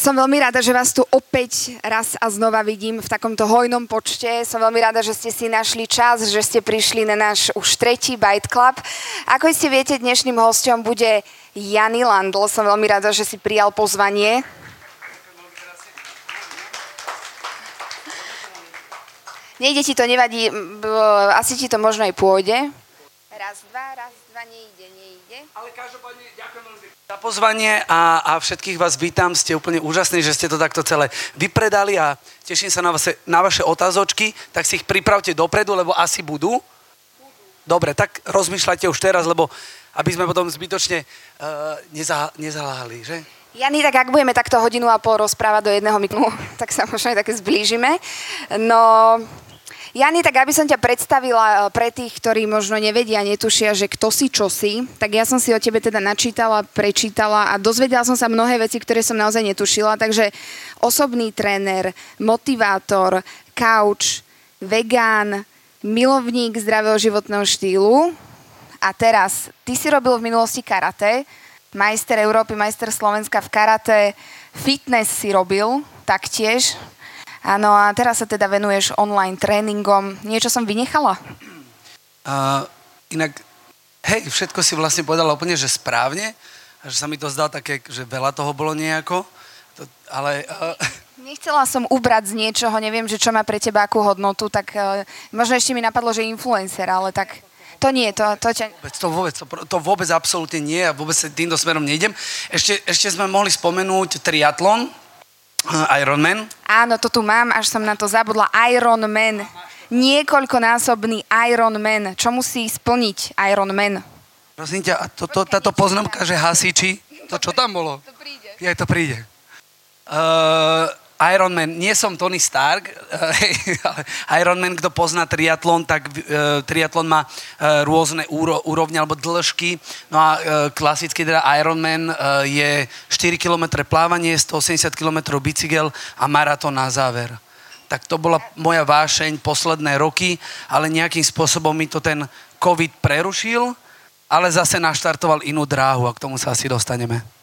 Som veľmi rada, že vás tu opäť raz a znova vidím v takomto hojnom počte. Som veľmi rada, že ste si našli čas, že ste prišli na náš už tretí Bite Club. Ako ste viete, dnešným hostom bude Jany Landl. Som veľmi rada, že si prijal pozvanie. Nejde ti to, nevadí, asi ti to možno aj pôjde. Raz, dva, raz, dva, nejde, nejde. Ale každopádne ďakujem veľmi za pozvanie a, a všetkých vás vítam. Ste úplne úžasní, že ste to takto celé vypredali a teším sa na, vás, na vaše otázočky. Tak si ich pripravte dopredu, lebo asi budú. Dobre, tak rozmýšľajte už teraz, lebo aby sme potom zbytočne uh, neza, nezaláhali, že? Jani, tak ak budeme takto hodinu a pol rozprávať do jedného mikru, tak sa možno aj také zblížime. No, Jani, tak aby som ťa predstavila eh, pre tých, ktorí možno nevedia, netušia, že kto si, čo si, tak ja som si o tebe teda načítala, prečítala a dozvedela som sa mnohé veci, ktoré som naozaj netušila, takže osobný tréner, motivátor, couch, vegán, milovník zdravého životného štýlu. A teraz, ty si robil v minulosti karate, majster Európy, majster Slovenska v karate, fitness si robil taktiež, Áno, a teraz sa teda venuješ online tréningom. Niečo som vynechala? Uh, inak, hej, všetko si vlastne povedala úplne, že správne. A že sa mi to zdá také, že veľa toho bolo nejako. To, ale... Uh... Nechcela som ubrať z niečoho, neviem, že čo má pre teba akú hodnotu, tak uh, možno ešte mi napadlo, že influencer, ale tak to nie, to, to ťa... To vôbec, to, to vôbec absolútne nie a vôbec sa týmto smerom nejdem. Ešte, ešte sme mohli spomenúť triatlon, Ironman? Áno, to tu mám, až som na to zabudla. Ironman. Niekoľkonásobný Ironman. Čo musí splniť Ironman? Prosím ťa, a to, to, táto poznámka, že hasiči, to čo tam bolo? To príde. Ja, to príde. Uh, Iron Man, nie som Tony Stark, Iron Man, kto pozná triatlon, tak uh, triatlon má uh, rôzne úro, úrovne alebo dĺžky. No a uh, klasicky teda Iron Man je 4 km plávanie, 180 km bicykel a maratón na záver. Tak to bola moja vášeň posledné roky, ale nejakým spôsobom mi to ten COVID prerušil, ale zase naštartoval inú dráhu a k tomu sa asi dostaneme.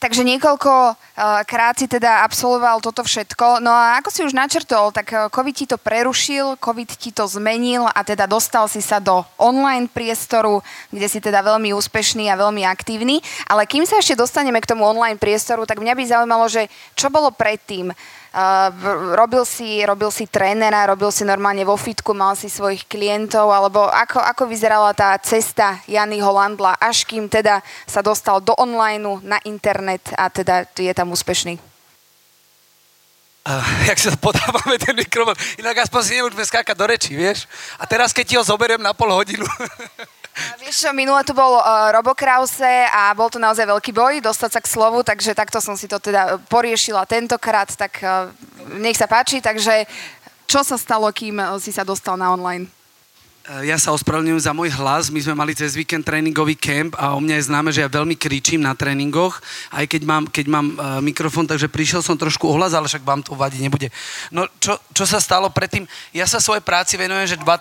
Takže niekoľko uh, krát si teda absolvoval toto všetko. No a ako si už načrtol, tak uh, COVID ti to prerušil, COVID ti to zmenil a teda dostal si sa do online priestoru, kde si teda veľmi úspešný a veľmi aktívny. Ale kým sa ešte dostaneme k tomu online priestoru, tak mňa by zaujímalo, že čo bolo predtým? Uh, robil, si, robil si trénera, robil si normálne vo fitku, mal si svojich klientov, alebo ako, ako vyzerala tá cesta Jany Holandla, až kým teda sa dostal do online, na internet a teda je tam úspešný? Uh, jak sa podávame ten mikrofón. Inak aspoň si nemôžeme skákať do reči, vieš? A teraz, keď ti ho zoberiem na pol hodinu. Vieš čo, minule tu bol uh, Robo Krause a bol to naozaj veľký boj dostať sa k slovu, takže takto som si to teda poriešila tentokrát, tak uh, nech sa páči. Takže čo sa stalo, kým si sa dostal na online? Ja sa ospravedlňujem za môj hlas. My sme mali cez víkend tréningový kemp a o mňa je známe, že ja veľmi kričím na tréningoch, aj keď mám, keď mám uh, mikrofón, takže prišiel som trošku ohlas, ale však vám to vadiť nebude. No čo, čo sa stalo predtým? Ja sa svojej práci venujem, že dva,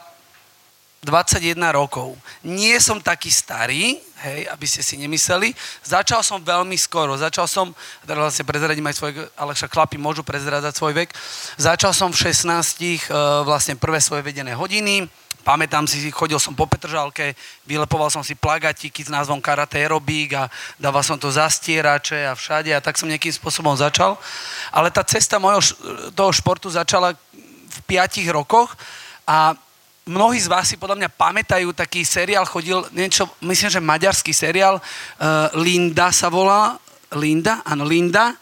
21 rokov. Nie som taký starý, hej, aby ste si nemysleli. Začal som veľmi skoro. Začal som, teda vlastne prezradím aj svoj, ale však chlapi môžu prezradať svoj vek. Začal som v 16 uh, eh, vlastne prvé svoje vedené hodiny. Pamätám si, chodil som po Petržalke, vylepoval som si plagatiky s názvom Karate Aerobik a dával som to za stierače a všade a tak som nejakým spôsobom začal. Ale tá cesta mojho, toho športu začala v 5 rokoch a mnohí z vás si podľa mňa pamätajú, taký seriál chodil, niečo, myslím, že maďarský seriál, uh, Linda sa volá, Linda, áno, Linda,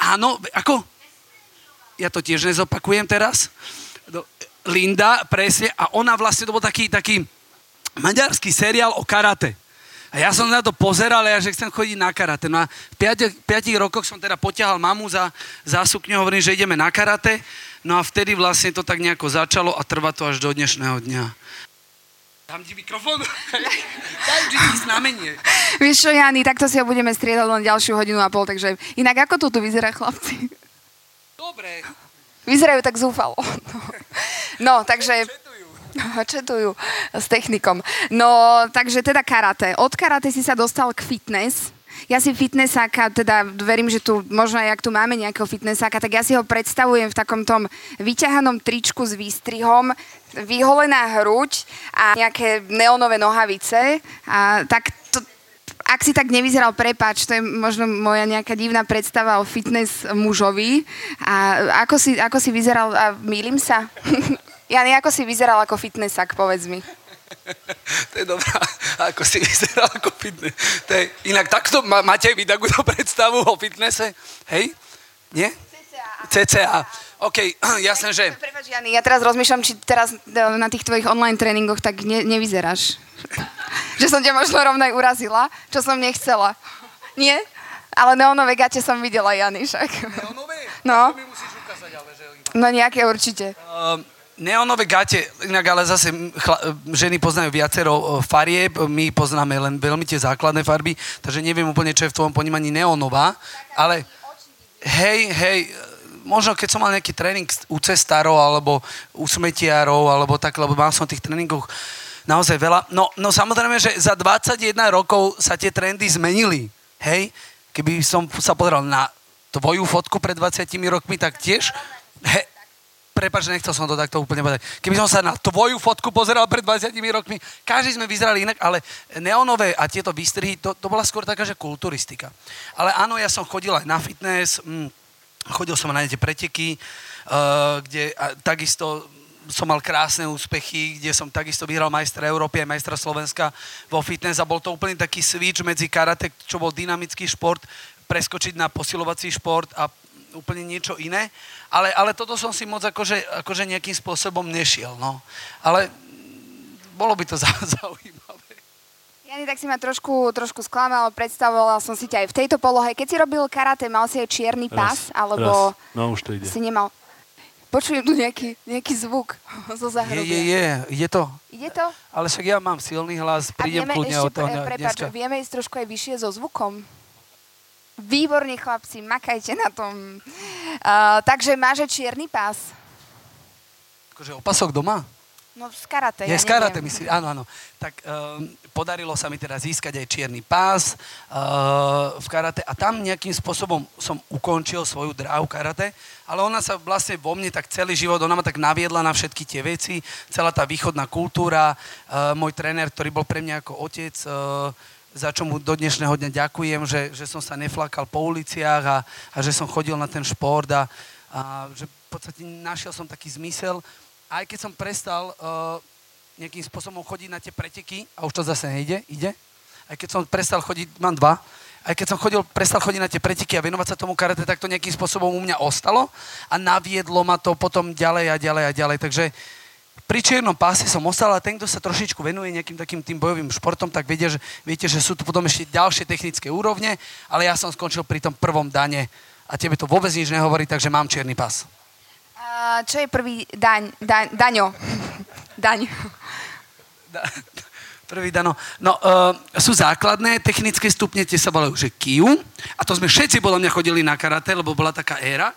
áno, ako? Ja to tiež nezopakujem teraz. Linda, presne, a ona vlastne, to bol taký, taký maďarský seriál o karate. A ja som na to pozeral, ja, že chcem chodiť na karate. No a v 5, 5 rokoch som teda poťahal mamu za, za sukňu, hovorím, že ideme na karate. No a vtedy vlastne to tak nejako začalo a trvá to až do dnešného dňa. Dám ti mikrofón? Daj ti znamenie. Vieš čo, Jani, takto si ho budeme striedať len ďalšiu hodinu a pol, takže inak ako tu tu vyzerá chlapci? Dobre. Vyzerajú tak zúfalo. No, takže... Četujú s technikom. No, takže teda karate. Od karate si sa dostal k fitness ja si fitnessáka, teda verím, že tu možno aj ak tu máme nejakého fitnessáka, tak ja si ho predstavujem v takom tom vyťahanom tričku s výstrihom, vyholená hruď a nejaké neonové nohavice. A tak to, ak si tak nevyzeral, prepáč, to je možno moja nejaká divná predstava o fitness mužovi. A ako si, ako si vyzeral, a mýlim sa? Jani, ako si vyzeral ako fitnessák, povedz mi. to je dobrá, ako si vyzeral ako fitness. To je, inak takto má, máte vy takúto predstavu o fitnesse? Hej? Nie? CCA. CCA. OK, jasné, že... Prepač, Jani, ja teraz rozmýšľam, či teraz e, na tých tvojich online tréningoch tak ne, nevyzeráš. že som ťa možno rovnaj urazila, čo som nechcela. Nie? Ale neonové gate som videla, Jani, však. Neonové? No. To mi musíš ukázať, ale že... No nejaké určite. Um, Neonové gate, inak ale zase chla, ženy poznajú viacero farieb, my poznáme len veľmi tie základné farby, takže neviem úplne, čo je v tvojom ponímaní neonová, ale hej, hej, možno keď som mal nejaký tréning u cestárov alebo u smetiarov alebo tak, lebo mal som tých tréningoch naozaj veľa. No, no samozrejme, že za 21 rokov sa tie trendy zmenili, hej, keby som sa pozrel na tvoju fotku pred 20 rokmi, tak tiež, hej, Prepač, nechcel som to takto úplne povedať. Keby som sa na tvoju fotku pozeral pred 20 rokmi, každý sme vyzerali inak, ale neonové a tieto výstrihy, to, to bola skôr taká, že kulturistika. Ale áno, ja som chodil aj na fitness, hm, chodil som na tie preteky, uh, kde a, takisto som mal krásne úspechy, kde som takisto vyhral majstra Európy a majstra Slovenska vo fitness a bol to úplne taký switch medzi karate, čo bol dynamický šport, preskočiť na posilovací šport a úplne niečo iné, ale, ale toto som si moc akože, akože nejakým spôsobom nešiel, no. Ale bolo by to zaujímavé. Jani, tak si ma trošku, trošku sklamal, predstavovala som si ťa aj v tejto polohe. Keď si robil karate, mal si aj čierny pás, raz, alebo raz. No, už to ide. si nemal... Počujem tu nejaký, nejaký zvuk zo záhrobia. Je, je, je, ide to. Ide to? Ale však ja mám silný hlas, prídem kľudne od toho prepáč, vieme ísť trošku aj vyššie so zvukom. Výborní chlapci, makajte na tom. Uh, takže máže čierny pás. Akože opasok doma? No z karate, Je ja z karate, myslím, áno, áno. Tak um, podarilo sa mi teda získať aj čierny pás uh, v karate a tam nejakým spôsobom som ukončil svoju dráhu karate, ale ona sa vlastne vo mne tak celý život, ona ma tak naviedla na všetky tie veci, celá tá východná kultúra, uh, môj tréner, ktorý bol pre mňa ako otec, uh, za čo mu do dnešného dňa ďakujem, že, že som sa neflakal po uliciach a, a že som chodil na ten šport a, a že v podstate našiel som taký zmysel. Aj keď som prestal uh, nejakým spôsobom chodiť na tie preteky, a už to zase nejde, ide, aj keď som prestal chodiť, mám dva, aj keď som chodil, prestal chodiť na tie preteky a venovať sa tomu karate, tak to nejakým spôsobom u mňa ostalo a naviedlo ma to potom ďalej a ďalej a ďalej. Takže uh, pri čiernom páse som ostal a ten, kto sa trošičku venuje nejakým takým tým bojovým športom, tak viete, že, viete, že sú tu potom ešte ďalšie technické úrovne, ale ja som skončil pri tom prvom dane a tebe to vôbec nič nehovorí, takže mám čierny pás. Uh, čo je prvý daň, daň, daňo? Daň. Da, prvý dano. No, uh, sú základné technické stupne, tie sa volajú, že kiu. A to sme všetci podľa mňa chodili na karate, lebo bola taká éra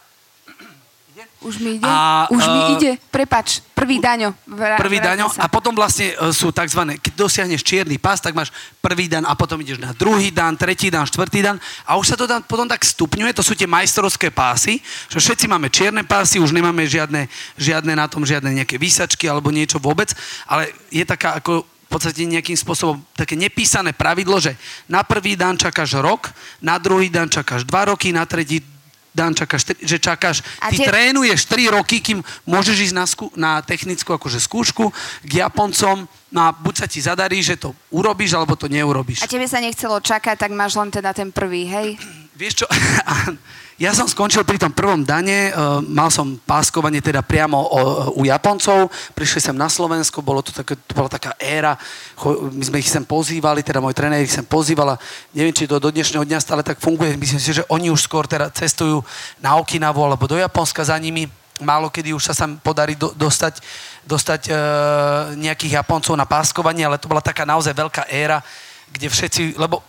už mi ide? A, Už mi uh, ide? Prepač, prvý daňo. Vra, prvý daňo sa. a potom vlastne uh, sú tzv. Keď dosiahneš čierny pás, tak máš prvý dan a potom ideš na druhý dan, tretí dan, štvrtý dan a už sa to tam potom tak stupňuje, to sú tie majstrovské pásy, že všetci máme čierne pásy, už nemáme žiadne, žiadne na tom, žiadne nejaké výsačky alebo niečo vôbec, ale je taká ako v podstate nejakým spôsobom také nepísané pravidlo, že na prvý dan čakáš rok, na druhý dan čakáš dva roky, na tretí Dan, čakáš, že čakáš, a ty tie... trénuješ 3 roky, kým môžeš ísť na, skú, na technickú akože skúšku k Japoncom, no a buď sa ti zadarí, že to urobíš, alebo to neurobiš. A tebe sa nechcelo čakať, tak máš len teda ten prvý, hej? Vieš čo, Ja som skončil pri tom prvom dane, uh, mal som páskovanie teda priamo u Japoncov, prišli sem na Slovensko, bolo to, také, to bola taká éra, my sme ich sem pozývali, teda môj tréner ich sem pozývala, neviem, či to do dnešného dňa stále tak funguje, myslím si, že oni už skôr teda cestujú na Okinavu alebo do Japonska za nimi, málo kedy už sa sa podarí do, dostať, dostať uh, nejakých Japoncov na páskovanie, ale to bola taká naozaj veľká éra, kde všetci, lebo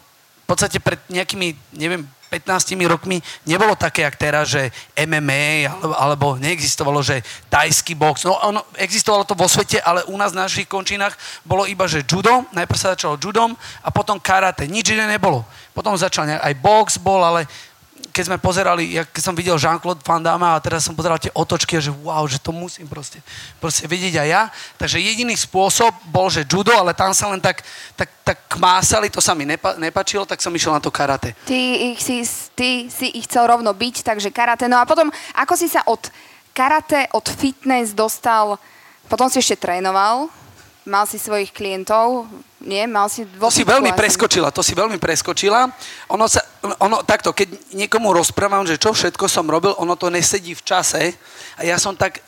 podstate pred nejakými, neviem, 15 rokmi nebolo také, jak teraz, že MMA, alebo, alebo neexistovalo, že tajský box. No ono, existovalo to vo svete, ale u nás v našich končinách bolo iba, že judo, najprv sa začalo judom a potom karate. Nič iné nebolo. Potom začal aj box bol, ale keď sme pozerali, ja, keď som videl Jean-Claude Van Damme a teraz som pozeral tie otočky a že wow, že to musím proste, proste vidieť aj ja. Takže jediný spôsob bol, že judo, ale tam sa len tak, tak, tak kmásali, to sa mi nepa, nepačilo, tak som išiel na to karate. Ty ich si, ty si ich chcel rovno byť, takže karate. No a potom, ako si sa od karate, od fitness dostal, potom si ešte trénoval, mal si svojich klientov, nie? Mal si to si veľmi asi. preskočila, to si veľmi preskočila. Ono sa, ono, takto, keď niekomu rozprávam, že čo všetko som robil, ono to nesedí v čase a ja som tak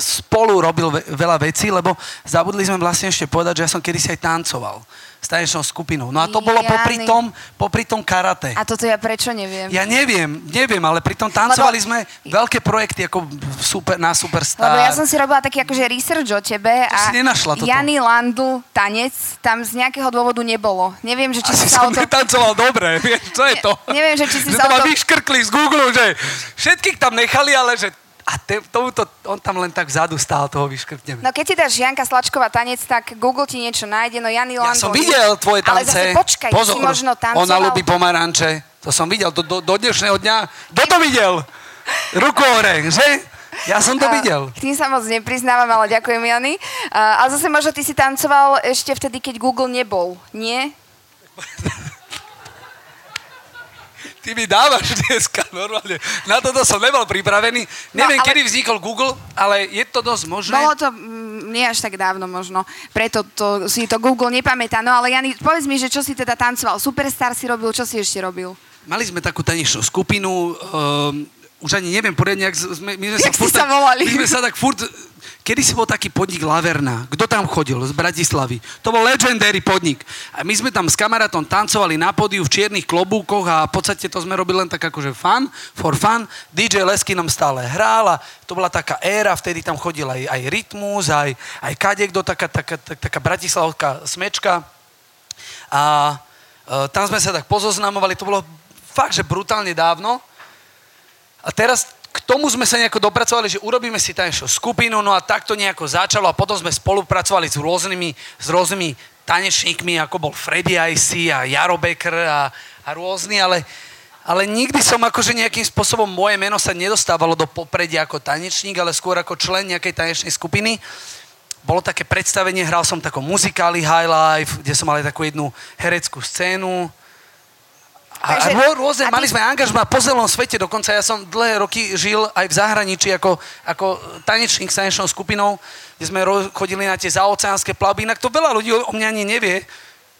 spolu robil veľa vecí, lebo zabudli sme vlastne ešte povedať, že ja som kedysi aj tancoval s tanečnou skupinou. No a to bolo popri tom, popri tom karate. A toto ja prečo neviem? Ja neviem, neviem, ale pri tom tancovali lebo... sme veľké projekty ako super, na Superstar. Lebo ja som si robila taký akože research o tebe to a si nenašla toto. Jany Landu tanec tam z nejakého dôvodu nebolo. Neviem, že či Asi si sa o to... netancoval dobre, vieš, čo je to? Ne, neviem, že či si že sa to o to... vyškrkli z Google, že všetkých tam nechali, ale že a te, tomuto, on tam len tak vzadu stál, toho vyškrtnem. No keď si dáš Janka Slačková tanec, tak Google ti niečo nájde, no Jany Ja som videl tvoje tance. Ale zase počkaj, Pozor, si možno tancoval. Ona ľubí pomaranče. To som videl do, do, do dnešného dňa. Kto to videl? Ruku hore, že? Ja som to videl. K tým sa moc nepriznávam, ale ďakujem, Jany. A zase možno ty si tancoval ešte vtedy, keď Google nebol, nie? Ty mi dávaš dneska normálne. Na toto som nebol pripravený. Neviem, no, ale... kedy vznikol Google, ale je to dosť možné. Bolo to mm, nie až tak dávno možno. Preto to, si to Google nepamätá. No ale Jani, povedz mi, že čo si teda tancoval. Superstar si robil, čo si ešte robil? Mali sme takú tanečnú skupinu, um, už ani neviem poriadne, jak sme, my sme sa, furt, sa volali? My sme sa tak furt Kedy si bol taký podnik Laverna? Kto tam chodil z Bratislavy? To bol legendary podnik. A my sme tam s kamarátom tancovali na podiu v čiernych klobúkoch a v podstate to sme robili len tak akože fun, for fun. DJ Lesky nám stále hral a to bola taká éra, vtedy tam chodil aj, aj rytmus, aj, aj kadekto, taká, taká, taká, taká bratislavská smečka. A e, tam sme sa tak pozoznamovali, to bolo fakt, že brutálne dávno. A teraz tomu sme sa nejako dopracovali, že urobíme si tanečnú skupinu, no a takto nejako začalo a potom sme spolupracovali s rôznymi, s rôznymi tanečníkmi, ako bol Freddy IC a Jaro Becker a, a rôzni, ale, ale nikdy som akože nejakým spôsobom moje meno sa nedostávalo do popredia ako tanečník, ale skôr ako člen nejakej tanečnej skupiny. Bolo také predstavenie, hral som takom muzikáli High Life, kde som mal aj takú jednu hereckú scénu, a, Takže, a rôzne, ty... mali sme angažma po celom svete, dokonca ja som dlhé roky žil aj v zahraničí ako, ako tanečník s tanečnou skupinou, kde sme ro- chodili na tie zaoceánske plavby, inak to veľa ľudí o mňa ani nevie,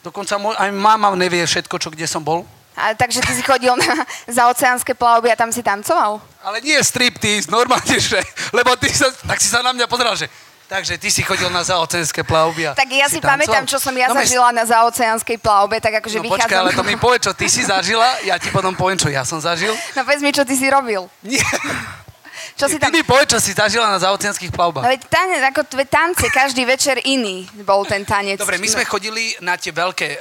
dokonca môj, aj mama nevie všetko, čo kde som bol. A, takže ty si chodil na zaoceánske plavby a tam si tancoval? Ale nie striptease, normálne, že, lebo ty sa, tak si sa na mňa pozeral, že Takže ty si chodil na zaoceánske plavby. A tak ja si, si pamätám, čo som ja no zažila na zaoceánskej plavbe, tak akože no, vychádzam... počkaj, ale to mi povie, čo ty si zažila, ja ti potom poviem, čo ja som zažil. No povedz mi, čo ty si robil. Nie. Čo si tam... Ty mi povedz, čo si zažila na zaoceánskych plavbách. No veď tanec, ako tve tance, každý večer iný bol ten tanec. Dobre, my sme chodili na tie veľké uh,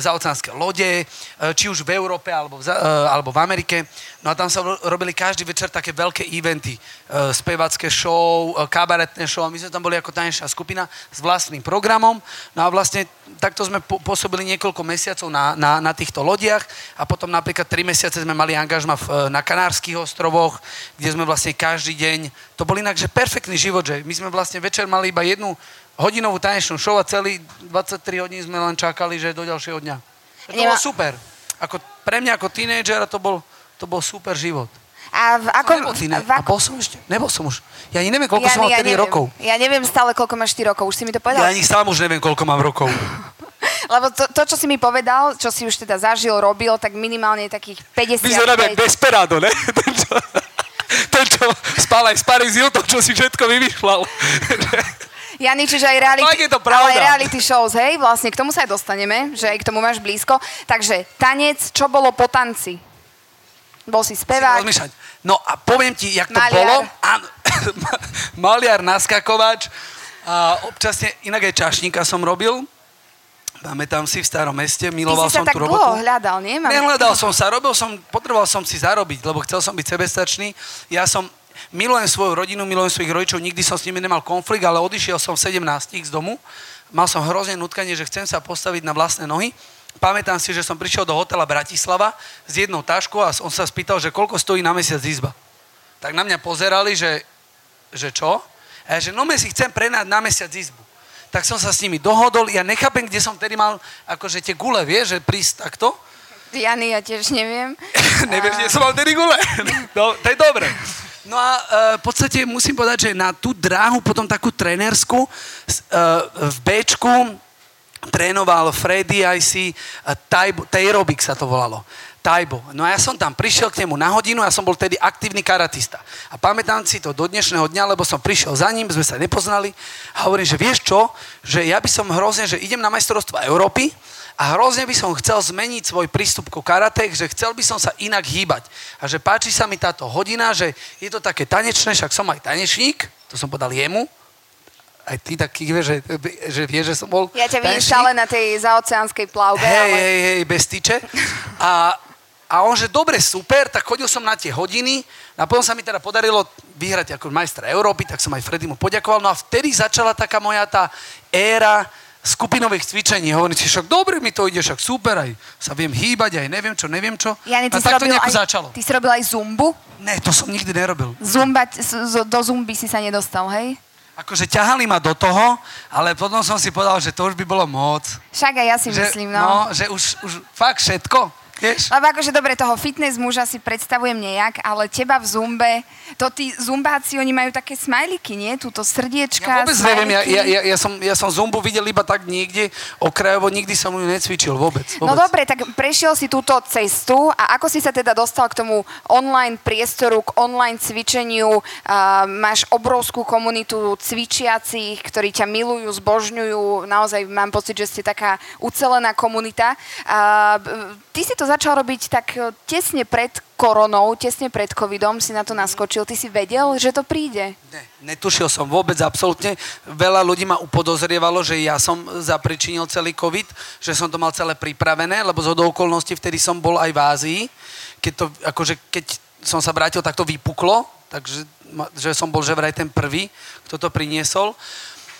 zaoceánske lode, uh, či už v Európe alebo v, uh, alebo v Amerike. No a tam sa robili každý večer také veľké eventy. Uh, spevacké show, uh, kabaretné show. A my sme tam boli ako tanečná skupina s vlastným programom. No a vlastne takto sme po- pôsobili niekoľko mesiacov na, na, na týchto lodiach. A potom napríklad tri mesiace sme mali angažma v, na Kanárskych ostrovoch, kde sme vlastne každý deň. To bol inak, že perfektný život, že my sme vlastne večer mali iba jednu hodinovú tanečnú show a celý 23 hodín sme len čakali, že do ďalšieho dňa. To Nemá... bolo super. Ako, pre mňa ako tínejdžera to bol to bol super život. A v akom... Nebol, ty, ne, v ako... a bol som ešte? Nebol som už. Ja ani neviem, koľko ja, som mal ja neviem. rokov. Ja neviem stále, koľko máš ty rokov. Už si mi to povedal? Ja ani sám už neviem, koľko mám rokov. Lebo to, to, čo si mi povedal, čo si už teda zažil, robil, tak minimálne takých 50... Vyzerám jak Desperado, ne? ten, čo, ten, čo spal aj s Paris Hilton, čo si všetko vymýšľal. Jani, čiže aj reality, je to ale aj reality shows, hej, vlastne k tomu sa aj dostaneme, že aj k tomu máš blízko. Takže tanec, čo bolo po tanci? Bol si spevák. Si no a poviem ti, jak to Maliar. bolo. Áno, maliar, naskakovač. A občasne, inak aj čašníka som robil. Pamätám si v starom meste, miloval som tú robotu. Ty si hľadal, nie? Máme... Nehľadal som sa, robil som, potreboval som si zarobiť, lebo chcel som byť sebestačný. Ja som, milujem svoju rodinu, milujem svojich rodičov, nikdy som s nimi nemal konflikt, ale odišiel som v 17 z domu. Mal som hrozne nutkanie, že chcem sa postaviť na vlastné nohy pamätám si, že som prišiel do hotela Bratislava s jednou taškou a on sa spýtal, že koľko stojí na mesiac izba. Tak na mňa pozerali, že, že čo? A ja, že no si chcem prenať na mesiac izbu. Tak som sa s nimi dohodol, ja nechápem, kde som tedy mal akože tie gule, vieš, že prísť takto. Jany, ja tiež neviem. Nevieš, kde som mal tedy gule? no, to je dobre. No a uh, v podstate musím povedať, že na tú dráhu, potom takú trenersku, uh, v Bčku trénoval Freddy IC, uh, Tairobik sa to volalo. Tajbo. No a ja som tam prišiel k nemu na hodinu, ja som bol tedy aktívny karatista. A pamätám si to do dnešného dňa, lebo som prišiel za ním, sme sa nepoznali a hovorím, že vieš čo, že ja by som hrozne, že idem na majstrovstvo Európy a hrozne by som chcel zmeniť svoj prístup ku karate, že chcel by som sa inak hýbať. A že páči sa mi táto hodina, že je to také tanečné, však som aj tanečník, to som podal jemu, aj ty taký, že, že vieš, že som bol Ja ťa vidím stále na tej zaoceánskej plavbe. Hej, ale... hej, hej, bez tyče. A, a on, že dobre, super, tak chodil som na tie hodiny a potom sa mi teda podarilo vyhrať ako majstra Európy, tak som aj Freddy mu poďakoval. No a vtedy začala taká moja tá éra skupinových cvičení. Hovorím si, však dobre mi to ide, však super, aj sa viem hýbať, aj neviem čo, neviem čo. Jani, ty a tak to nejako aj, začalo. Ty si robil aj zumbu? Ne, to som nikdy nerobil. Zumba, do zumby si sa nedostal, hej? Akože ťahali ma do toho, ale potom som si povedal, že to už by bolo moc. Však aj ja si že, myslím, no. No, že už, už fakt všetko. Vieš? Lebo akože dobre, toho fitness muža si predstavujem nejak, ale teba v zumbe, to tí zumbáci, oni majú také smajliky, nie? Túto srdiečka, Ja vôbec smajliky. neviem, ja, ja, ja, ja, som, ja som zumbu videl iba tak niekde okrajovo, nikdy som ju necvičil vôbec, no vôbec. No dobre, tak prešiel si túto cestu a ako si sa teda dostal k tomu online priestoru, k online cvičeniu, uh, máš obrovskú komunitu cvičiacich, ktorí ťa milujú, zbožňujú, naozaj mám pocit, že ste taká ucelená komunita. Uh, ty si to to začal robiť tak e, tesne pred koronou, tesne pred covidom si na to naskočil. Ty si vedel, že to príde? Ne, netušil som vôbec, absolútne. Veľa ľudí ma upodozrievalo, že ja som zapričinil celý covid, že som to mal celé pripravené, lebo z okolností vtedy som bol aj v Ázii. Keď, to, akože, keď som sa vrátil, tak to vypuklo, takže že som bol že vraj ten prvý, kto to priniesol.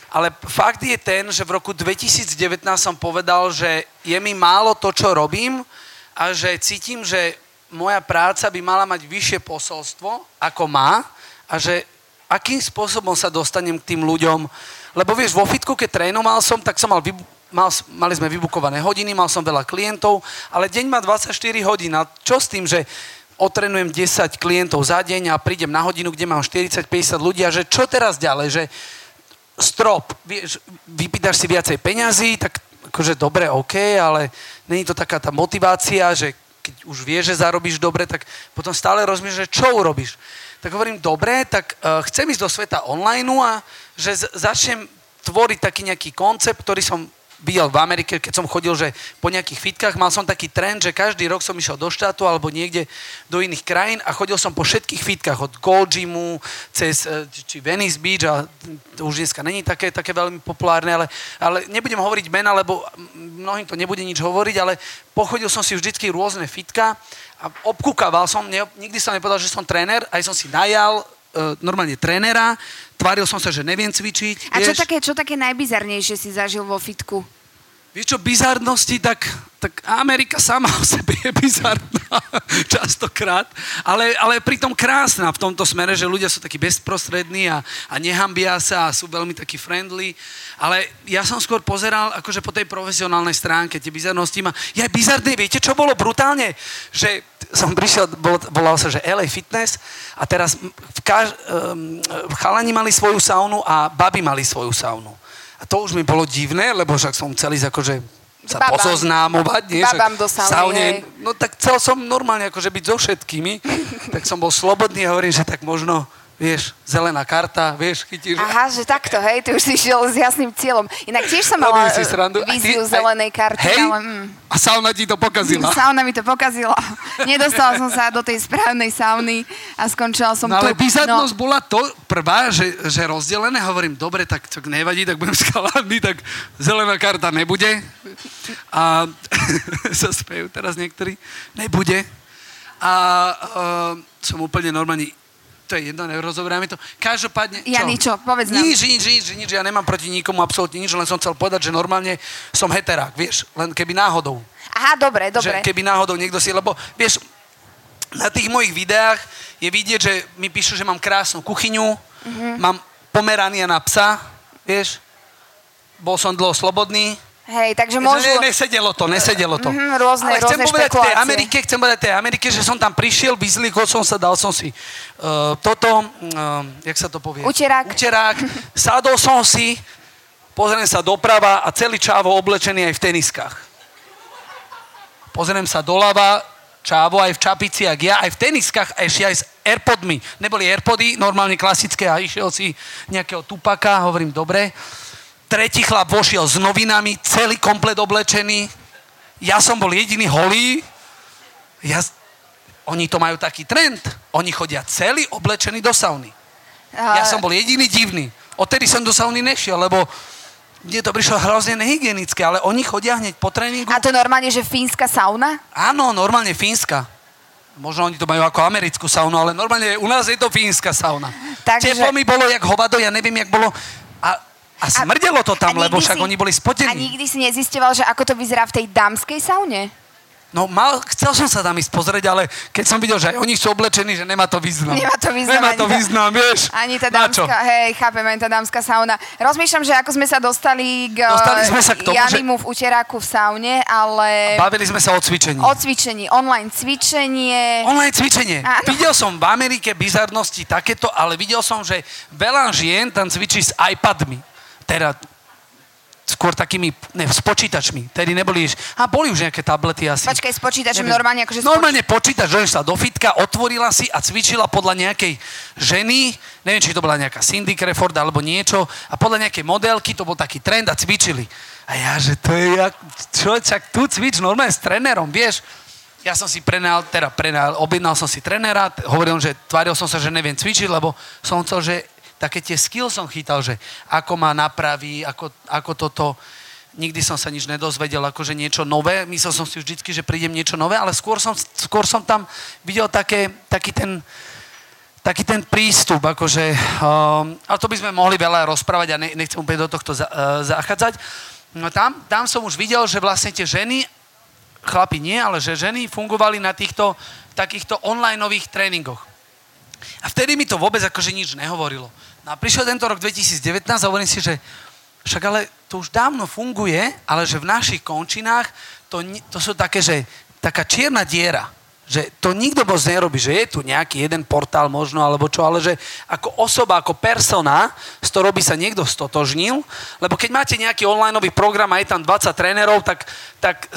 Ale fakt je ten, že v roku 2019 som povedal, že je mi málo to, čo robím, a že cítim, že moja práca by mala mať vyššie posolstvo, ako má a že akým spôsobom sa dostanem k tým ľuďom. Lebo vieš, vo fitku, keď trénoval som, tak som mal, mal mali sme vybukované hodiny, mal som veľa klientov, ale deň má 24 hodín. A čo s tým, že otrenujem 10 klientov za deň a prídem na hodinu, kde mám 40-50 ľudí a že čo teraz ďalej, že strop, vieš, vypýtaš si viacej peňazí, tak akože dobre, OK, ale není to taká tá motivácia, že keď už vieš, že zarobíš dobre, tak potom stále rozmýšľaš, čo urobíš. Tak hovorím, dobre, tak uh, chcem ísť do sveta online a že z- začnem tvoriť taký nejaký koncept, ktorý som videl v Amerike, keď som chodil, že po nejakých fitkách mal som taký trend, že každý rok som išiel do štátu alebo niekde do iných krajín a chodil som po všetkých fitkách, od Gold Gymu cez e, či Venice Beach a to už dneska není také, také veľmi populárne, ale, ale nebudem hovoriť mena, lebo mnohým to nebude nič hovoriť, ale pochodil som si vždycky rôzne fitka a obkúkaval som, ne, nikdy som nepovedal, že som tréner, aj som si najal e, normálne trénera, tváril som sa, že neviem cvičiť. A vieš? čo také, čo také najbizarnejšie si zažil vo fitku? Vieš čo, bizarnosti, tak, tak Amerika sama o sebe je bizarná častokrát, ale, ale pritom krásna v tomto smere, že ľudia sú takí bezprostrední a, a nehambia sa a sú veľmi takí friendly. Ale ja som skôr pozeral akože po tej profesionálnej stránke tie bizarnosti. Ma, je bizarné, viete, čo bolo brutálne? Že som prišiel, bol, volal sa, že LA Fitness a teraz v kaž, um, chalani mali svoju saunu a baby mali svoju saunu. A to už mi bolo divné, lebo však som chcel ísť akože sa Babám. pozoznámovať, nie? Babám do sauny, saune, No tak chcel som normálne akože byť so všetkými, tak som bol slobodný a hovorím, že tak možno vieš, zelená karta, vieš, chytíš. Aha, že takto, hej, ty už si šiel s jasným cieľom. Inak tiež som mala si srandu. víziu ty, zelenej karty, hej? ale... Mm. A sauna ti to pokazila. Sauna mi to pokazila. Nedostala som sa do tej správnej sauny a skončila som no, tu. ale bizarnosť no. bola to prvá, že, že rozdelené, hovorím, dobre, tak to nevadí, tak budem skaládny, tak zelená karta nebude. A sa spejú teraz niektorí. Nebude. A uh, som úplne normálne to je jedno, nerozoberáme to. Každopádne, čo? Jani, čo? Povedz nám. Nič, nič, nič, nič, ja nemám proti nikomu absolútne nič, len som chcel povedať, že normálne som heterák, vieš, len keby náhodou. Aha, dobre, dobre. Že keby náhodou niekto si, lebo vieš, na tých mojich videách je vidieť, že mi píšu, že mám krásnu kuchyňu, mm-hmm. mám pomerania na psa, vieš, bol som dlho slobodný, Hej, takže môžu... Ne, nesedelo to, nesedelo to. Mm, rôzne, Ale chcem rôzne povedať tej špekulácie. Amerike, chcem povedať tej Amerike, že som tam prišiel, vyzlikol som sa, dal som si uh, toto, uh, jak sa to povie? Uterák. Uterák. Sadol som si, pozriem sa doprava a celý čávo oblečený aj v teniskách. Pozriem sa doľava, čávo aj v čapici, jak ja, aj v teniskách, a ešte aj s Airpodmi. Neboli Airpody, normálne klasické, a išiel si nejakého tupaka, hovorím, dobre. Tretí chlap vošiel s novinami, celý komplet oblečený. Ja som bol jediný holý. Ja, oni to majú taký trend. Oni chodia celý oblečený do sauny. Ja som bol jediný divný. Odtedy som do sauny nešiel, lebo mne to prišlo hrozne nehygienické, ale oni chodia hneď po tréningu. A to normálne, že fínska sauna? Áno, normálne fínska. Možno oni to majú ako americkú saunu, ale normálne u nás je to fínska sauna. Takže- Teplo mi bolo jak hovado, ja neviem, jak bolo. A, a smrdelo to tam, a lebo však si- oni boli A spotení. nikdy si nezisťoval, že ako to vyzerá v tej dámskej saune? No mal, chcel som sa tam ísť pozrieť, ale keď som videl, že aj oni sú oblečení, že nemá to význam. Nemá to význam Nemá to tá- význam, vieš. Ani tá dámska, hej, chápem, ani tá dámska sauna. Rozmýšľam, že ako sme sa dostali k Dostali sme sa k tomu, že- Janimu v uteráku v saune, ale Bavili sme sa o cvičení. o cvičení, online cvičenie. Online cvičenie. Áno. Videl som v Amerike bizarnosti takéto, ale videl som, že veľa žien tam cvičí s iPadmi. Teda skôr takými, ne, s počítačmi. Tedy neboli, a boli už nejaké tablety asi. Počkaj, s počítačom Neviem. normálne, akože Normálne počítač, že sa do fitka, otvorila si a cvičila podľa nejakej ženy, neviem, či to bola nejaká Cindy Crawford alebo niečo, a podľa nejakej modelky to bol taký trend a cvičili. A ja, že to je, jak, čo, čak tu cvič normálne s trénerom, vieš. Ja som si prenajal, teda prenajal, objednal som si trénera, hovoril, že tváril som sa, že neviem cvičiť, lebo som chcel, že také tie skill som chytal, že ako ma napraví, ako, ako toto nikdy som sa nič nedozvedel, akože niečo nové. Myslel som si vždycky, že prídem niečo nové, ale skôr som, skôr som tam videl také, taký ten taký ten prístup, akože, um, a to by sme mohli veľa rozprávať a ne, nechcem úplne do tohto za, uh, zachádzať. No tam, tam som už videl, že vlastne tie ženy, chlapi nie, ale že ženy fungovali na týchto takýchto online tréningoch. A vtedy mi to vôbec akože nič nehovorilo. No a prišiel tento rok 2019 a hovorím si, že však ale to už dávno funguje, ale že v našich končinách to, to sú také, že taká čierna diera. Že to nikto moc nerobí, že je tu nejaký jeden portál možno, alebo čo, ale že ako osoba, ako persona, z ktorou by sa niekto stotožnil, lebo keď máte nejaký online program a je tam 20 trénerov, tak, tak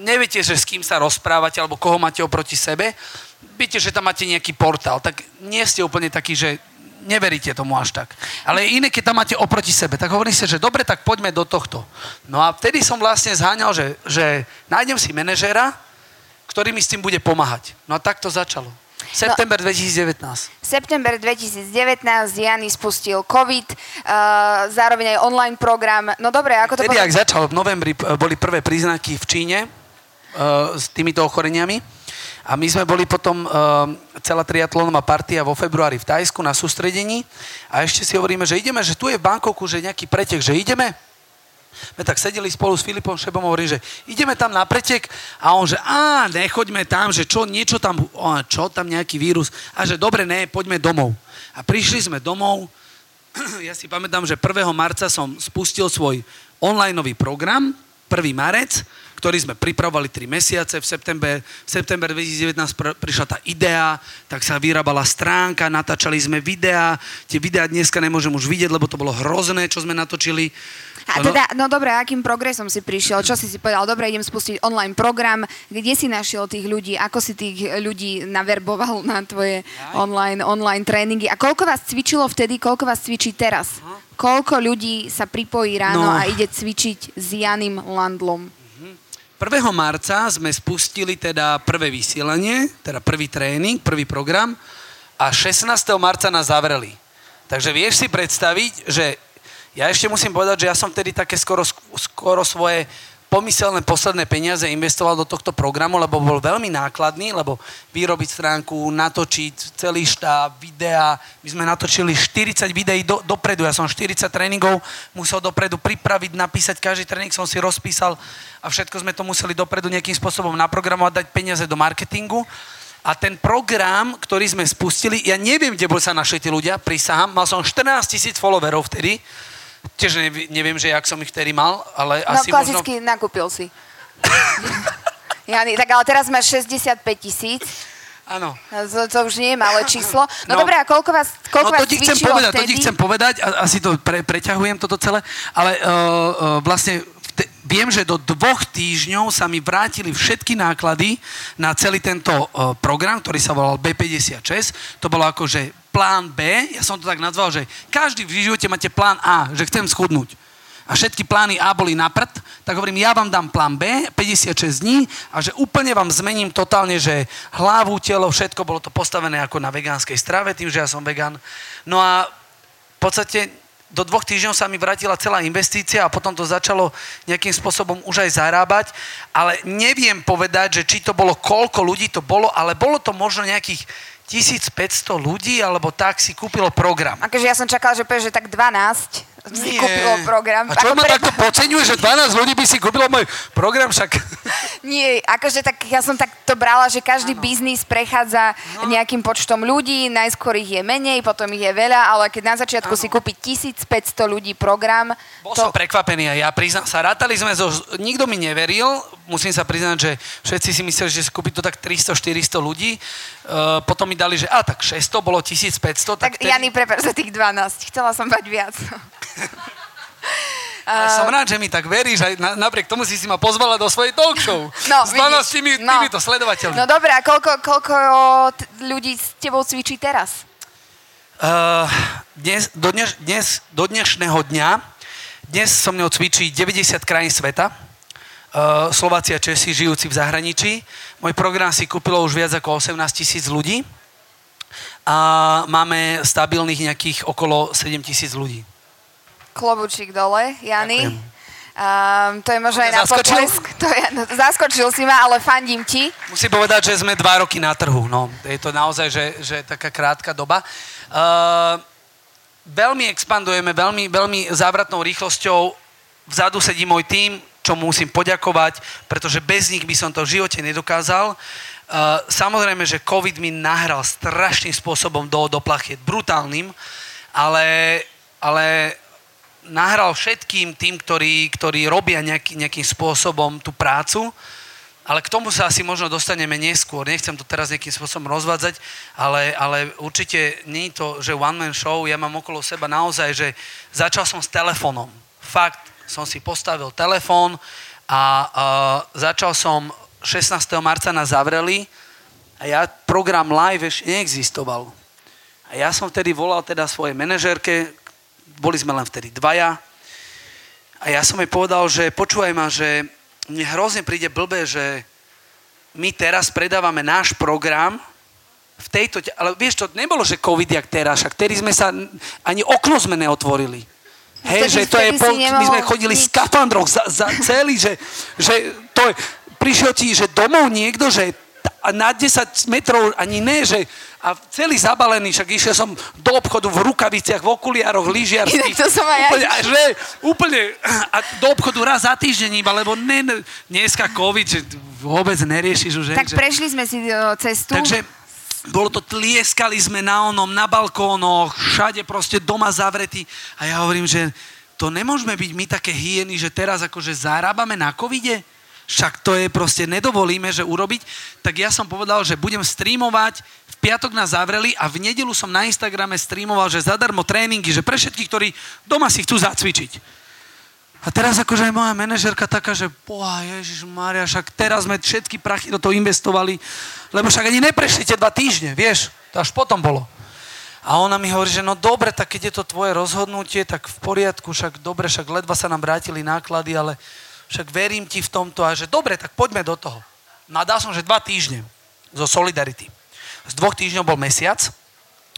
neviete, že s kým sa rozprávate, alebo koho máte oproti sebe. Viete, že tam máte nejaký portál, tak nie ste úplne takí, že neveríte tomu až tak. Ale iné, keď tam máte oproti sebe, tak hovorím si, že dobre, tak poďme do tohto. No a vtedy som vlastne zháňal, že, že nájdem si manažéra, ktorý mi s tým bude pomáhať. No a tak to začalo. September 2019. September 2019 Jany spustil COVID, uh, zároveň aj online program. No dobre, ako to Vtedy, potom- ak začal, v novembri boli prvé príznaky v Číne uh, s týmito ochoreniami. A my sme boli potom, uh, celá triatlónová partia vo februári v Tajsku na sústredení a ešte si hovoríme, že ideme, že tu je v Bankoku, že nejaký pretek, že ideme. My tak sedeli spolu s Filipom Šebom a hovorím, že ideme tam na pretek a on, že á, nechoďme tam, že čo, niečo tam, čo tam nejaký vírus a že dobre, ne, poďme domov. A prišli sme domov, ja si pamätám, že 1. marca som spustil svoj online program, 1. marec, ktorý sme pripravovali 3 mesiace. V september, v september 2019 pr- prišla tá idea, tak sa vyrábala stránka, natáčali sme videá. Tie videá dneska nemôžem už vidieť, lebo to bolo hrozné, čo sme natočili. A teda, no dobre, akým progresom si prišiel? Čo si si povedal? Dobre, idem spustiť online program. Kde si našiel tých ľudí? Ako si tých ľudí naverboval na tvoje online, online tréningy? A koľko vás cvičilo vtedy? Koľko vás cvičí teraz? Koľko ľudí sa pripojí ráno No. a ide cvičiť s Janim Landlom? 1. marca sme spustili teda prvé vysielanie, teda prvý tréning, prvý program a 16. marca nás zavreli. Takže vieš si predstaviť, že ja ešte musím povedať, že ja som vtedy také skoro, skoro svoje pomyselné posledné peniaze investoval do tohto programu, lebo bol veľmi nákladný, lebo vyrobiť stránku, natočiť celý štáb, videa. My sme natočili 40 videí do, dopredu, ja som 40 tréningov musel dopredu pripraviť, napísať, každý tréning som si rozpísal a všetko sme to museli dopredu nejakým spôsobom naprogramovať, dať peniaze do marketingu. A ten program, ktorý sme spustili, ja neviem, kde bol sa našli tí ľudia, prisahám, mal som 14 tisíc followerov vtedy, tiež neviem, že jak som ich vtedy mal, ale no, asi klasicky možno... nakúpil si. Jani, tak ale teraz máš 65 tisíc. Áno. To, to už nie je malé číslo. No, no dobré, a koľko vás, koľko no, to vás ti chcem povedať, vtedy? To ti chcem povedať, a, asi to pre, preťahujem toto celé, ale uh, uh, vlastne te, viem, že do dvoch týždňov sa mi vrátili všetky náklady na celý tento uh, program, ktorý sa volal B56. To bolo ako, že plán B, ja som to tak nazval, že každý v živote máte plán A, že chcem schudnúť. A všetky plány A boli na prd, tak hovorím, ja vám dám plán B, 56 dní a že úplne vám zmením totálne, že hlavu, telo, všetko bolo to postavené ako na vegánskej strave, tým, že ja som vegan. No a v podstate do dvoch týždňov sa mi vrátila celá investícia a potom to začalo nejakým spôsobom už aj zarábať, ale neviem povedať, že či to bolo, koľko ľudí to bolo, ale bolo to možno nejakých 1500 ľudí, alebo tak si kúpilo program. Akože ja som čakala, že že tak 12 si Nie. kúpilo program. A čo Ako ma pre- takto podceňuje, že 12 ľudí by si kúpilo môj program, však... Nie, akože tak ja som tak to brala, že každý biznis prechádza nejakým počtom ľudí, najskôr ich je menej, potom ich je veľa, ale keď na začiatku si kúpi 1500 ľudí program, Bol to... som prekvapený a ja priznám sa, rátali sme zo... Nikto mi neveril, musím sa priznať, že všetci si mysleli, že si kúpi to tak 300-400 ľudí. Uh, potom mi dali, že a tak 600, bolo 1500. Tak, Tak, Jany, prepáč za tých 12. Chcela som mať viac. Ale som rád, že mi tak veríš, aj na, napriek tomu si si ma pozvala do svojej talk show. No, s 12 vidíš, no. týmito sledovateľmi. No dobré, a koľko, koľko t- ľudí s tebou cvičí teraz? Uh, dnes, do, dneš, dnes, do dnešného dňa, dnes so mnou cvičí 90 krajín sveta, uh, Slováci a Česi žijúci v zahraničí. Môj program si kúpilo už viac ako 18 tisíc ľudí a máme stabilných nejakých okolo 7 tisíc ľudí. Klobučík dole, Jany. Ďakujem. Um, to je možno aj na zaskočil? potlesk. To je, no, zaskočil si ma, ale fandím ti. Musím povedať, že sme dva roky na trhu. No, je to naozaj, že, že taká krátka doba. Uh, veľmi expandujeme, veľmi, veľmi závratnou rýchlosťou. Vzadu sedí môj tím, čo mu musím poďakovať, pretože bez nich by som to v živote nedokázal. Uh, samozrejme, že COVID mi nahral strašným spôsobom do, do plachiet, brutálnym, ale, ale nahral všetkým tým, ktorí, ktorí robia nejaký, nejakým spôsobom tú prácu, ale k tomu sa asi možno dostaneme neskôr. Nechcem to teraz nejakým spôsobom rozvádzať, ale, ale určite nie je to, že one-man show. Ja mám okolo seba naozaj, že začal som s telefónom. Fakt, som si postavil telefón a uh, začal som 16. marca na zavreli a ja program live ešte neexistoval. A ja som vtedy volal teda svojej manažérke, boli sme len vtedy dvaja. A ja som jej povedal, že počúvaj ma, že mne hrozne príde blbé, že my teraz predávame náš program v tejto... Ale vieš, to nebolo, že COVID jak teraz, však vtedy sme sa... Ani okno sme neotvorili. Hej, Vtedy- že to je... Po, my nemohol sme chodili v skafandroch za, za celý, že, že to je... Prišiel ti, že domov niekto, že na 10 metrov ani ne, že a celý zabalený, však išiel som do obchodu v rukaviciach, v okuliároch, lyžiarských. Inak to som aj ja úplne, a že, úplne, a do obchodu raz za týždeň iba, lebo ne, ne, dneska COVID, že vôbec neriešiš už. Tak že, prešli sme si cestu. takže bolo to, tlieskali sme na onom, na balkónoch, všade proste doma zavretí. A ja hovorím, že to nemôžeme byť my také hyeny, že teraz akože zarábame na covide? Však to je proste, nedovolíme, že urobiť. Tak ja som povedal, že budem streamovať, v piatok nás zavreli a v nedelu som na Instagrame streamoval, že zadarmo tréningy, že pre všetkých, ktorí doma si chcú zacvičiť. A teraz akože aj moja manažerka taká, že boha Ježiš Mária, však teraz sme všetky prachy do toho investovali, lebo však ani neprešli tie dva týždne, vieš, to až potom bolo. A ona mi hovorí, že no dobre, tak keď je to tvoje rozhodnutie, tak v poriadku, však dobre, však ledva sa nám vrátili náklady, ale však verím ti v tomto a že dobre, tak poďme do toho. No som, že dva týždne zo Solidarity. Z dvoch týždňov bol mesiac,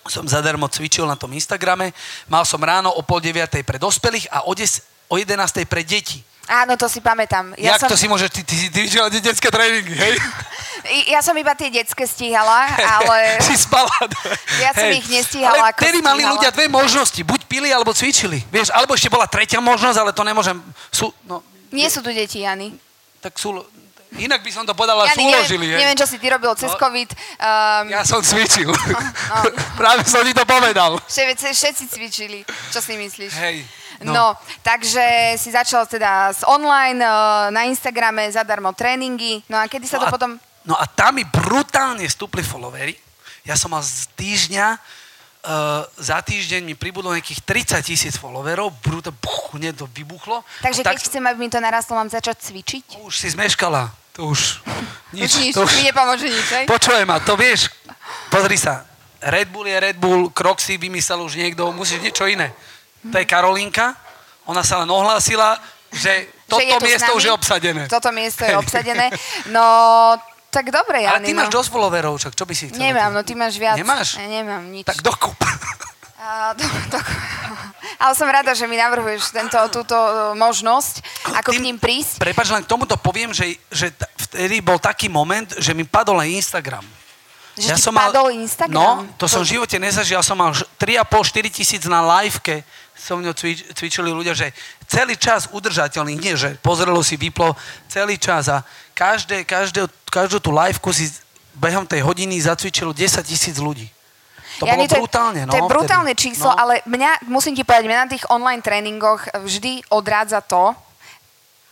som zadarmo cvičil na tom Instagrame, mal som ráno o pol deviatej pre dospelých a o, des, o 11. pre deti. Áno, to si pamätám. Ja Jak som... to si môžeš, ty, ty, ty, ty vyžila detské tréningy, hej? Ja som iba tie detské stíhala, ale... si spala. Ja som hej. ich nestíhala ale ako vtedy mali ľudia dve možnosti. Buď pili, alebo cvičili. Vieš, alebo ešte bola tretia možnosť, ale to nemôžem... Sú, no, Nie sú tu deti, Jany. Tak sú... Inak by som to povedala, ja, súložili. Neviem, neviem, čo si ty robil cez no, COVID. Um... Ja som cvičil. No, no. Práve som ti to povedal. Všetci, všetci cvičili. Čo si myslíš? Hej. No. no, takže si začal teda s online, uh, na Instagrame zadarmo tréningy. No a kedy sa no to a, potom... No a tam mi brutálne stúpli followery. Ja som mal z týždňa, uh, za týždeň mi pribudlo nejakých 30 tisíc followerov, brutálne, hneď to vybuchlo. Takže keď tak, chcem, aby mi to narastlo, mám začať cvičiť? Už si zmeškala. To už nič. Už nič, to už, mi nepomôže nič, hej? Počujem ma, to vieš, pozri sa, Red Bull je Red Bull, Croxy vymyslel už niekto, musíš niečo iné. To je Karolinka, ona sa len ohlásila, že toto že je miesto už je obsadené. Toto miesto je obsadené. No, tak dobre, Jani. Ale ty máš no. dosť followerov, čo by si chcel? Nemám, no ty máš viac. Nemáš? Ja nemám nič. Tak dokup. A, do, do, ale som rada, že mi navrhuješ tento, túto uh, možnosť, ako Tým, k ním prísť. Prepač, len k tomuto poviem, že, že vtedy bol taký moment, že mi padol aj Instagram. Že ja som mal, Instagram? No, to, to som v živote nezažil. Ja som mal 3,5-4 tisíc na liveke so mnou cvič, cvičili ľudia, že celý čas udržateľný, nie že pozrelo si, vyplo, celý čas a každé, každé, každú tú liveku si behom tej hodiny zacvičilo 10 tisíc ľudí. To ja bolo to brutálne, no. To je brutálne vtedy. číslo, no. ale mňa, musím ti povedať, mňa na tých online tréningoch vždy odrádza to,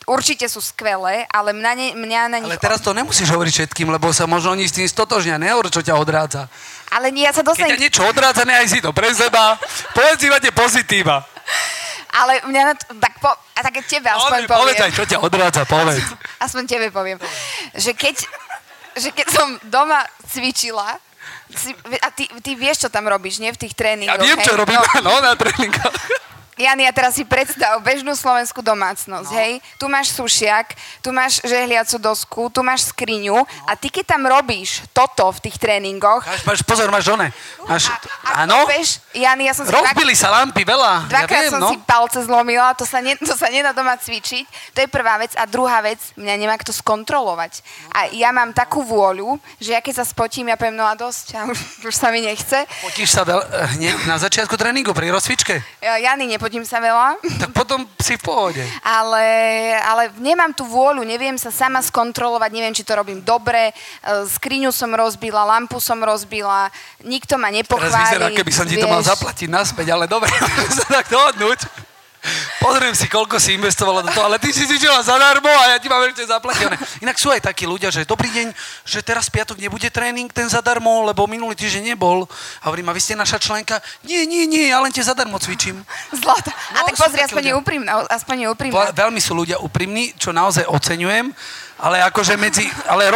určite sú skvelé, ale mňa, ne, mňa na nich... Ale teraz to nemusíš hovoriť všetkým, lebo sa možno oni s tým stotožnia. Nehovor, čo ťa odrádza. Ale nie, ja sa dostanem... Keď ťa niečo odrádza, nehaj si to pre seba. Povedz si máte pozitíva. Ale mňa na to, tak, po, a tak tebe aspoň poviem. Povedz aj, čo ťa odrádza, povedz. Aspoň tebe poviem. Že keď, že keď som doma cvičila, a ty, ty vieš, čo tam robíš, nie? V tých tréningoch. Ja viem, hej? čo robím, no, no na tréningoch. Jani, a teraz si predstav bežnú slovenskú domácnosť, no. hej? Tu máš sušiak, tu máš žehliacu dosku, tu máš skriňu no. a ty keď tam robíš toto v tých tréningoch... Máš, máš pozor, máš žone. Máš, áno? Jani, ja som si... Rozbili dvak... sa lampy veľa. Dvakrát ja viem, som no. si palce zlomila, to sa, ne, to sa nedá doma cvičiť. To je prvá vec. A druhá vec, mňa nemá kto skontrolovať. A ja mám takú vôľu, že ja keď sa spotím, ja poviem, no a dosť, a už, už sa mi nechce. Potíš sa veľ, hneď na začiatku tréningu pri rozcvičke? Ja, Jani, nepotím sa veľa. Tak potom si v pohode. Ale, ale nemám tú vôľu, neviem sa sama skontrolovať, neviem, či to robím dobre. E, skriňu som rozbila, lampu som rozbila, nikto ma nepochváli. Teraz vyzerá, keby som ti to mal zaplatiť naspäť, ale dobre, sa tak dohodnúť. Pozriem si, koľko si investovala do toho, ale ty si cvičila zadarmo a ja ti mám ešte zaplatené. Inak sú aj takí ľudia, že dobrý deň, že teraz piatok nebude tréning, ten zadarmo, lebo minulý týždeň nebol. A hovorím, a vy ste naša členka? Nie, nie, nie, ja len te zadarmo cvičím. Zlata. No, a tak pozri, aspoň je úprimná. Aspoň je úprimná. Veľmi sú ľudia úprimní, čo naozaj oceňujem, ale akože medzi, ale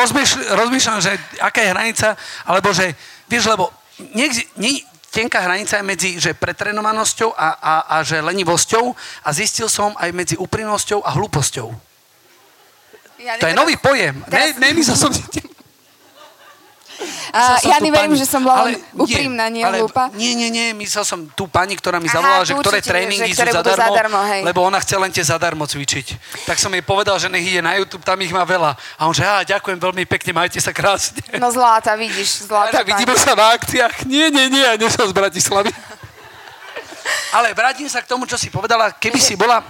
rozmýšľam, že aká je hranica, alebo že, vieš, lebo nie, nie, tenká hranica je medzi že pretrenovanosťou a, a, a že lenivosťou a zistil som aj medzi úprimnosťou a hlúposťou. Ja, to je nový pojem. Teraz... Ne, nemyslel som si Uh, ja neviem, že som bola ale, úprimná, nie ale, hlúpa. Nie, nie, nie, myslel som tú pani, ktorá mi zavolala, že ktoré tréningy sú zadarmo, zadarmo lebo ona chce len tie zadarmo cvičiť. Tak som jej povedal, že nech ide na YouTube, tam ich má veľa. A on že, á, ďakujem veľmi pekne, majte sa krásne. No zláta, vidíš, zláta. Vidíme sa na akciách. Nie, nie, nie, ja nie som z Bratislavy. ale vrátim sa k tomu, čo si povedala. Keby si bola,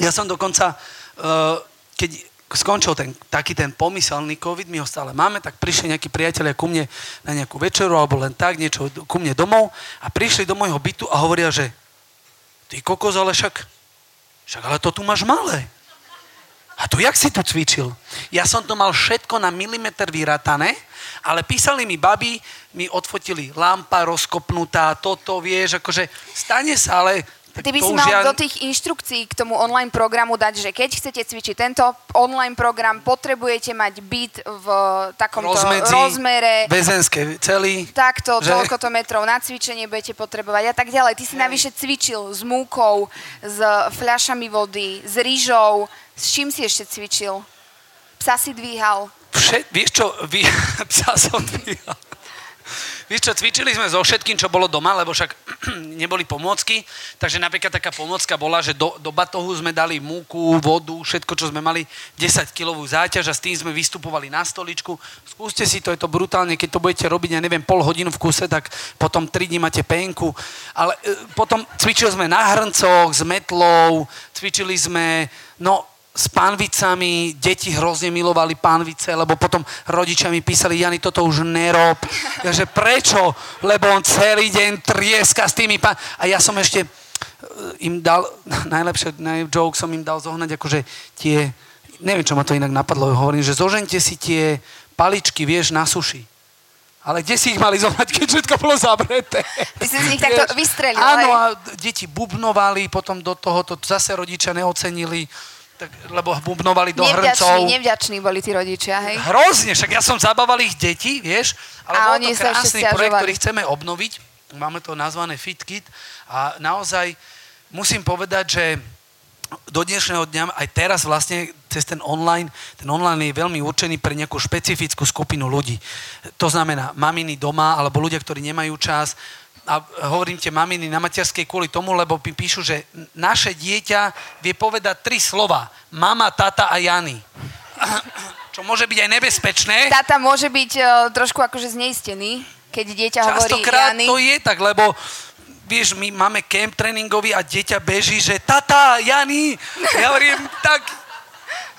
ja som dokonca, uh, keď skončil ten, taký ten pomyselný COVID, my ho stále máme, tak prišli nejakí priatelia ku mne na nejakú večeru alebo len tak, niečo ku mne domov a prišli do môjho bytu a hovoria, že ty kokos, ale však, však ale to tu máš malé. A tu jak si tu cvičil? Ja som to mal všetko na milimeter vyratané, ale písali mi baby, mi odfotili lampa rozkopnutá, toto, vieš, akože stane sa, ale Ty by si mal ja... do tých inštrukcií k tomu online programu dať, že keď chcete cvičiť tento online program, potrebujete mať byt v takomto Rozmedzi, rozmere. Väzenské celý. Takto, že... toľkoto metrov na cvičenie budete potrebovať a tak ďalej. Ty si navyše cvičil s múkou, s fľašami vody, s rýžou. S čím si ešte cvičil? Psa si dvíhal? Všet, vieš čo, vy, psa som dvíhal. Víš čo, cvičili sme so všetkým, čo bolo doma, lebo však neboli pomôcky, takže napríklad taká pomocka bola, že do, do batohu sme dali múku, vodu, všetko, čo sme mali, 10 kilovú záťaž a s tým sme vystupovali na stoličku. Skúste si to, je to brutálne, keď to budete robiť, ja neviem, pol hodinu v kuse, tak potom 3 dní máte penku. Ale e, potom cvičili sme na hrncoch, s metlou, cvičili sme, no s pánvicami, deti hrozne milovali pánvice, lebo potom rodičia mi písali, Jani, toto už nerob. Ja, že prečo? Lebo on celý deň trieska s tými pán... A ja som ešte eh, im dal, najlepšie, joke som im dal zohnať, akože tie, neviem, čo ma to inak napadlo, hovorím, že zožente si tie paličky, vieš, na suši. Ale kde si ich mali zohnať, keď všetko bolo zavreté? Ty si z nich takto vystrelil. Áno, a deti bubnovali, potom do toho to zase rodičia neocenili tak, lebo bubnovali do nevďační, hrncov. Nevďační boli tí rodičia, hej? Hrozne, však ja som zabával ich deti, vieš, ale a bol to krásny projekt, ktorý chceme obnoviť. Máme to nazvané FitKit a naozaj musím povedať, že do dnešného dňa, aj teraz vlastne cez ten online, ten online je veľmi určený pre nejakú špecifickú skupinu ľudí. To znamená maminy doma, alebo ľudia, ktorí nemajú čas, a hovorím tie maminy na materskej kvôli tomu, lebo mi píšu, že naše dieťa vie povedať tri slova. Mama, tata a Jany. Čo môže byť aj nebezpečné. Tata môže byť uh, trošku akože zneistený, keď dieťa hovorí Jany. to je tak, lebo vieš, my máme camp tréningový a dieťa beží, že tata, Jany. Ja hovorím, tak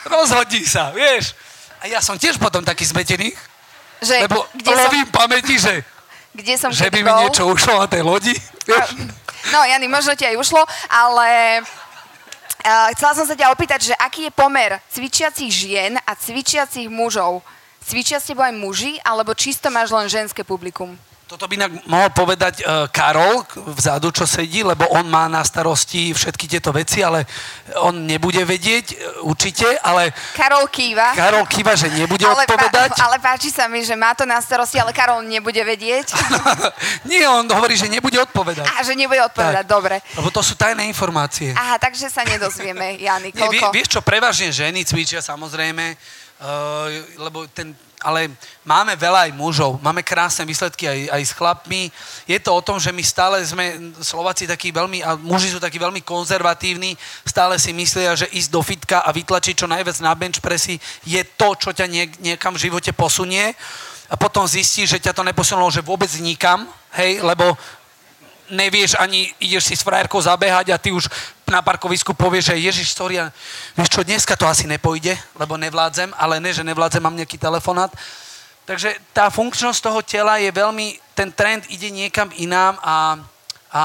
rozhodni sa, vieš. A ja som tiež potom taký zmetený, že, lebo lovím som... pamäti, že kde som Že by mi niečo ušlo na tej lodi? No, Jany, možno ti aj ušlo, ale uh, chcela som sa ťa opýtať, že aký je pomer cvičiacich žien a cvičiacich mužov? Cvičia s tebou aj muži, alebo čisto máš len ženské publikum? Toto by inak mohol povedať uh, Karol vzadu, čo sedí, lebo on má na starosti všetky tieto veci, ale on nebude vedieť uh, určite, ale... Karol kýva. Karol kýva, že nebude ale odpovedať. Pá, ale páči sa mi, že má to na starosti, ale Karol nebude vedieť. Nie, on hovorí, že nebude odpovedať. A že nebude odpovedať, tak, dobre. Lebo to sú tajné informácie. Aha, takže sa nedozvieme, Jany, koľko? Nie, vieš čo, prevažne ženy cvičia samozrejme, uh, lebo ten ale máme veľa aj mužov, máme krásne výsledky aj, aj s chlapmi. Je to o tom, že my stále sme Slováci takí veľmi, a muži sú takí veľmi konzervatívni, stále si myslia, že ísť do fitka a vytlačiť čo najviac na bench pressy je to, čo ťa niek- niekam v živote posunie. A potom zistí, že ťa to neposunulo, že vôbec nikam, hej, lebo nevieš ani, ideš si s frajerkou zabehať a ty už na parkovisku povieš, že Ježiš, sorry, vieš čo, dneska to asi nepojde, lebo nevládzem, ale ne, že nevládzem, mám nejaký telefonát. Takže tá funkčnosť toho tela je veľmi, ten trend ide niekam inám a, a, a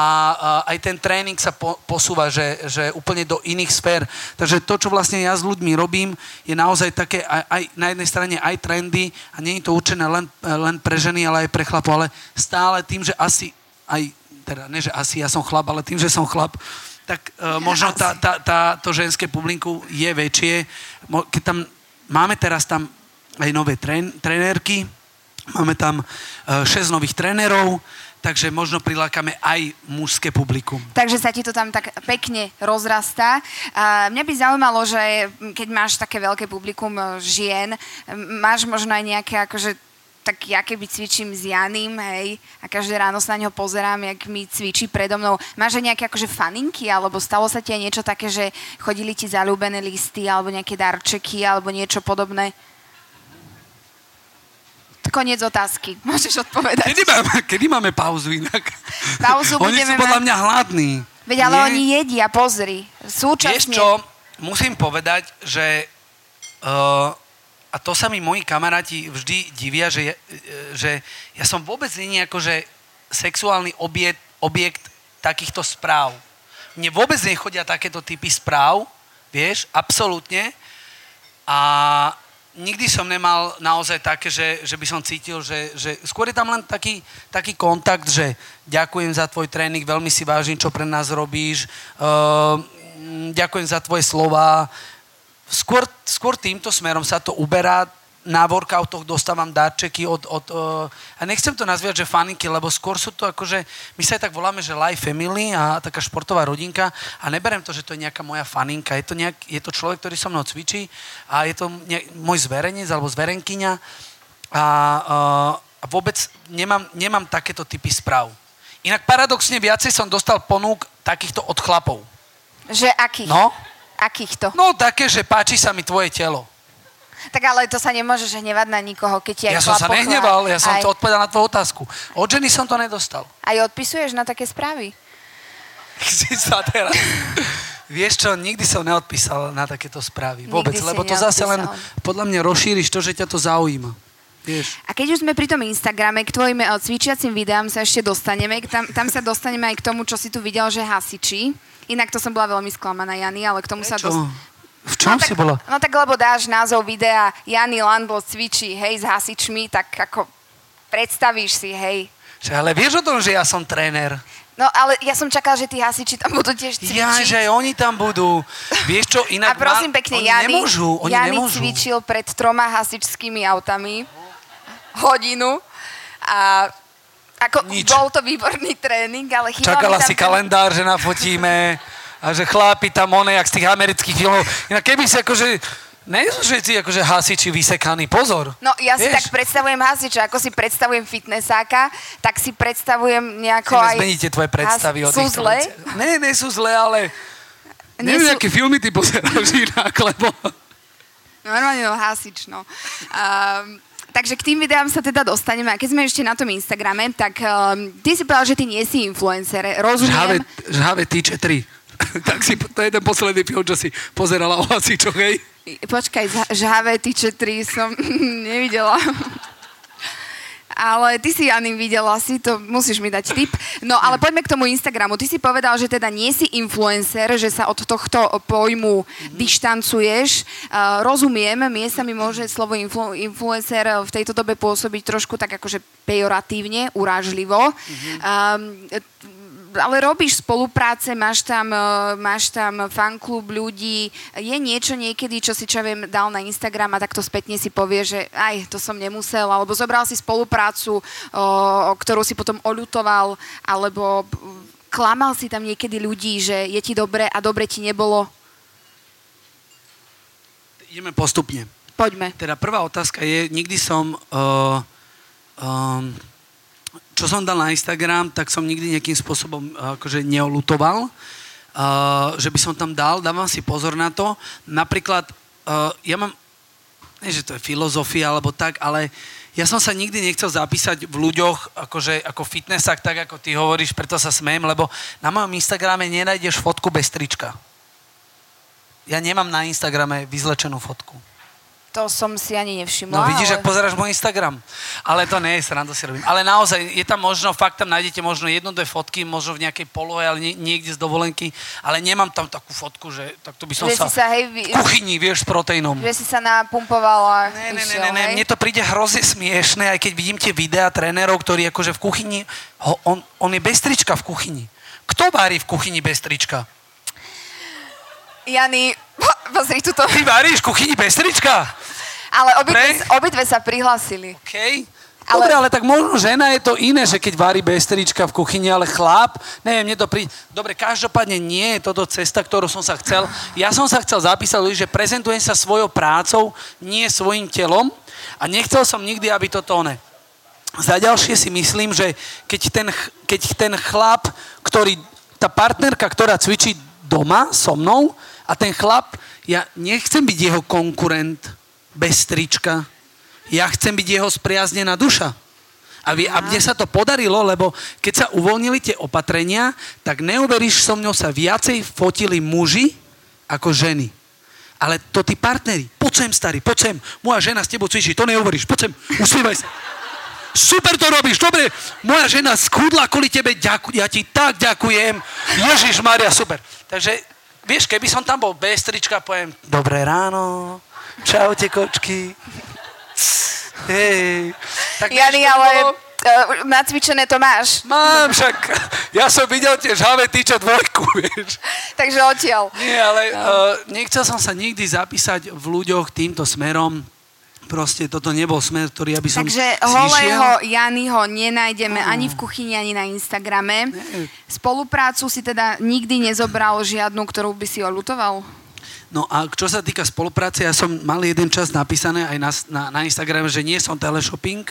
aj ten tréning sa po, posúva, že, že úplne do iných sfér. Takže to, čo vlastne ja s ľuďmi robím, je naozaj také aj, aj na jednej strane aj trendy a nie je to určené len, len pre ženy, ale aj pre chlapov, ale stále tým, že asi aj teda ne, že asi ja som chlap, ale tým, že som chlap, tak uh, možno tá, tá, tá, to ženské publiku je väčšie. Keď tam, máme teraz tam aj nové trén, trenérky, máme tam uh, e, 6 nových trénerov, takže možno prilákame aj mužské publikum. Takže sa ti to tam tak pekne rozrastá. Mňa by zaujímalo, že keď máš také veľké publikum e, žien, máš možno aj nejaké akože tak ja keby cvičím s Janým, hej, a každé ráno sa na ňo pozerám, jak mi cvičí predo mnou. Máš aj nejaké akože faninky, alebo stalo sa ti aj niečo také, že chodili ti zalúbené listy, alebo nejaké darčeky, alebo niečo podobné? Koniec otázky. Môžeš odpovedať. Kedy máme, kedy máme pauzu inak? Pauzu oni budeme sú podľa mňa hladní. Veď ale Nie? oni jedia, pozri. Súčasne. Vieš čo, musím povedať, že uh, a to sa mi moji kamaráti vždy divia, že, že ja som vôbec není akože sexuálny objekt, objekt takýchto správ. Mne vôbec nechodia takéto typy správ, vieš, absolútne. A nikdy som nemal naozaj také, že, že by som cítil, že, že skôr je tam len taký, taký kontakt, že ďakujem za tvoj tréning, veľmi si vážim, čo pre nás robíš, uh, ďakujem za tvoje slova, skôr, skôr týmto smerom sa to uberá. Na workoutoch dostávam darčeky od, od uh, a nechcem to nazvať, že faninky, lebo skôr sú to akože, my sa aj tak voláme, že life family a taká športová rodinka a neberem to, že to je nejaká moja faninka. Je to, nejak, je to človek, ktorý so mnou cvičí a je to nejak, môj zverejnec alebo zverenkyňa a uh, a vôbec nemám, nemám takéto typy správ. Inak paradoxne viacej som dostal ponúk takýchto od chlapov. Že akých? No, Akýchto? no také, že páči sa mi tvoje telo. Tak ale to sa nemôžeš hnevať na nikoho, keď ti Ja som sa chlap nehneval, ja som aj, to odpovedal na tvoju otázku. Od ženy som to nedostal. Aj odpisuješ na také správy? Si sa teraz... Vieš čo, nikdy som neodpísal na takéto správy. Vôbec, Nikdy lebo to zase len neodpísal. podľa mňa rozšíriš to, že ťa to zaujíma. Vieš. A keď už sme pri tom Instagrame, k tvojim eh, cvičiacim videám sa ešte dostaneme. Tam, tam sa dostaneme aj k tomu, čo si tu videl, že hasiči. Inak to som bola veľmi sklamaná, Jany, ale k tomu sa Čo? dos- V čom no, si tak, bola? No tak lebo dáš názov videa Jany Landl cvičí, hej, s hasičmi, tak ako predstavíš si, hej. Že, ale vieš o tom, že ja som tréner? No ale ja som čakala, že tí hasiči tam budú tiež cvičiť. Ja, že aj oni tam budú. Vieš čo, inak A prosím ma, pekne, oni Jany, nemôžu, oni Jany nemôžu. cvičil pred troma hasičskými autami hodinu a ako Nič. bol to výborný tréning, ale chýbal Čakala tam si ten- kalendár, že nafotíme a že chlápi tam one, jak z tých amerických filmov. Inak keby si akože, nie sú všetci akože hasiči vysekaní, pozor. No ja si Vieš? tak predstavujem hasiča, ako si predstavujem fitnessáka, tak si predstavujem nejako Chceme aj... zmeniť tie tvoje predstavy o Has- Sú týchto zlé? Ne, ne sú zlé, ale... Nie Neviem, sú- aké filmy ty pozeráš inak, lebo... Normálne no, hasič, no. Um, takže k tým videám sa teda dostaneme. A keď sme ešte na tom Instagrame, tak um, ty si povedal, že ty nie si influencer. Žhavé, Rozumiem. žhavé týče 3. tak si, to je ten posledný film, čo si pozerala o hasičoch, hej? Počkaj, žhavé tyče 3 som nevidela. Ale ty si, Jany, videla si, to musíš mi dať tip. No, ale poďme k tomu Instagramu. Ty si povedal, že teda nie si influencer, že sa od tohto pojmu dištancuješ. Uh, rozumiem, miestami môže slovo influ- influencer v tejto dobe pôsobiť trošku tak akože pejoratívne, urážlivo. Um, ale robíš spolupráce, máš tam, eh, máš tam fanklub ľudí. Je niečo niekedy, čo si čo viem, dal na Instagram a takto spätne si povie, že aj, to som nemusel, alebo zobral si spoluprácu, o, o ktorú si potom oľutoval, alebo klamal si tam niekedy ľudí, že je ti dobre a dobre ti nebolo. Ideme postupne. Poďme. Teda prvá otázka je, nikdy som, uh, um, čo som dal na Instagram, tak som nikdy nejakým spôsobom uh, akože neolutoval, uh, že by som tam dal, dávam si pozor na to. Napríklad, uh, ja mám, nie že to je filozofia alebo tak, ale ja som sa nikdy nechcel zapísať v ľuďoch akože, ako fitnessák, tak ako ty hovoríš, preto sa smejem, lebo na mojom Instagrame nenájdeš fotku bez trička. Ja nemám na Instagrame vyzlečenú fotku. To som si ani nevšimla. No vidíš, ale... ak pozeráš môj Instagram. Ale to nie je srandu si robím. Ale naozaj, je tam možno, fakt tam nájdete možno jednu, dve fotky, možno v nejakej polohe, ale nie, niekde z dovolenky, ale nemám tam takú fotku, že takto by som Že sa... sa, hej, v kuchyni, vieš, s proteínom. že si sa napumpovala. Ne, ne, ne, ne, ne, mne to príde hrozne smiešne, aj keď vidím tie videá trénerov, ktorí akože v kuchyni, ho, on, on je bez trička v kuchyni. Kto varí v kuchyni bez trička? Jany, pozri tuto. Ty varíš v kuchyni bez trička? Ale obidve, obidve sa prihlásili. OK. Ale- Dobre, ale tak možno žena je to iné, že keď varí bez trička v kuchyni, ale chlap, neviem, mne to príde... Dobre, každopádne nie je toto cesta, ktorú som sa chcel. Ja som sa chcel zapísať, že prezentujem sa svojou prácou, nie svojim telom a nechcel som nikdy, aby toto ne. Za ďalšie si myslím, že keď ten, keď ten chlap, ktorý, tá partnerka, ktorá cvičí doma so mnou a ten chlap, ja nechcem byť jeho konkurent bez trička, ja chcem byť jeho spriaznená duša. A, vie, a mne sa to podarilo, lebo keď sa uvoľnili tie opatrenia, tak neuveríš, so mnou sa viacej fotili muži ako ženy. Ale to tí partneri, poď sem starý, poď sem, moja žena s tebou cvičí, to neuveríš, poď sem, usmievaj sa. Super to robíš, dobre, moja žena schudla kvôli tebe, ďakujem, ja ti tak ďakujem, Ježiš Maria, super. Takže, vieš, keby som tam bol bez trička, poviem, dobré ráno, čaute kočky, hej. Tak to ale uh, nacvičené to máš. Mám však, ja som videl tie žhavé tyča dvojku, vieš. Takže odtiaľ. Nie, ale uh, nechcel som sa nikdy zapísať v ľuďoch týmto smerom. Proste toto nebol smer, ktorý ja by som Takže holého. Janyho nenájdeme ani v kuchyni, ani na Instagrame. Nie. Spoluprácu si teda nikdy nezobral žiadnu, ktorú by si oľutoval? No a čo sa týka spolupráce, ja som mal jeden čas napísané aj na, na, na Instagrame, že nie som teleshopping,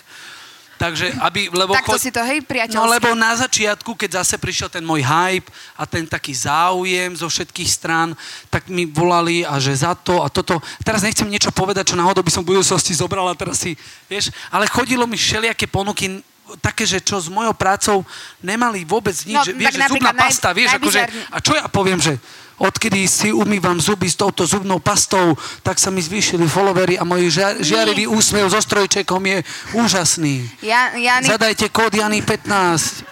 Takže, aby, lebo Takto chod- si to, hej, priateľsky. No lebo na začiatku, keď zase prišiel ten môj hype a ten taký záujem zo všetkých strán, tak mi volali a že za to a toto. Teraz nechcem niečo povedať, čo náhodou by som v budúcnosti zobral a teraz si, vieš, ale chodilo mi všelijaké ponuky také, že čo s mojou prácou nemali vôbec nič. No, že, vieš, že zubná naj- pasta, vieš, akože, a čo ja poviem, že odkedy si umývam zuby s touto zubnou pastou, tak sa mi zvýšili followery a môj žia- žiarivý úsmev so strojčekom je úžasný. Ja, Jani, Zadajte kód Jany 15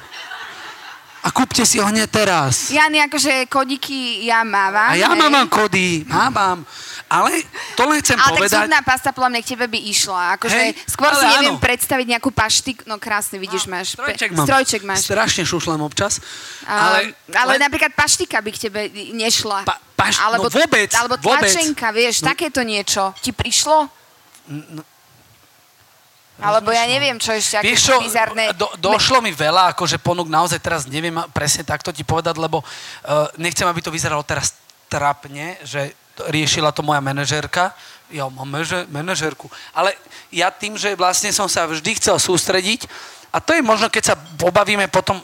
a kúpte si ho hneď teraz. Jani, akože kodiky ja mávam. A ja hej. mám kódy, mávam. Ale to len chcem Ale tak povedať. zubná pasta podľa mňa k tebe by išla. Akože Hej, skôr si ale neviem áno. predstaviť nejakú paštik. No krásne, vidíš, máš. pe- Strojček mám. Strojček máš. Strašne šušlem občas. Ale, Ale, ale len- napríklad paštika by k tebe nešla. Pa- paš- no vôbec, Alebo vôbec. tlačenka, vieš, No. takéto niečo. Ti prišlo? Alebo ja neviem, čo ešte, aké Vieš bizarné... do, došlo mi veľa, akože ponúk naozaj teraz neviem presne takto ti povedať, lebo uh, nechcem, aby to vyzeralo teraz trapne, že riešila to moja manažérka. Ja mám meže, manažérku. Ale ja tým, že vlastne som sa vždy chcel sústrediť, a to je možno, keď sa pobavíme potom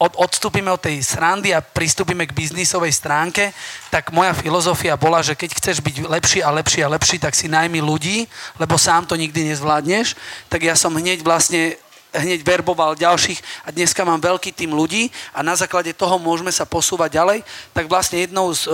od, odstúpime od tej srandy a pristúpime k biznisovej stránke, tak moja filozofia bola, že keď chceš byť lepší a lepší a lepší, tak si najmi ľudí, lebo sám to nikdy nezvládneš. Tak ja som hneď vlastne hneď verboval ďalších a dneska mám veľký tým ľudí a na základe toho môžeme sa posúvať ďalej. Tak vlastne jednou z e,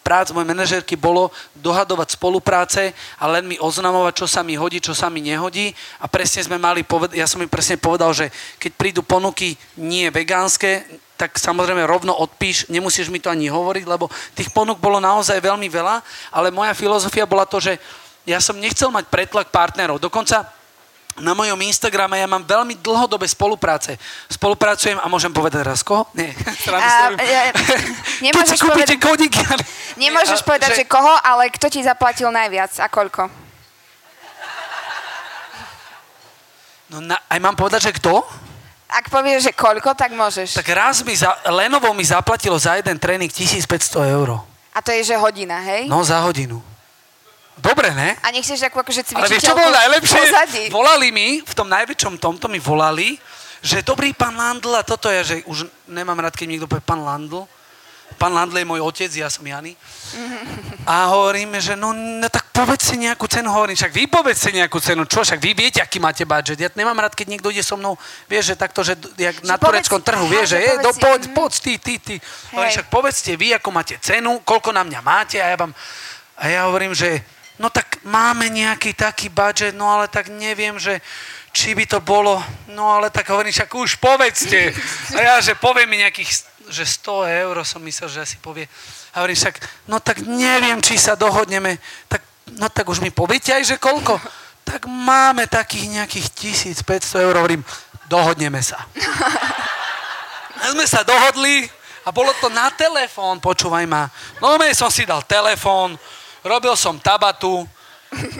prác mojej manažérky bolo dohadovať spolupráce a len mi oznamovať, čo sa mi hodí, čo sa mi nehodí. A presne sme mali, poved- ja som im presne povedal, že keď prídu ponuky nie vegánske, tak samozrejme rovno odpíš, nemusíš mi to ani hovoriť, lebo tých ponúk bolo naozaj veľmi veľa, ale moja filozofia bola to, že ja som nechcel mať pretlak partnerov. Dokonca na mojom Instagrame ja mám veľmi dlhodobé spolupráce. Spolupracujem a môžem povedať raz koho? Nie. Si A, si nemôžeš kúpite povedať- kódiky. ale- Nemôžeš a- povedať, že koho, ale kto ti zaplatil najviac a koľko? No, na, aj mám povedať, že kto? Ak povieš, že koľko, tak môžeš. Tak raz mi za, Lenovo mi zaplatilo za jeden tréning 1500 eur. A to je, že hodina, hej? No, za hodinu. Dobre, ne? A nechceš takú akože Ale vieš, čo cvičiteľku bolo najlepšie? pozadí. Volali mi, v tom najväčšom tomto mi volali, že dobrý pán Landl a toto je, že už nemám rád, keď mi niekto povie pán Landl. Pán Landl je môj otec, ja som Jany. A hovorím, že no, no tak povedz si nejakú cenu. Hovorím, však vy povedz si nejakú cenu. Čo, však vy viete, aký máte budget. Ja nemám rád, keď niekto ide so mnou, vieš, že takto, že jak na povedz- tureckom trhu, vieš, že je, si, poď, mhm. poď, ty, ty, ty. Hovorím, však povedzte vy, ako máte cenu, koľko na mňa máte a ja vám... A ja hovorím, že no tak máme nejaký taký budget, no ale tak neviem, že či by to bolo, no ale tak hovorím, však už povedzte. A ja, že povie mi nejakých, že 100 eur som myslel, že asi povie. A hovorím však, no tak neviem, či sa dohodneme. Tak, no tak už mi poviete aj, že koľko. Tak máme takých nejakých 1500 eur. Hovorím, dohodneme sa. A sme sa dohodli a bolo to na telefón, počúvaj ma. No ja som si dal telefón, robil som tabatu,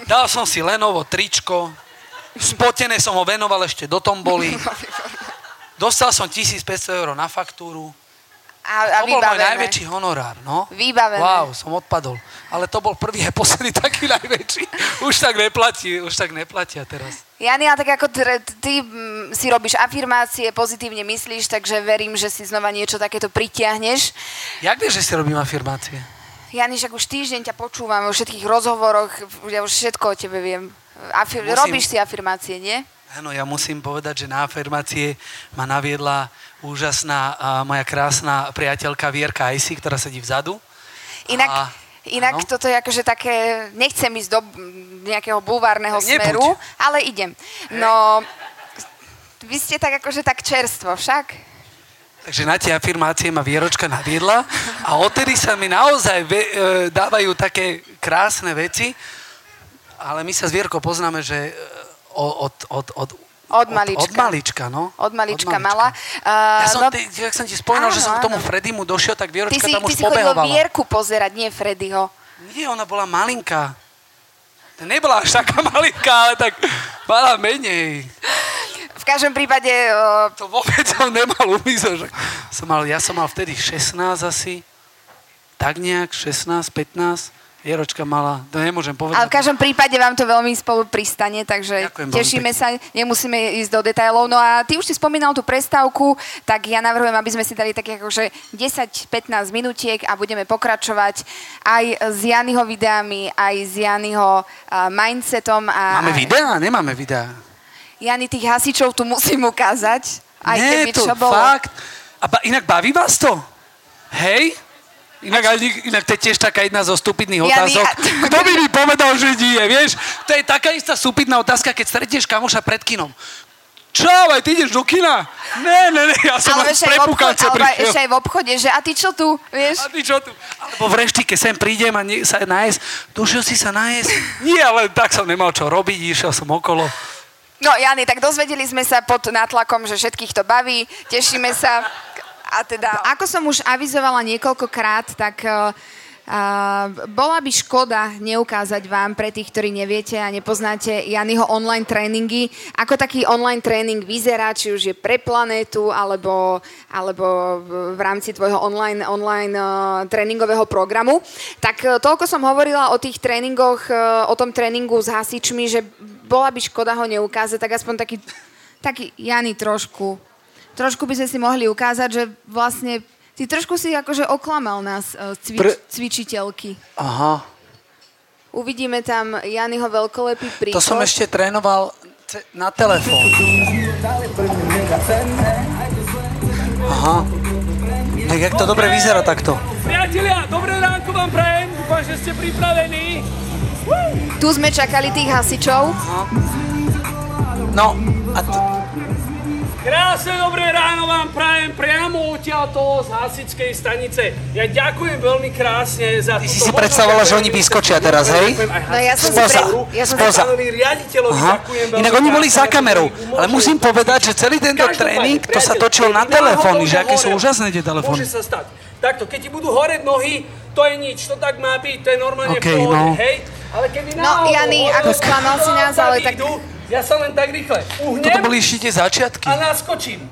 dal som si Lenovo tričko, spotené som ho venoval ešte do tomboli. Dostal som 1500 eur na faktúru. A, a To bol môj najväčší honorár, no. Vybavené. Wow, som odpadol. Ale to bol prvý a posledný taký najväčší. Už tak neplatí, už tak neplatia teraz. Jani, ale tak ako ty si robíš afirmácie, pozitívne myslíš, takže verím, že si znova niečo takéto pritiahneš. Jak vieš, že si robím afirmácie? Jani, však už týždeň ťa počúvam vo všetkých rozhovoroch, ja už všetko o tebe viem. Afir- Musím- Robíš si afirmácie, nie? Áno, ja musím povedať, že na afirmácie ma naviedla úžasná a moja krásna priateľka Vierka Ajsi, ktorá sedí vzadu. Inak, A- inak áno. toto je akože také, nechcem ísť do nejakého bulvárneho Nebuď. smeru, ale idem. No, vy ste tak akože tak čerstvo, však? Takže na tie afirmácie ma Vieročka naviedla a odtedy sa mi naozaj ve, e, dávajú také krásne veci, ale my sa s Vierkou poznáme, že e, od, od, od, Od malička. Od, od malička, no. Od malička mala. Uh, Ja som, no, ty, jak som ti spomínal, že som k tomu áno. Fredimu došiel, tak ty Vieročka si, tam ty už si chodil pobehovala. Vierku pozerať, nie Freddyho. Nie, ona bola malinká. To nebola až taká malinká, ale tak mala menej. V každom prípade, uh, To vôbec som nemal úmysel. Že som mal, ja som mal vtedy 16 asi. Tak nejak, 16, 15. Jeročka mala, to nemôžem povedať. Ale v každom prípade vám to veľmi spolu pristane, takže Ďakujem tešíme sa, nemusíme ísť do detailov. No a ty už si spomínal tú prestávku, tak ja navrhujem, aby sme si dali také akože 10-15 minutiek a budeme pokračovať aj s Janyho videami, aj s Janyho uh, mindsetom. A, Máme videá? Nemáme videá. Jany, tých hasičov tu musím ukázať. Aj Nie, keby to čo bolo. fakt. A ba, inak baví vás to? Hej? Inak, ale, inak to je tiež taká jedna zo stupidných Ja otázok. nie- Kto by mi povedal, že nie, vieš? To je taká istá stupidná otázka, keď stretneš kamoša pred kinom. Čo, aj ty ideš do kina? Ne, ne, ne, ja som len Ale obchode, prepukance alebo prišiel. ešte aj v obchode, že a ty čo tu, vieš? A ty čo tu? Alebo v reštike sem prídem a nie, sa najesť. Dušil si sa najesť? Nie, ale tak som nemal čo robiť, išiel som okolo. No Jany, tak dozvedeli sme sa pod nátlakom, že všetkých to baví, tešíme sa. A teda, ako som už avizovala niekoľkokrát, tak uh, bola by škoda neukázať vám, pre tých, ktorí neviete a nepoznáte Janyho online tréningy, ako taký online tréning vyzerá, či už je pre planétu, alebo, alebo v rámci tvojho online, online uh, tréningového programu. Tak uh, toľko som hovorila o tých tréningoch, uh, o tom tréningu s hasičmi, že bola by škoda ho neukázať, tak aspoň taký, taký Jany trošku trošku by sme si mohli ukázať, že vlastne ty trošku si akože oklamal nás e, cvič, Pre- cvičiteľky. Aha. Uvidíme tam Janyho veľkolepý príchod. To som ešte trénoval na telefón. Aha. Tak jak to dobre vyzerá takto. Priatelia, dobré ránko vám prajem, dúfam, že ste pripravení. Tu sme čakali tých hasičov. No, a t- Krásne dobré ráno vám prajem priamo odtiaľto z hasičskej stanice. Ja ďakujem veľmi krásne za ty si si predstavovala, že oni vyskočia teraz, hej? No ja som si Spoza. pre... Ja som si... Spoza. Pánovi riaditeľovi Aha. ďakujem veľmi Inak oni boli za kamerou, ale musím povedať, že celý tento tréning, to sa točil na telefóny, že aké sú úžasné tie telefóny. Môže sa stať. Takto, keď ti budú horeť nohy, to je nič, to tak má byť, to je normálne v pohode, no. hej? Ale keby No, náhodou Jany, hore ako sklamal si nás, ale tak- idú, Ja sa len tak rýchle uhnem Toto boli ešte tie začiatky. a naskočím.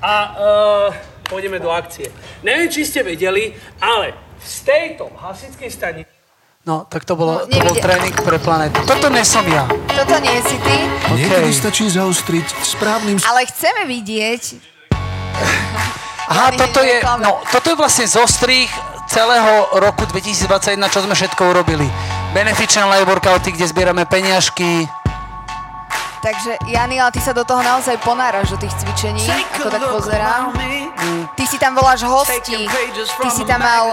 A uh, pôjdeme do akcie. Neviem, či ste vedeli, ale z tejto hasičskej stanice No, tak to, bolo, No, to bol tréning pre planetu. Toto nesom ja. Toto nie si ty, Niekedy Okej. stačí zaostriť správnym ale chceme vidieť. Aha, Jany, toto je, no, toto je vlastne zostrih celého roku 2021, čo sme všetko urobili. Benefičné live workouty, kde zbierame peniažky. Takže Jany, ale ty sa do toho naozaj ponáraš, do tých cvičení, ako tak pozerám. Ty si tam voláš hosti, ty si tam mal...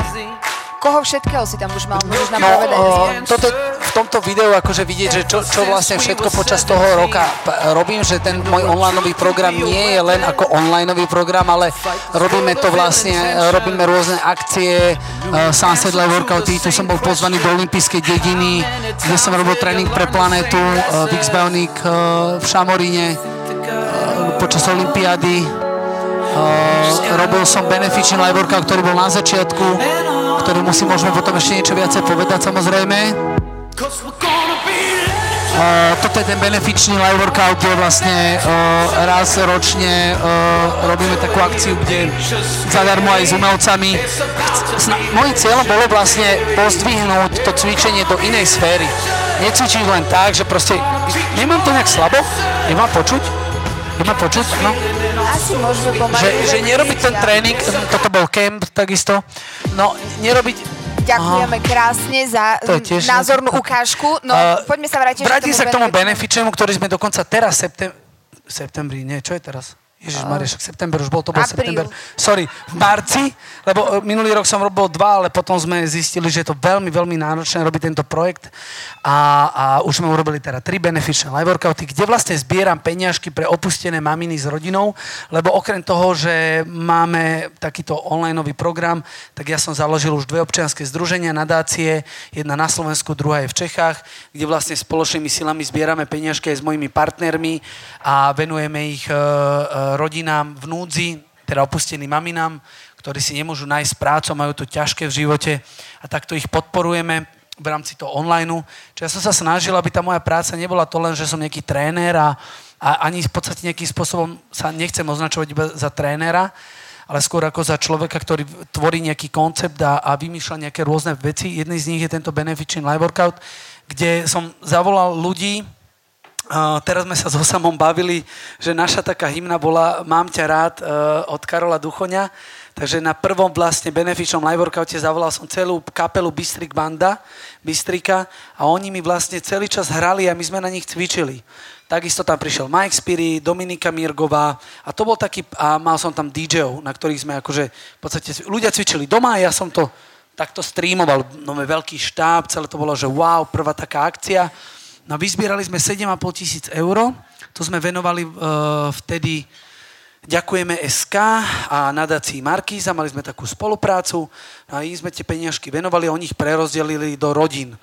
Koho všetkého si tam už mal? Môžeš nám No, povedať. toto, v tomto videu akože vidieť, že čo, čo vlastne všetko počas toho roka robím, že ten môj onlineový program nie je len ako onlineový program, ale robíme to vlastne, e, robíme rôzne akcie, uh, Sunset Live Workouty, tu som bol pozvaný do olympijskej dediny, kde som robil tréning pre planetu, uh, Vix Bionic uh, v Šamoríne uh, počas olympiády. Uh, robil som benefičný live workout, ktorý bol na začiatku, ktorý musím možno potom ešte niečo viacej povedať samozrejme. Uh, toto je ten benefičný live workout, kde vlastne uh, raz ročne uh, robíme takú akciu, kde zadarmo aj s umelcami. Mojím cieľom bolo vlastne pozdvihnúť to cvičenie do inej sféry. Necvičiť len tak, že proste nemám to nejak slabo, nemám počuť, nemám počuť, no Asi môžeme pomaly. že, že nerobiť ten tréning, toto bol camp takisto, no nerobiť, Ďakujeme krásne za tiež- názornú ukážku. No, Uh, poďme sa vrátiť vrátim sa k tomu benefičnému, ktorý sme dokonca teraz septem... septembri, nie, čo je teraz? Ježiš Maria, však september už bol, to bol Apríl. september. Sorry, v marci, lebo e, minulý rok som robil dva, ale potom sme zistili, že je to veľmi, veľmi náročné robiť tento projekt a, a už sme urobili teda tri benefičné live workouty, kde vlastne zbieram peňažky pre opustené maminy s rodinou, lebo okrem toho, že máme takýto online program, tak ja som založil už dve občianske združenia, nadácie, jedna na Slovensku, druhá je v Čechách, kde vlastne spoločnými silami zbierame peňažky aj s mojimi partnermi a venujeme ich e, e, rodinám v núdzi, teda opusteným maminám, ktorí si nemôžu nájsť prácu, majú to ťažké v živote a takto ich podporujeme v rámci toho online. Čiže ja som sa snažil, aby tá moja práca nebola to len, že som nejaký tréner a, a ani v podstate nejakým spôsobom sa nechcem označovať iba za trénera, ale skôr ako za človeka, ktorý tvorí nejaký koncept a, a vymýšľa nejaké rôzne veci. Jedný z nich je tento Beneficent Live Workout, kde som zavolal ľudí, Uh, teraz sme sa s Osamom bavili, že naša taká hymna bola Mám ťa rád uh, od Karola Duchoňa, takže na prvom vlastne benefičnom live workoute zavolal som celú kapelu Bystrik Banda, Bystrika a oni mi vlastne celý čas hrali a my sme na nich cvičili. Takisto tam prišiel Mike Spiry, Dominika Mirgová a to bol taký, a mal som tam DJov, na ktorých sme akože v podstate, ľudia cvičili doma a ja som to takto streamoval, no veľký štáb, celé to bolo, že wow, prvá taká akcia. No vyzbierali sme 7,5 tisíc eur, to sme venovali uh, vtedy Ďakujeme SK a nadácii Markíza, mali sme takú spoluprácu a im sme tie peniažky venovali oni ich prerozdelili do rodín.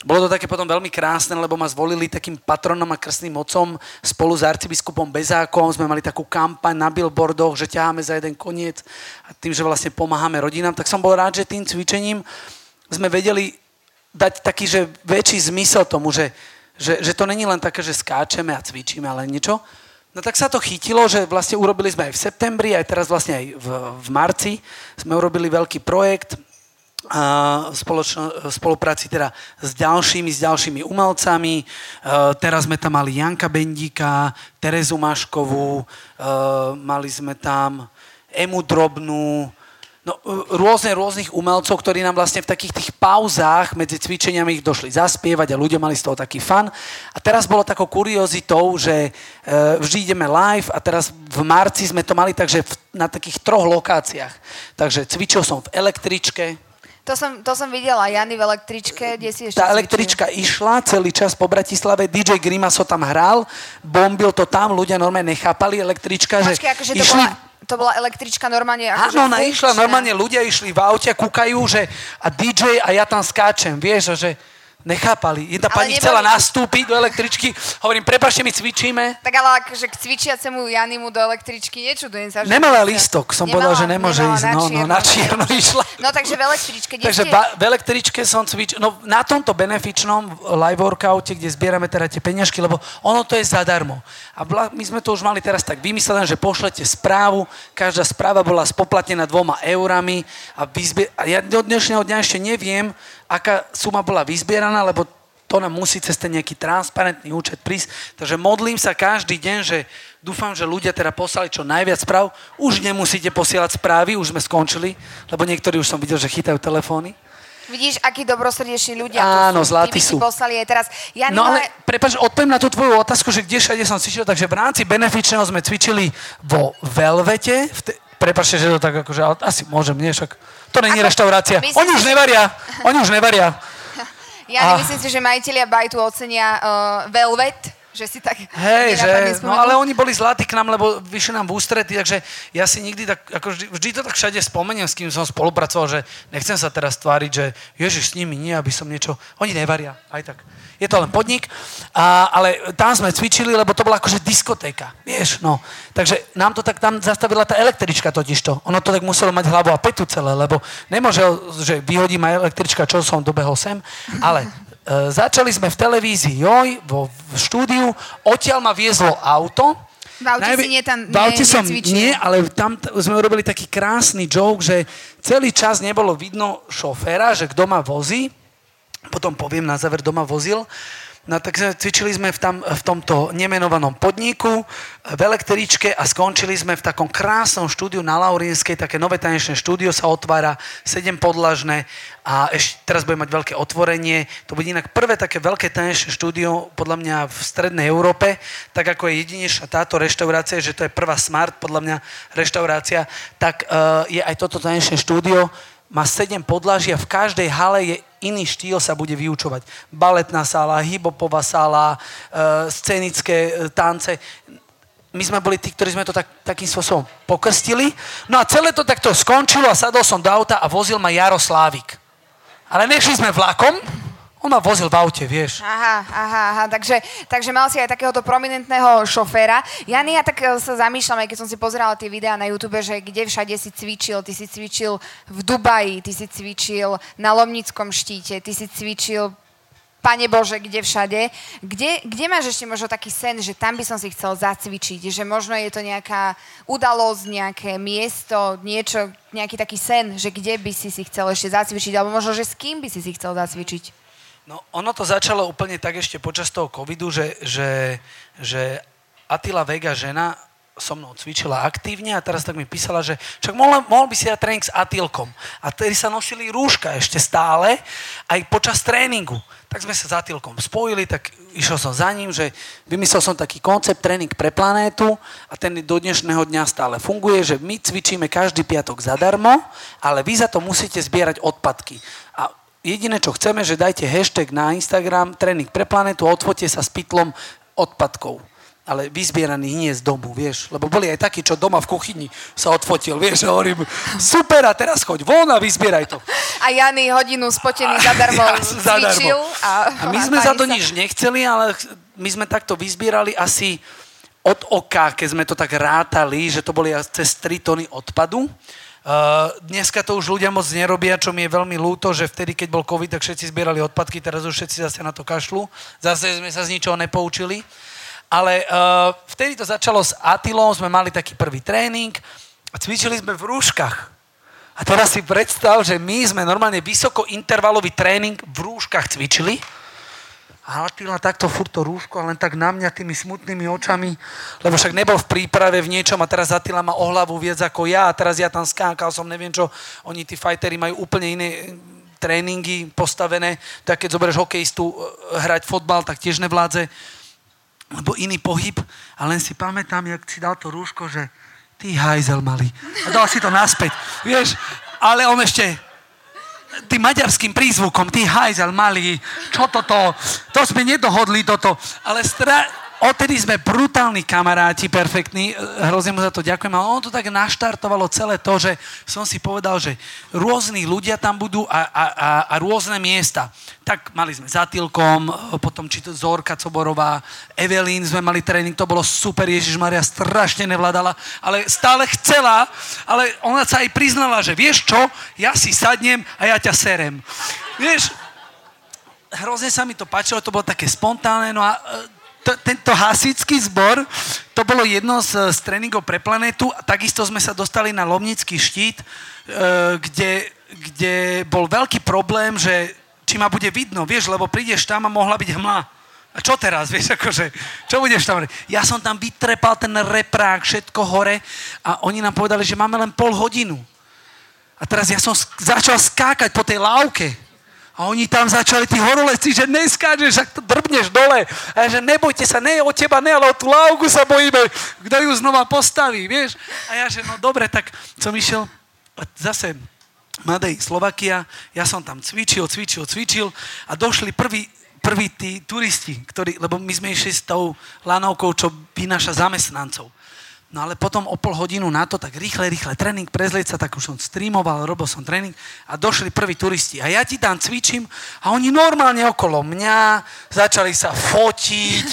Bolo to také potom veľmi krásne, lebo ma zvolili takým patronom a krstným otcom spolu s arcibiskupom Bezákom. Sme mali takú kampaň na billboardoch, že ťaháme za jeden koniec a tým, že vlastne pomáhame rodinám. Tak som bol rád, že tým cvičením sme vedeli dať taký, že väčší zmysel tomu, že že, že to není len také, že skáčeme a cvičíme, ale niečo. No tak sa to chytilo, že vlastne urobili sme aj v septembri, aj teraz vlastne aj v, v marci sme urobili veľký projekt v spolupráci teda s ďalšími, s ďalšími umelcami. teraz sme tam mali Janka Bendíka, Terezu Maškovú, mali sme tam Emu Drobnú, no, rôzne rôznych umelcov, ktorí nám vlastne v takých tých pauzách medzi cvičeniami ich došli zaspievať a ľudia mali z toho taký fan. A teraz bolo takou kuriozitou, že e, vždy ideme live a teraz v marci sme to mali takže na takých troch lokáciách. Takže cvičil som v električke, to som, to som videla, Jany v električke, kde si ešte Tá električka išla celý čas po Bratislave, DJ Grimaso tam hral, bombil to tam, ľudia normálne nechápali električka, Počkej, že akože išli... to bola to bola električka normálne akože Áno, ona išla, normálne ľudia išli v aute kúkajú, že a DJ a ja tam skáčem, vieš, že nechápali. Jedna ale pani neboli... chcela nastúpiť do električky, hovorím, prepašte, my cvičíme. Tak ale akože k cvičiacemu Janimu do električky nečudujem sa. Že Nemala lístok, som nemala, povedal, že nemôže ísť. No, no, na čierno išla. No takže v električke. Takže ba- v električke som cvičil, no na tomto benefičnom live workoute, kde zbierame teda tie peňažky, lebo ono to je zadarmo. A my sme to už mali teraz tak vymyslené, že pošlete správu, každá správa bola spoplatnená dvoma eurami a, vyzbier- a ja do dnešného dňa ešte neviem, aká suma bola vyzbieraná, lebo to nám musí cez ten nejaký transparentný účet prísť. Takže modlím sa každý deň, že dúfam, že ľudia teda poslali čo najviac správ. Už nemusíte posielať správy, už sme skončili, lebo niektorí už som videl, že chytajú telefóny. Vidíš, akí dobrosrdeční ľudia Áno, sú. zlatí sú. poslali aj teraz. Ja no ale, prepáč, odpoviem na tú tvoju otázku, že kde všade som cvičil, takže v rámci benefičného sme cvičili vo Velvete, te, prepáčte, že to tak akože, asi môžem, nie, však to není Ako, reštaurácia. Myslím, oni už nevaria. Oni už nevaria. Ja a... myslím si, že majiteľia bajtu ocenia uh, Velvet, že si tak Hej, že, no ale oni boli zlatí k nám, lebo vyšli nám v ústrety, takže ja si nikdy tak, ako vždy, vždy to tak všade spomeniem, s kým som spolupracoval, že nechcem sa teraz tváriť, že Ježiš s nimi nie, aby som niečo, oni nevaria, aj tak je to len podnik, a, ale tam sme cvičili, lebo to bola akože diskotéka, vieš, no. Takže nám to tak tam zastavila tá električka totižto. Ono to tak muselo mať hlavu a petu celé, lebo nemôže, že vyhodí ma električka, čo som dobehol sem, ale začali sme v televízii Joj, vo v štúdiu, odtiaľ ma viezlo auto, v aute Najvi- si nie tam v aute som nie, ale tam t- sme urobili taký krásny joke, že celý čas nebolo vidno šoféra, že kto ma vozí, potom poviem na záver doma vozil. No tak cvičili sme v, tam, v tomto nemenovanom podniku, v električke a skončili sme v takom krásnom štúdiu na Laurienskej, také nové tanečné štúdio sa otvára, sedem podlažné a ešte teraz bude mať veľké otvorenie. To bude inak prvé také veľké tanečné štúdio podľa mňa v strednej Európe, tak ako je jedinečná táto reštaurácia, že to je prvá smart podľa mňa reštaurácia, tak uh, je aj toto tanečné štúdio, má sedem podlaží a v každej hale je iný štýl sa bude vyučovať. Baletná sála, hibopová sála, e, scenické e, tance. My sme boli tí, ktorí sme to tak, takým spôsobom pokrstili. No a celé to takto skončilo a sadol som do auta a vozil ma Jaroslávik. Ale nešli sme vlakom, on ma vozil v aute, vieš. Aha, aha, aha. Takže, takže mal si aj takéhoto prominentného šoféra. Jany, ja tak e, sa zamýšľam, aj keď som si pozerala tie videá na YouTube, že kde všade si cvičil. Ty si cvičil v Dubaji, ty si cvičil na Lomnickom štíte, ty si cvičil Pane Bože, kde všade. Kde, kde máš ešte možno taký sen, že tam by som si chcel zacvičiť, že možno je to nejaká udalosť, nejaké miesto, niečo, nejaký taký sen, že kde by si si chcel ešte zacvičiť, alebo možno, že s kým by si si chcel zacvičiť? No, ono to začalo úplne tak ešte počas toho covidu, že, že, že Attila Vega, žena, so mnou cvičila aktívne a teraz tak mi písala, že však mohol, mohol by si dať tréning s Atilkom. A tedy sa nosili rúška ešte stále, aj počas tréningu. Tak sme sa s Atilkom spojili, tak išiel som za ním, že vymyslel som taký koncept tréning pre planétu a ten do dnešného dňa stále funguje, že my cvičíme každý piatok zadarmo, ale vy za to musíte zbierať odpadky. A jediné, čo chceme, že dajte hashtag na Instagram tréning pre planetu a odfote sa s pytlom odpadkov ale vyzbieraný nie z domu, vieš. Lebo boli aj takí, čo doma v kuchyni sa odfotil, vieš, a hovorím, super, a teraz choď von a vyzbieraj to. A Jany hodinu spotený zadarmo ja cvičil. A, a my sme za to nič nechceli, ale my sme takto vyzbierali asi od oka, keď sme to tak rátali, že to boli cez 3 tony odpadu. Uh, dneska to už ľudia moc nerobia, čo mi je veľmi ľúto, že vtedy, keď bol COVID, tak všetci zbierali odpadky, teraz už všetci zase na to kašľú. Zase sme sa z ničoho nepoučili. Ale uh, vtedy to začalo s Atilom, sme mali taký prvý tréning a cvičili sme v rúškach. A teraz si predstav, že my sme normálne vysokointervalový tréning v rúškach cvičili. A Atila takto furt to rúško a len tak na mňa tými smutnými očami, lebo však nebol v príprave v niečom a teraz Atila má o hlavu viac ako ja a teraz ja tam skákal som, neviem čo, oni tí fajteri majú úplne iné tréningy postavené, tak keď zoberieš hokejistu eh, hrať fotbal, tak tiež nevládze lebo iný pohyb a len si pamätám, jak si dal to rúško, že ty hajzel malý. A dal si to naspäť. Vieš, ale on ešte tým maďarským prízvukom, ty hajzel malý, čo toto, to sme nedohodli toto, ale stra, odtedy sme brutálni kamaráti, perfektní, hrozne mu za to ďakujem, ale ono to tak naštartovalo celé to, že som si povedal, že rôzni ľudia tam budú a, a, a, a rôzne miesta. Tak mali sme Zatilkom, potom či to Zorka Coborová, Evelyn sme mali tréning, to bolo super, Ježiš Maria strašne nevládala, ale stále chcela, ale ona sa aj priznala, že vieš čo, ja si sadnem a ja ťa serem. Vieš, hrozne sa mi to páčilo, to bolo také spontánne, no a to, tento hasický zbor, to bolo jedno z, z tréningov pre planetu a takisto sme sa dostali na Lomnický štít, e, kde, kde bol veľký problém, že či ma bude vidno, vieš, lebo prídeš tam a mohla byť hmla. A čo teraz, vieš, akože, čo budeš tam? Ja som tam vytrepal ten reprák, všetko hore a oni nám povedali, že máme len pol hodinu. A teraz ja som začal skákať po tej lávke. A oni tam začali, tí horoleci, že neskáčeš, ak to drbneš dole. A že nebojte sa, ne o teba, ne, ale o tú lávku sa bojíme, kto ju znova postaví, vieš. A ja, že no dobre, tak som išiel zase Madej, Slovakia, ja som tam cvičil, cvičil, cvičil a došli prví, prví tí turisti, ktorí, lebo my sme išli s tou lanovkou, čo vynáša zamestnancov. No ale potom o pol hodinu na to, tak rýchle, rýchle tréning, prezlieť sa, tak už som streamoval, robil som tréning a došli prví turisti. A ja ti tam cvičím a oni normálne okolo mňa začali sa fotiť.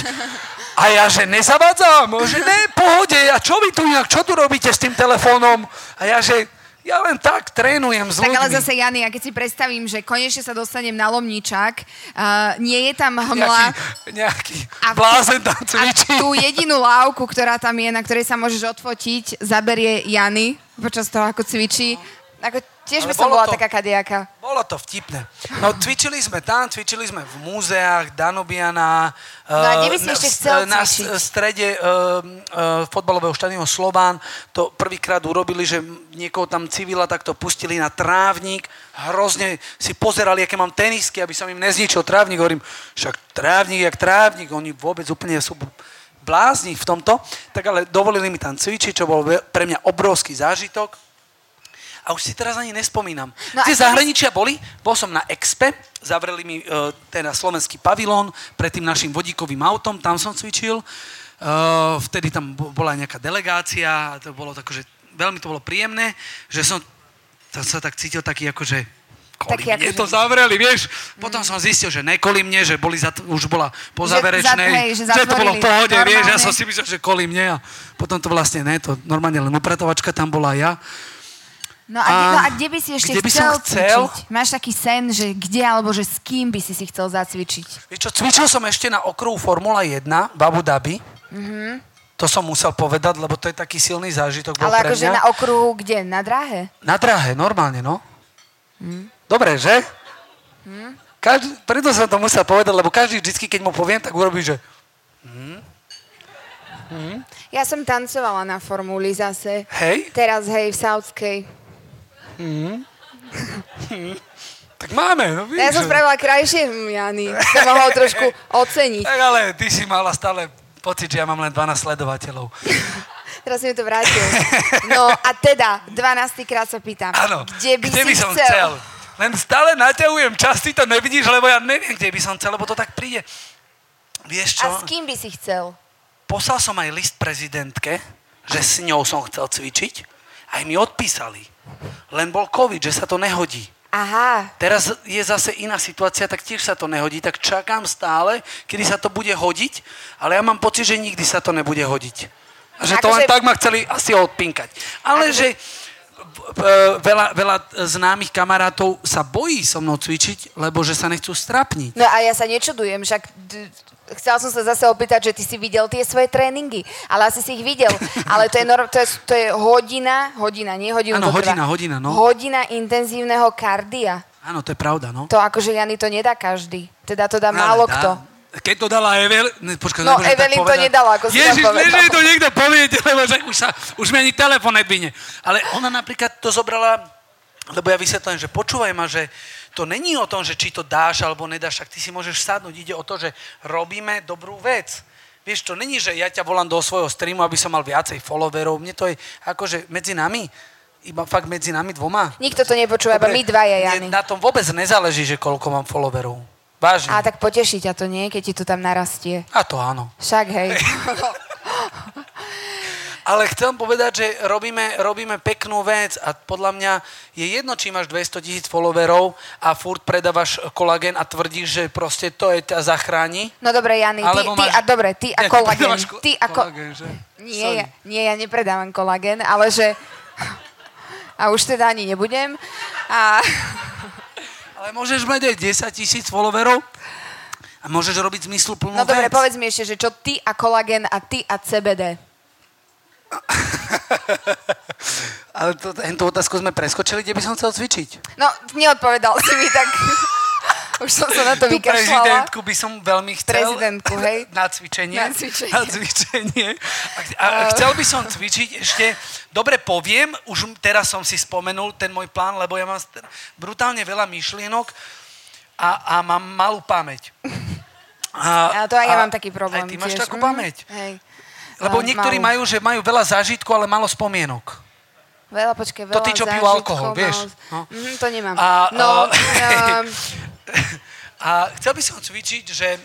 A ja, že nezavadzám, že ne, pohode, a čo vy tu inak, čo tu robíte s tým telefónom? A ja, že ja len tak trénujem s tak ľuďmi. ale zase, Jany, ja keď si predstavím, že konečne sa dostanem na Lomničák, uh, nie je tam hmla... Nejaký, nejaký a blázen tam cvičí. A tú jedinú lávku, ktorá tam je, na ktorej sa môžeš odfotiť, zaberie Jany počas toho, ako cvičí. Ako Tiež by som bola to, taká kadiaka. Bolo to vtipné. No cvičili sme tam, cvičili sme v múzeách Danubiana, no a kde by si ešte chcel na strede uh, uh, fotbalového štadionu Slován. To prvýkrát urobili, že niekoho tam civila takto pustili na trávnik. Hrozne si pozerali, aké mám tenisky, aby som im nezničil trávnik. Hovorím, však trávnik jak trávnik, oni vôbec úplne sú blázni v tomto. Tak ale dovolili mi tam cvičiť, čo bol pre mňa obrovský zážitok a už si teraz ani nespomínam. No Tie zahraničia boli, bol som na Expe, zavreli mi uh, teda slovenský pavilón pred tým našim vodíkovým autom, tam som cvičil. Uh, vtedy tam bola nejaká delegácia, to bolo tako, že veľmi to bolo príjemné, že som sa tak cítil taký akože kvôli mne to zavreli, vieš. Potom mm. som zistil, že nekoli mne, že boli za, už bola po záverečnej, že, že, že to bolo v pohode, normálne. vieš. Ja som si myslel, že kvôli mne a potom to vlastne ne, to normálne len upratovačka tam bola ja. No a, kde, A no a kde by si ešte kde by chcel, som chcel? cvičiť? Máš taký sen, že kde alebo že s kým by si si chcel zacvičiť? Vieš čo, cvičil som ešte na okruhu Formula 1 v Abu Dhabi. To som musel povedať, lebo to je taký silný zážitok bol Ale akože na okruhu kde? Na dráhe? Na dráhe, normálne, no. Dobre, že? Každý, preto som to musel povedať, lebo každý vždycky, keď mu poviem, tak urobí, že... Ja som tancovala na formuli zase. Hej, Teraz hej, v Saudskej. tak máme, no Ja som spravila krajšie, Jany. Som mohol trošku oceniť. Tak ale ty si mala stále pocit, že ja mám len 12 sledovateľov. Teraz mi to vrátil. No a teda, 12. krát sa pýtam. Áno, Kde by si som chcel? chcel? Len stále naťahujem čas, ty to nevidíš, lebo ja neviem, kde by som chcel, lebo to tak príde. Vieš čo? A s kým by si chcel? Poslal som aj list prezidentke, že s ňou som chcel cvičiť. Aj mi odpísali. Len bol COVID, že sa to nehodí. Aha, Teraz je zase iná situácia, tak tiež sa to nehodí. Tak čakám stále, kedy sa to bude hodiť, ale ja mám pocit, že nikdy sa to nebude hodiť. A že to Akože- len tak ma chceli asi odpinkať. Ale že v- v- veľa, veľa známych kamarátov sa bojí so mnou cvičiť, lebo že sa nechcú strapniť. no a ja sa nečudujem, však chcela som sa zase opýtať, že ty si videl tie svoje tréningy, ale asi si ich videl. Ale to je, norm, to je, to je hodina, hodina, nie hodinu Áno, to trvá. hodina, hodina, no. Hodina intenzívneho kardia. Áno, to je pravda, no. To akože Jany to nedá každý. Teda to dá Ale málo dá. kto. Keď to dala Evel... Ne, počkaj, No, Evelyn to nedala, ako si Ježiš, povedal. že to niekto povie, lebo že už, sa, už mi ani telefon nedvine. Ale ona napríklad to zobrala, lebo ja vysvetľujem, že počúvaj ma, že to není o tom, že či to dáš alebo nedáš, ak ty si môžeš sadnúť. Ide o to, že robíme dobrú vec. Vieš, to není, že ja ťa volám do svojho streamu, aby som mal viacej followerov. Mne to je akože medzi nami, iba fakt medzi nami dvoma. Nikto to nepočúva, iba my dvaja, Jany. Na tom vôbec nezáleží, že koľko mám followerov. Vážne. A tak poteší ťa to, nie? Keď ti to tam narastie. A to áno. Však hej. Ale chcem povedať, že robíme, robíme peknú vec a podľa mňa je jedno, či máš 200 tisíc followerov a furt predávaš kolagén a tvrdíš, že proste to je ťa zachráni. No dobre, Jany, ty, ty máš- a dobre, ty a kolagén. ko- Ty a ko... kolagén, že? Nie, ja, nie, ja nepredávam kolagén, ale že... A už teda ani nebudem. A... Ale môžeš mať aj 10 tisíc followerov a môžeš robiť zmysluplnú No dobre, vec. povedz mi ešte, že čo ty a kolagén a ty a CBD. Ale to, tú otázku sme preskočili, kde by som chcel cvičiť. No, neodpovedal si mi, tak už som sa na to Tú vykašľala. prezidentku by som veľmi chcel. Prezidentku, hej? Na cvičenie. Na cvičenie. Na cvičenie. A, a chcel by som cvičiť ešte, dobre poviem, už teraz som si spomenul ten môj plán, lebo ja mám brutálne veľa myšlienok a, a mám malú pamäť. A to aj ja mám taký problém Aj ty máš tiež. takú Mhm, pamäť. Hej. Lebo niektorí majú, že majú veľa zážitkov, ale málo spomienok. Veľa, počkej, veľa To tí, čo pijú alkohol, vieš, málo- no. Mhm, to nemám. A, no, a- A chcel by som cvičiť, že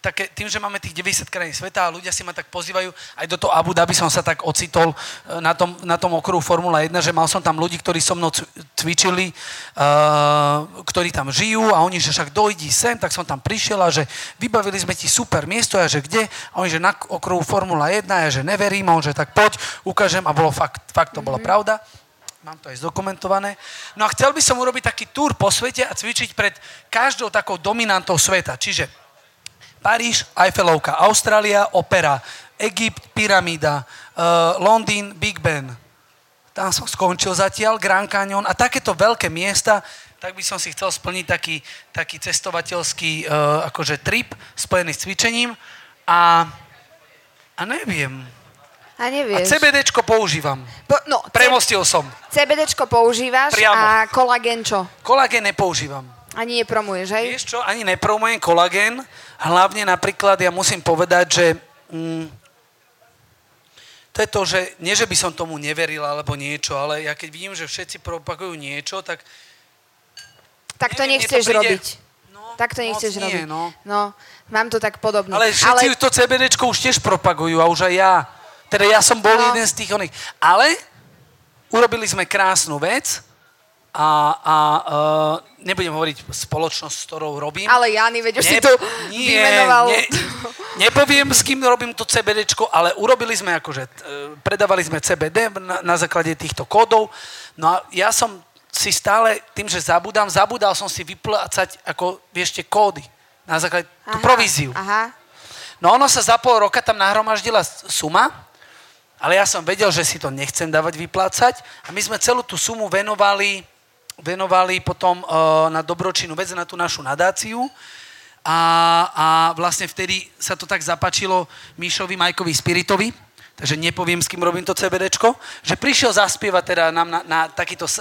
také, tým, že máme tých 90 krajín sveta a ľudia si ma tak pozývajú, aj do toho Abu Dhabi som sa tak ocitol e, na tom, na tom okruhu Formula 1, že mal som tam ľudí, ktorí so mnou cv- cvičili, uh, ktorí tam žijú a oni, že však dojdi sem, tak som tam prišiel a že vybavili sme ti super miesto a že kde? A oni, že na okruhu Formula 1 a ja, že neverím a on, že tak poď, ukážem a bolo fakt, fakt to bola pravda. Mám to aj zdokumentované. No a chcel by som urobiť taký túr po svete a cvičiť pred každou takou dominantou sveta. Čiže Paríž, Eiffelovka, Austrália, opera, Egypt, pyramída, uh, Londýn, Big Ben. Tam som skončil zatiaľ, Grand Canyon a takéto veľké miesta, tak by som si chcel splniť taký, taký cestovateľský uh, akože trip spojený s cvičením a, a neviem. a A nevieš. CBDčko používam. Po, no, Premostil som. CBDčko používaš Priamo. a kolagén čo? Kolagén nepoužívam. Ani nepromuješ, hej? Vieš čo, ani nepromujem kolagén. Hlavne napríklad, ja musím povedať, že mm, to je to, že nie, že by som tomu neveril alebo niečo, ale ja keď vidím, že všetci propagujú niečo, tak tak to neviem, to nechceš príde- robiť. No, Tak to nechceš nie, robiť. No. no, mám to tak podobne. Ale všetci Ale to CBDčko už tiež propagujú a už aj ja. Teda ja som bol No. jeden z tých oných. Ale urobili sme krásnu vec, a, a uh, nebudem hovoriť spoločnosť, s ktorou robím. Ale Jany, veď už si Ne- tu nie, vymenoval. Ne, nepoviem, s kým robím to CBDčko, ale urobili sme akože, e, predávali sme CBD na, na základe týchto kódov. No a ja som si stále, tým, že zabudám, zabudal som si vyplácať ako, vieš, tie kódy na základe, tú Aha, províziu. Aha. No ono sa za pol roka tam nahromaždila suma, ale ja som vedel, že si to nechcem dávať vyplácať a my sme celú tú sumu venovali, venovali potom uh, na dobročinnú vec, na tú našu nadáciu. A, a vlastne vtedy sa to tak zapačilo Míšovi, Majkovi, Spiritovi, takže nepoviem, s kým robím to CBDčko, že prišiel zaspievať teda nám na, na takýto...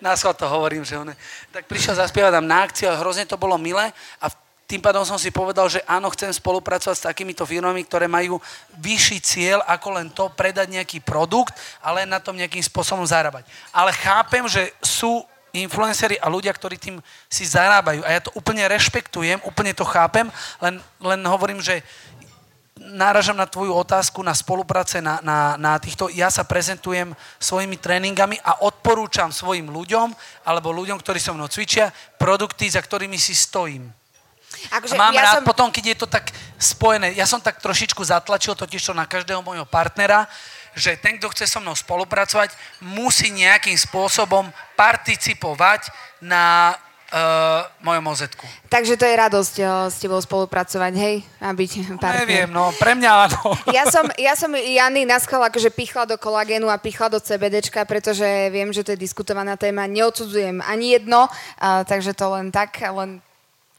na to hovorím, že on, tak prišiel zaspievať nám na akciu a hrozne to bolo milé a tým pádom som si povedal, že áno, chcem spolupracovať s takýmito firmami, ktoré majú vyšší cieľ ako len to predať nejaký produkt, ale na tom nejakým spôsobom zarábať. Ale chápem, že sú influenceri a ľudia, ktorí tým si zarábajú. A ja to úplne rešpektujem, úplne to chápem, len, len hovorím, že náražam na tvoju otázku na spolupráce na, na, na týchto. Ja sa prezentujem svojimi tréningami a odporúčam svojim ľuďom alebo ľuďom, ktorí so mnou cvičia, produkty, za ktorými si stojím. Akože A mám ja rád som... potom, keď je to tak spojené. Ja som tak trošičku zatlačil totiž to na každého môjho partnera, že ten, kto chce so mnou spolupracovať, musí nejakým spôsobom participovať na uh, mojom ozetku. Takže to je radosť o, s tebou spolupracovať, hej? A byť partner. Neviem, no pre mňa áno. Ja som, ja som Jany na schvál akože pichla do kolagénu a pichla do CBDčka, pretože viem, že to je diskutovaná téma. Neodsudzujem ani jedno, a, takže to len tak, len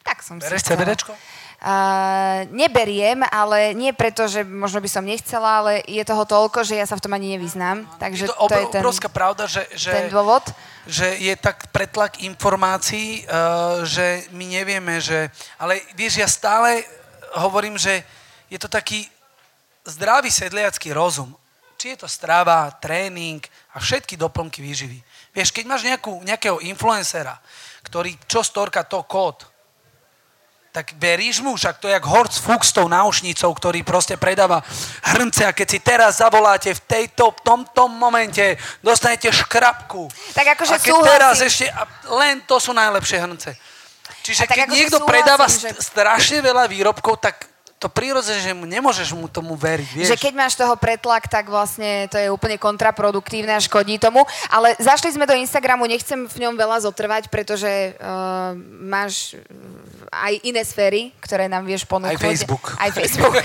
tak som Bereš si chcela. CBDčko? Uh, neberiem, ale nie preto, že možno by som nechcela, ale je toho toľko, že ja sa v tom ani nevyznám. Takže je to, to, je obr- ten, obrovská pravda, že, že, ten dôvod. že je tak pretlak informácií, uh, že my nevieme, že... Ale vieš, ja stále hovorím, že je to taký zdravý sedliacký rozum. Či je to strava, tréning a všetky doplnky výživy. Vieš, keď máš nejakú, nejakého influencera, ktorý čo storka to kód, tak veríš mu, však to je jak Horst Fuchs s tou náušnicou, ktorý proste predáva hrnce a keď si teraz zavoláte v tejto, v tomto momente, dostanete škrabku. Tak akože a keď súhlasím. teraz ešte, a len to sú najlepšie hrnce. Čiže A tak keď akože niekto predáva že- st- strašne veľa výrobkov, tak to prirodzene, že mu nemôžeš mu tomu veriť, vieš. Že keď máš toho pretlak, tak vlastne to je úplne kontraproduktívne a škodí tomu. Ale zašli sme do Instagramu, nechcem v ňom veľa zotrvať, pretože uh, máš uh, aj iné sféry, ktoré nám vieš ponúknuť. Aj Facebook. Aj Facebook.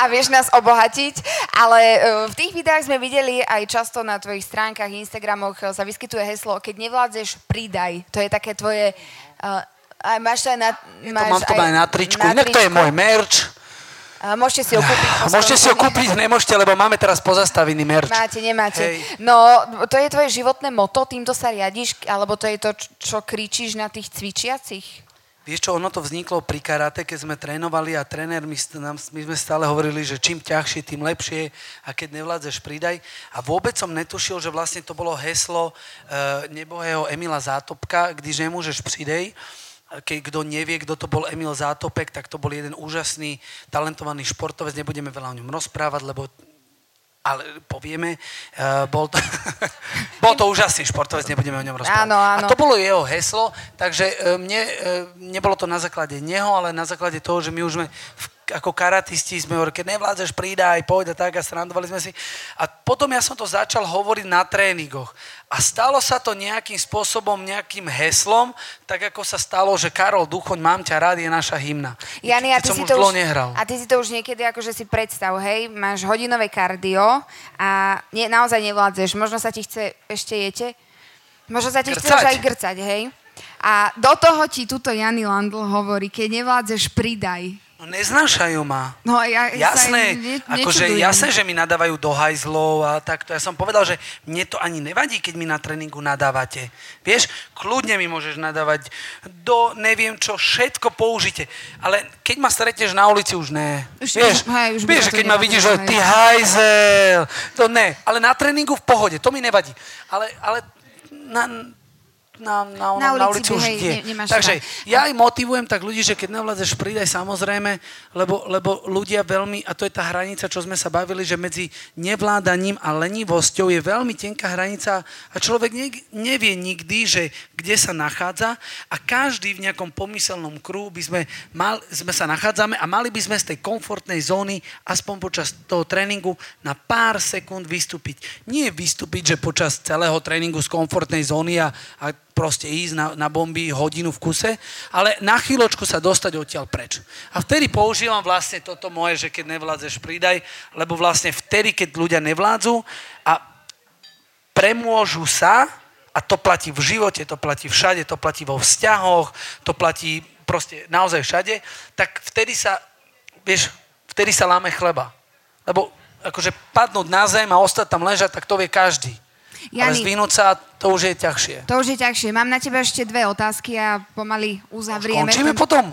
A vieš nás obohatiť. Ale uh, v tých videách sme videli aj často na tvojich stránkach, Instagramoch sa vyskytuje heslo, keď nevládzeš, pridaj. To je také tvoje... Uh, a máš to aj na... to mám to aj na tričku. Inak to je môj merch. A môžete si ho kúpiť. Môžete si ho kúpiť, nemôžete, lebo máme teraz pozastavený merch. Máte, nemáte. Hej. No, to je tvoje životné moto, týmto sa riadiš, alebo to je to, čo kričíš na tých cvičiacich? Vieš čo, ono to vzniklo pri karate, keď sme trénovali a tréner, my, nám, my sme stále hovorili, že čím ťažšie, tým lepšie a keď nevládzeš, pridaj. A vôbec som netušil, že vlastne to bolo heslo uh, nebohého Emila Zátopka, když nemôžeš, pridej. A Keď kto nevie, kto to bol Emil Zátopek, tak to bol jeden úžasný, talentovaný športovec, nebudeme veľa o ňom rozprávať, lebo ale povieme, uh, bol, to, bol to úžasný športovec, nebudeme o ňom rozprávať. Áno, áno. A to bolo jeho heslo, takže e, mne, e, nebolo to na základe neho, ale na základe toho, že my už sme v, ako karatisti sme hovorili, keď nevládzeš, pridaj, poď a tak a srandovali sme si. A potom ja som to začal hovoriť na tréningoch. A stalo sa to nejakým spôsobom, nejakým heslom, tak ako sa stalo, že Karol Duchoň, mám ťa rád, je naša hymna. Jani, a ty, si to už, nehral. a ty si to už niekedy akože si predstav, hej, máš hodinové kardio a nie, naozaj nevládzeš, možno sa ti chce, ešte jete, možno sa ti chce Grcať. už aj grcať, hej. A do toho ti tuto Jany Landl hovorí, keď nevládzeš, pridaj. No neznášajú ma. No ja Jasné, ne, akože jasné, že mi nadávajú do hajzlov a takto. Ja som povedal, že mne to ani nevadí, keď mi na tréningu nadávate. Vieš, kľudne mi môžeš nadávať do neviem čo, všetko použite. Ale keď ma stretneš na ulici, už ne. Už- vieš, hej, už vieš keď ma vidíš, že ty hajzel, to ne. Ale na tréningu v pohode, to mi nevadí. Ale, ale na, na, na, Na na, na ulici ulici by, už hej, ide. ne- Takže strach. ja aj motivujem tak ľudí, že keď nevládzeš, pridaj samozrejme, lebo, lebo ľudia veľmi, a to je tá hranica, čo sme sa bavili, že medzi nevládaním a lenivosťou je veľmi tenká hranica a človek ne, nevie nikdy, že kde sa nachádza a každý v nejakom pomyselnom kruhu by sme, mal, sme sa nachádzame a mali by sme z tej komfortnej zóny aspoň počas toho tréningu na pár sekúnd vystúpiť. Nie vystúpiť, že počas celého tréningu z komfortnej zóny a, a proste ísť na, na bomby hodinu v kuse, ale na chvíľočku sa dostať odtiaľ preč. A vtedy používam vlastne toto moje, že keď nevládzeš, pridaj, lebo vlastne vtedy, keď ľudia nevládzu a premôžu sa, a to platí v živote, to platí všade, to platí vo vzťahoch, to platí proste naozaj všade, tak vtedy sa, vieš, vtedy sa láme chleba. Lebo akože padnúť na zem a ostať tam ležať, tak to vie každý. Ale Jani. zdvihnúť sa, to už je ťažšie. To už je ťažšie. Mám na teba ešte dve otázky a pomaly uzavrieme. Končíme ten- potom?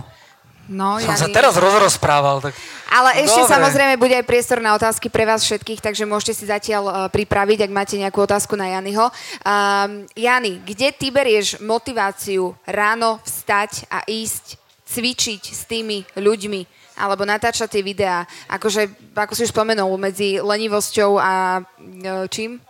No, Som sa Jani. teraz rozrozprával. Tak... Ale ešte Dobre. samozrejme bude aj priestor na otázky pre vás všetkých, takže môžete si zatiaľ uh, pripraviť, ak máte nejakú otázku na Janyho. Um, Jany, kde ty berieš motiváciu ráno vstať a ísť cvičiť s tými ľuďmi alebo natáčať tie videá? Akože, ako si už spomenul, medzi lenivosťou a uh, čím?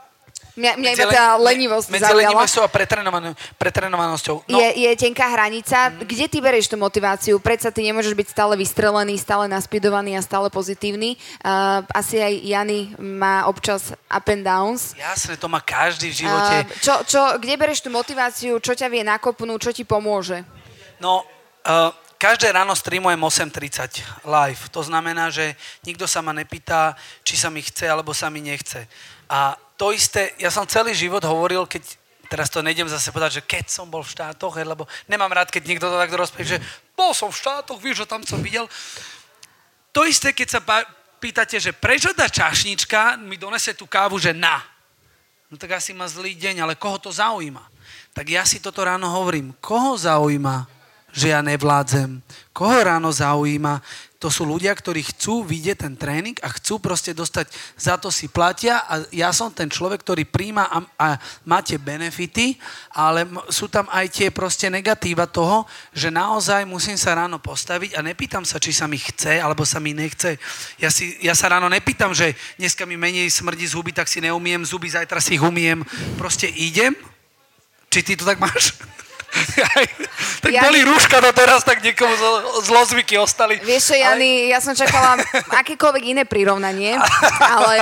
Mňa, mňa iba tá le- lenivosť medzi zaujala. lenivosťou a pretrenovanou- pretrenovanosťou. No, Je, je tenká hranica. Kde ty berieš tú motiváciu? Predsa ty nemôžeš byť stále vystrelený, stále naspidovaný a stále pozitívny. Uh, asi aj Jany má občas up and downs. jasne, to má každý v živote. Uh, čo, čo, kde bereš tú motiváciu? Čo ťa vie nakopnúť? Čo ti pomôže? No, uh, každé ráno streamujem 8.30 live. To znamená, že nikto sa ma nepýta, či sa mi chce, alebo sa mi nechce. A to isté, ja som celý život hovoril, keď teraz to nejdem zase povedať, že keď som bol v štátoch, lebo nemám rád, keď niekto to takto rozprie, že bol som v štátoch, vieš, že tam som videl. To isté, keď sa pýtate, že prečo tá čašnička mi donese tú kávu, že na. No tak asi má zlý deň, ale koho to zaujíma? Tak ja si toto ráno hovorím, koho zaujíma, že ja nevládzem? Koho ráno zaujíma? To sú ľudia, ktorí chcú vidieť ten tréning a chcú proste dostať, za to si platia a ja som ten človek, ktorý príjma a, a máte benefity, ale sú tam aj tie proste negatíva toho, že naozaj musím sa ráno postaviť a nepýtam sa, či sa mi chce alebo sa mi nechce. Ja, si, ja sa ráno nepýtam, že dneska mi menej smrdí zuby, tak si neumiem zuby, zajtra si ich umiem. Proste idem, či ty to tak máš? tak Ja- boli rúška doteraz, tak niekomu zlo- zlozvyky ostali. Vieš čo, Jany, ja som čakala akékoľvek iné prirovnanie, ale...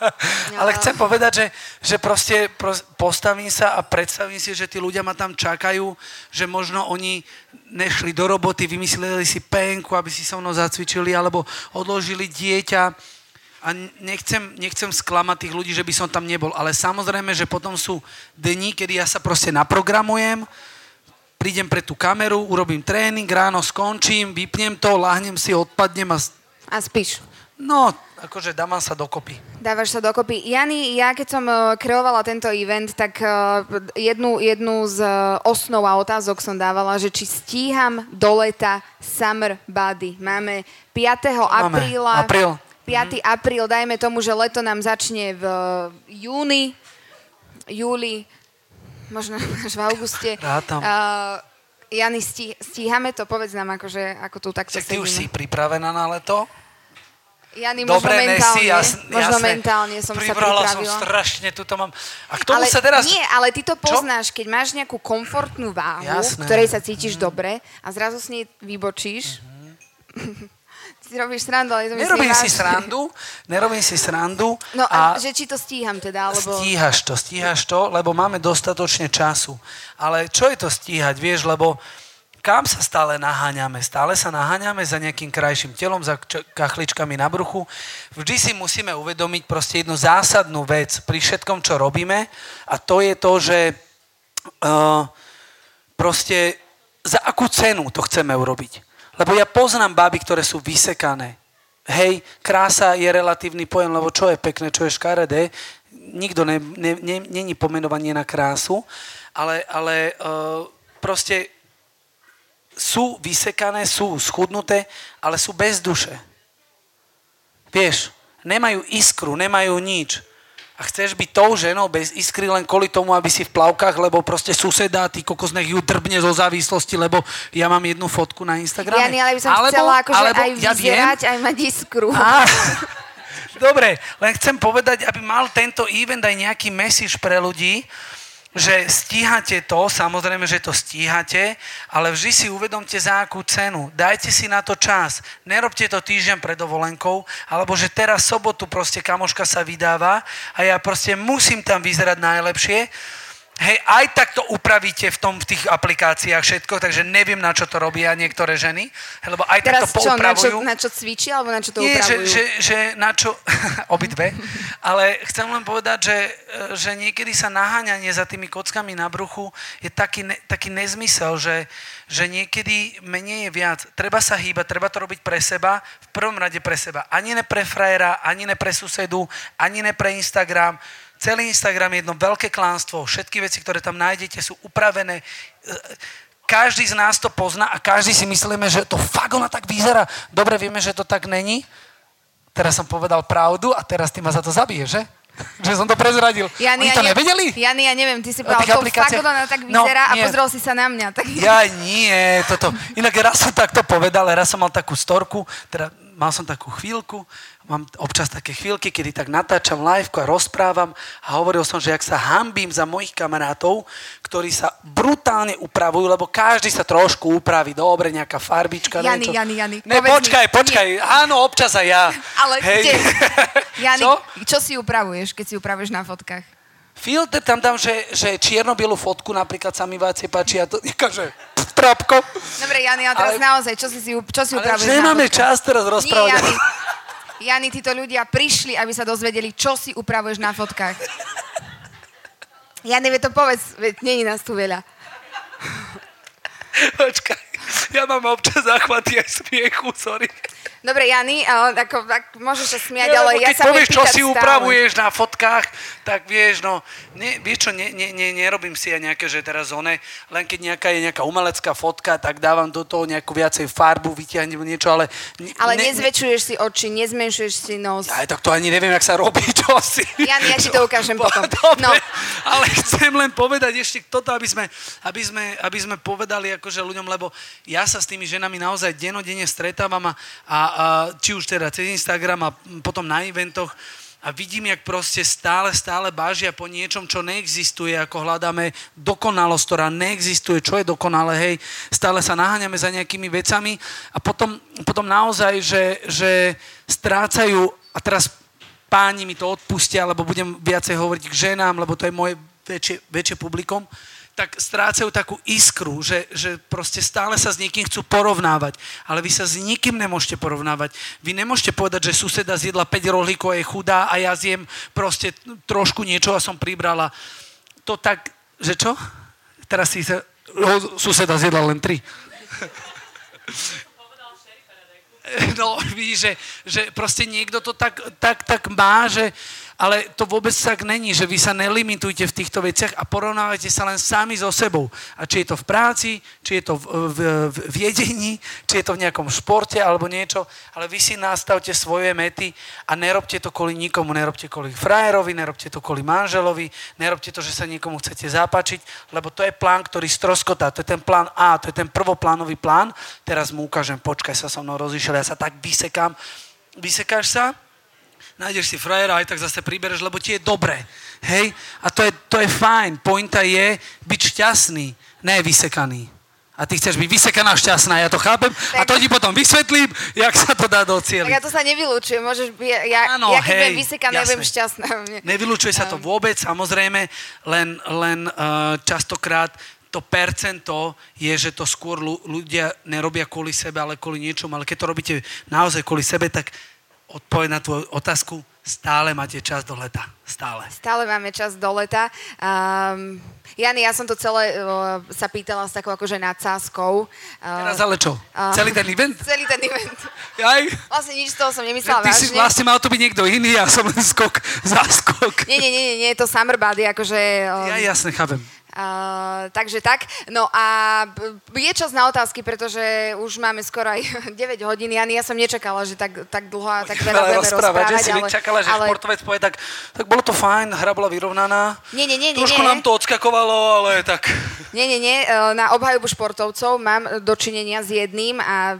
Ale chcem povedať, že, že proste pros- postavím sa a predstavím si, že tí ľudia ma tam čakajú, že možno oni nešli do roboty, vymysleli si penku, aby si so mnou zacvičili, alebo odložili dieťa. A nechcem, nechcem sklamať tých ľudí, že by som tam nebol. Ale samozrejme, že potom sú dni, kedy ja sa proste naprogramujem, prídem pre tú kameru, urobím tréning, ráno skončím, vypnem to, lahnem si, odpadnem a... A spíš. No, akože dávam sa dokopy. Dávaš sa dokopy. Jani, ja keď som eh, kreovala tento event, tak eh, jednu, jednu z eh, osnov a otázok som dávala, že či stíham do leta Summer Body. Máme 5. Máme. apríla. Apríl. 5. apríl, dajme tomu, že leto nám začne v júni, júli, možno až v auguste. Rátam. Uh, Jani, stí, stíhame to? Povedz nám, akože, ako tu takto Tak ty už si pripravená na leto? Možno Dobre, mentálne, Nesi, jasne, možno jasne. mentálne som sa Pribrala som pripravila. strašne, tuto mám... A k tomu ale sa teraz... Nie, ale ty to poznáš, keď máš nejakú komfortnú váhu, Jasné. Mhm. v ktorej sa cítiš dobre a zrazu s nej vybočíš. ty si robíš srandu, ale to Nerobím si srandu, nerobím si srandu No a, a že či to stíham teda, alebo... stíhaš to, stíhaš to, lebo máme dostatočne času. Ale čo je to stíhať, vieš, lebo kam sa stále naháňame? Stále sa naháňame za nejakým krajším telom, za č- kachličkami na bruchu. Vždy si musíme uvedomiť proste jednu zásadnú vec pri všetkom, čo robíme a to je to, že uh, proste za akú cenu to chceme urobiť. Lebo ja poznám baby, ktoré sú vysekané. Hej, krása je relatívny pojem, lebo čo je pekné, čo je škaredé, nikto ne, ne, ne, není pomenovanie na krásu, ale, ale uh, proste sú vysekané, sú schudnuté, ale sú bez duše. Vieš, nemajú iskru, nemajú nič. A chceš byť tou ženou bez iskry len kvôli tomu, aby si v plavkách, lebo proste suseda, ty kokos nech ju drbne zo závislosti, lebo ja mám jednu fotku na Instagrame. Jani, ale by som alebo, chcela akože alebo, aj ja vyzerať, viem, aj mať iskru. Á, dobre, len chcem povedať, aby mal tento event aj nejaký message pre ľudí, že stíhate to, samozrejme, že to stíhate, ale vždy si uvedomte za akú cenu. Dajte si na to čas. Nerobte to týždeň pred dovolenkou, alebo že teraz sobotu proste kamoška sa vydáva a ja proste musím tam vyzerať najlepšie, Hej, aj tak to upravíte v, tom, v tých aplikáciách všetko, takže neviem, na čo to robia niektoré ženy, lebo aj Teraz tak to poupravujú. Čo, na, čo, na čo cvičí, alebo na čo to Nie, upravujú? Že, že, že na čo, obidve, ale chcem len povedať, že, že niekedy sa naháňanie za tými kockami na bruchu je taký, ne, taký nezmysel, že, že niekedy menej je viac. Treba sa hýbať, treba to robiť pre seba, v prvom rade pre seba. Ani ne pre frajera, ani ne pre susedu, ani ne pre Instagram, Celý Instagram je jedno veľké klánstvo. Všetky veci, ktoré tam nájdete, sú upravené. Každý z nás to pozná a každý si myslíme, že to fakt ona tak vyzerá. Dobre, vieme, že to tak není. Teraz som povedal pravdu a teraz ty ma za to zabiješ, že? že som to prezradil. Jani, Oni to ja nevedeli? Jani, ja neviem, ty si povedal, to fakt ona tak no, vyzerá no, a pozrel si sa na mňa. Tak... Ja nie, toto. Inak raz som takto povedal, raz som mal takú storku, teda mal som takú chvíľku, mám občas také chvíľky, kedy tak natáčam live a rozprávam a hovoril som, že ak sa hambím za mojich kamarátov, ktorí sa brutálne upravujú, lebo každý sa trošku upraví, dobre, nejaká farbička, Jani, niečo. Jani, Jani, Ne, počkaj, mi. počkaj, Nie. áno, občas aj ja. Ale Hej. kde? Jani, čo? čo si upravuješ, keď si upravuješ na fotkách? Filter tam dám, že, že čierno-bielú fotku napríklad sa mi viacej páči a to že trapko. Dobre, Jani, a teraz ale, naozaj, čo si, čo si upravuješ ale nemáme čas teraz rozprávať. Nie, Jani, Jani, títo ľudia prišli, aby sa dozvedeli, čo si upravuješ na fotkách. Jani, to povedz, veď není nás tu veľa. Počkaj, ja mám občas záchvaty aj smiechu, sorry. Dobre, Jani, ale ako, tak môžeš sa smiať, ja, ale ja sa povieš, čo si stále. upravuješ na fotkách, tak vieš, no, ne, vieš čo, ne, ne, ne, nerobím si aj nejaké, že teraz one, len keď nejaká je nejaká umelecká fotka, tak dávam do toho nejakú viacej farbu, vytiahnem niečo, ale... Ne, ale ne, nezväčšuješ si oči, nezmenšuješ si nos. Aj tak to ani neviem, jak sa robí, čo si... Jani, ja ti to ukážem potom. Dobre, no. ale chcem len povedať ešte toto, aby sme, aby sme, aby sme povedali akože ľuďom, lebo ja sa s tými ženami naozaj denodene stretávam a, a a či už teda cez Instagram a potom na eventoch a vidím, jak proste stále, stále bážia po niečom, čo neexistuje, ako hľadáme dokonalosť, ktorá neexistuje, čo je dokonalé, hej, stále sa naháňame za nejakými vecami a potom, potom naozaj, že, že strácajú, a teraz páni mi to odpustia, lebo budem viacej hovoriť k ženám, lebo to je moje väčšie, väčšie publikum, tak strácajú takú iskru, že, že proste stále sa s niekým chcú porovnávať. Ale vy sa s nikým nemôžete porovnávať. Vy nemôžete povedať, že suseda zjedla 5 rohlíkov a je chudá a ja zjem proste trošku niečo a som pribrala. To tak, že čo? Teraz si sa... Suseda zjedla len 3. No, vidíš, že, že proste niekto to tak, tak, tak má, že, ale to vôbec tak není, že vy sa nelimitujte v týchto veciach a porovnávajte sa len sami so sebou. A či je to v práci, či je to v, v, v, jedení, či je to v nejakom športe alebo niečo, ale vy si nastavte svoje mety a nerobte to kvôli nikomu, nerobte kvôli frajerovi, nerobte to kvôli manželovi, nerobte to, že sa niekomu chcete zapáčiť, lebo to je plán, ktorý stroskotá. To je ten plán A, to je ten prvoplánový plán. Teraz mu ukážem, počkaj sa so mnou rozíšiel, ja sa tak vysekám. Vysekáš sa? Nájdeš si frajera, aj tak zase pribereš, lebo ti je dobre. Hej? A to je, to je fajn. Pointa je byť šťastný, ne vysekaný. A ty chceš byť vysekaná šťastná, ja to chápem. Tak... A to ti potom vysvetlím, jak sa to dá do cieľa. Tak ja to sa nevylučujem. Môžeš byť, ja, ano, ja keď hej, budem vysekaná, ja budem šťastná. Nevylučuje sa to vôbec, samozrejme, len, len uh, častokrát to percento je, že to skôr ľudia nerobia kvôli sebe, ale kvôli niečomu. Ale keď to robíte naozaj kvôli sebe, tak odpoveď na tvoju otázku, stále máte čas do leta. Stále. Stále máme čas do leta. Um, Jani, ja som to celé uh, sa pýtala s takou akože nadsázkou. Uh, Teraz ale čo? Uh, celý ten event? Celý ten event. Aj? Vlastne nič z toho som nemyslela Ty vážne. si vlastne mal to byť niekto iný, ja som len skok, záskok. Nie, nie, nie, nie, nie, to summer body, akože... Um, ja jasne, chápem. Uh, takže tak. No a je čas na otázky, pretože už máme skoro aj 9 hodín. Jani, ja som nečakala, že tak, tak dlho a tak veľa budeme rozprávať. že si ale, čakala, že ale... športovec povie, tak, tak bolo to fajn, hra bola vyrovnaná. Nie, nie, nie, nie, Trošku nie. nám to odskakovalo, ale tak... Nie, nie, nie. e, Na obhajobu športovcov mám dočinenia s jedným a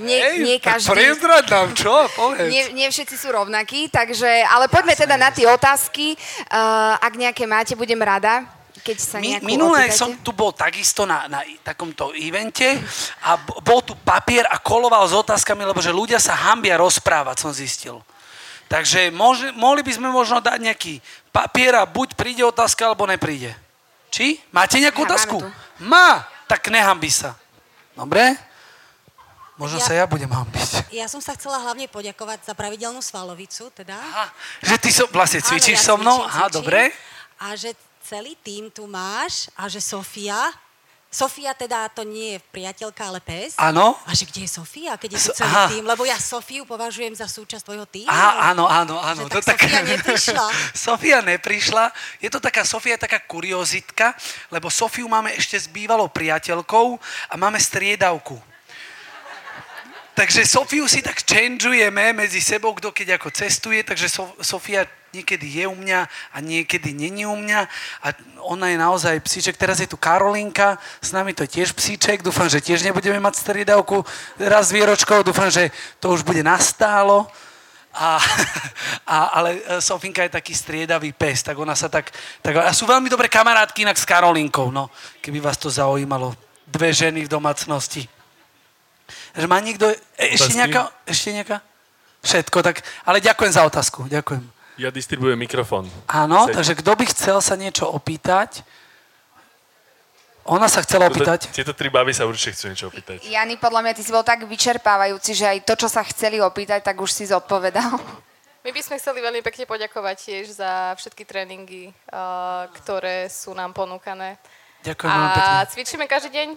nie, nie tak každý... nám, čo? Povedz. Nie, nie všetci sú rovnakí, takže, ale poďme teda na tie otázky. Uh, ak nejaké máte, budem rada, keď sa Mi, minulé opýtate. som tu bol takisto na, na takomto evente a bol tu papier a koloval s otázkami, lebo že ľudia sa hambia rozprávať, som zistil. Takže môže, mohli by sme možno dať nejaký papier a buď príde otázka, alebo nepríde. Či? Máte nejakú Ja, otázku? Má! Tak nehambi sa. Dobre? Možno Ja- sa ja budem hambiť. Ja som sa chcela hlavne poďakovať za pravidelnú svalovicu, teda. Aha, že ty so, vlastne Áno, cvičíš ja so mnou? cvičím, Aha, dobre. A že celý tým tu máš a že Sofia, Sofia teda to nie je priateľka, ale pes. Áno. A že kde je Sofia, keď je So- celý aha. tým? Lebo ja Sofiu považujem za súčasť tvojho týmu. Aha, áno, áno, áno. Že tak Sofia neprišla. Sofia neprišla. Je to taká, Sofia je taká kuriozitka, lebo Sofiu máme ešte s bývalou priateľkou a máme striedavku. Takže Sofiu si tak changeujeme medzi sebou, kto keď ako cestuje, takže so, Sofia niekedy je u mňa a niekedy není u mňa a ona je naozaj psíček. Teraz je tu Karolinka, s nami to je tiež psíček, dúfam, že tiež nebudeme mať striedavku raz výročkou, dúfam, že to už bude nastálo. A, a, ale e, Sofinka je taký striedavý pes, tak ona sa tak, tak... A sú veľmi dobré kamarátky inak s Karolinkou, no, keby vás to zaujímalo. Dve ženy v domácnosti. Že má niekto... Ešte nejaká, ešte nejaká? Všetko, tak... Ale ďakujem za otázku, ďakujem. Ja distribujem mikrofón. Áno, Chcete? takže kto by chcel sa niečo opýtať? Ona sa chcela opýtať. Tieto tri baby sa určite chcú niečo opýtať. Jani, podľa mňa ty si bol tak vyčerpávajúci, že aj to, čo sa chceli opýtať, tak už si zodpovedal. My by sme chceli veľmi pekne poďakovať tiež za všetky tréningy, uh, ktoré sú nám ponúkané. Ďakujem veľmi pekne. A cvičíme každý deň?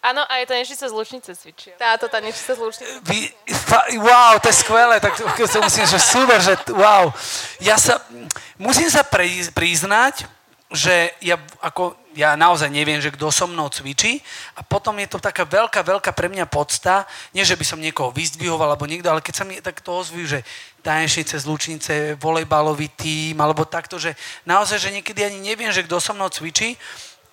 Áno, aj tanečnice z Lučnice cvičia. Táto tanečnica z Lučnice. Vy, wow, to je skvelé, tak to, musím, že super, že wow. Ja sa, musím sa pri, priznať, že ja, ako, ja naozaj neviem, že kto so mnou cvičí a potom je to taká veľká, veľká pre mňa podsta, nie že by som niekoho vyzdvihoval alebo niekto, ale keď sa mi takto ozvujú, že tanečnice z Lučnice, volejbalový tím, alebo takto, že naozaj, že niekedy ani neviem, že kto so mnou cvičí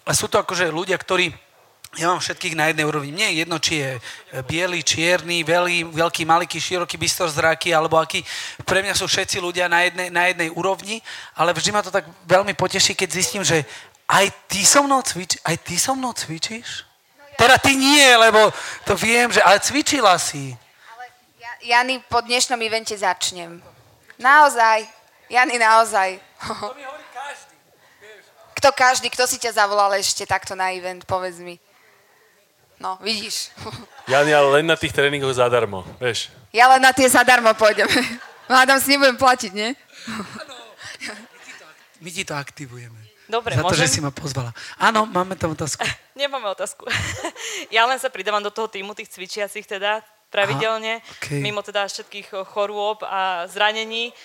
a sú to akože ľudia, ktorí ja mám všetkých na jednej úrovni. Mne je jedno, či je e, biely, čierny, veľký, veľký, malý, široký, bystrozraký, alebo aký. Pre mňa sú všetci ľudia na jednej, na jednej úrovni, ale vždy ma to tak veľmi poteší, keď zistím, že aj ty so mnou, cvič, aj ty so mnou cvičíš? Teda ty nie, lebo to viem, že ale cvičila si. Ja, Jani, po dnešnom evente začnem. Naozaj. Jani, naozaj. Kto každý, kto si ťa zavolal ešte takto na event, povedz mi. No, vidíš. Jani, ale len na tých tréningoch zadarmo, vieš. Ja len na tie zadarmo pôjdem. Hádam si nebudem platiť, nie? My ti to aktivujeme. Dobre, Za to, môžem? že si ma pozvala. Áno, máme tam otázku. Nemáme otázku. ja len sa pridávam do toho týmu tých cvičiacich teda pravidelne, Aha, okej. mimo teda všetkých eh, chorôb a zranení.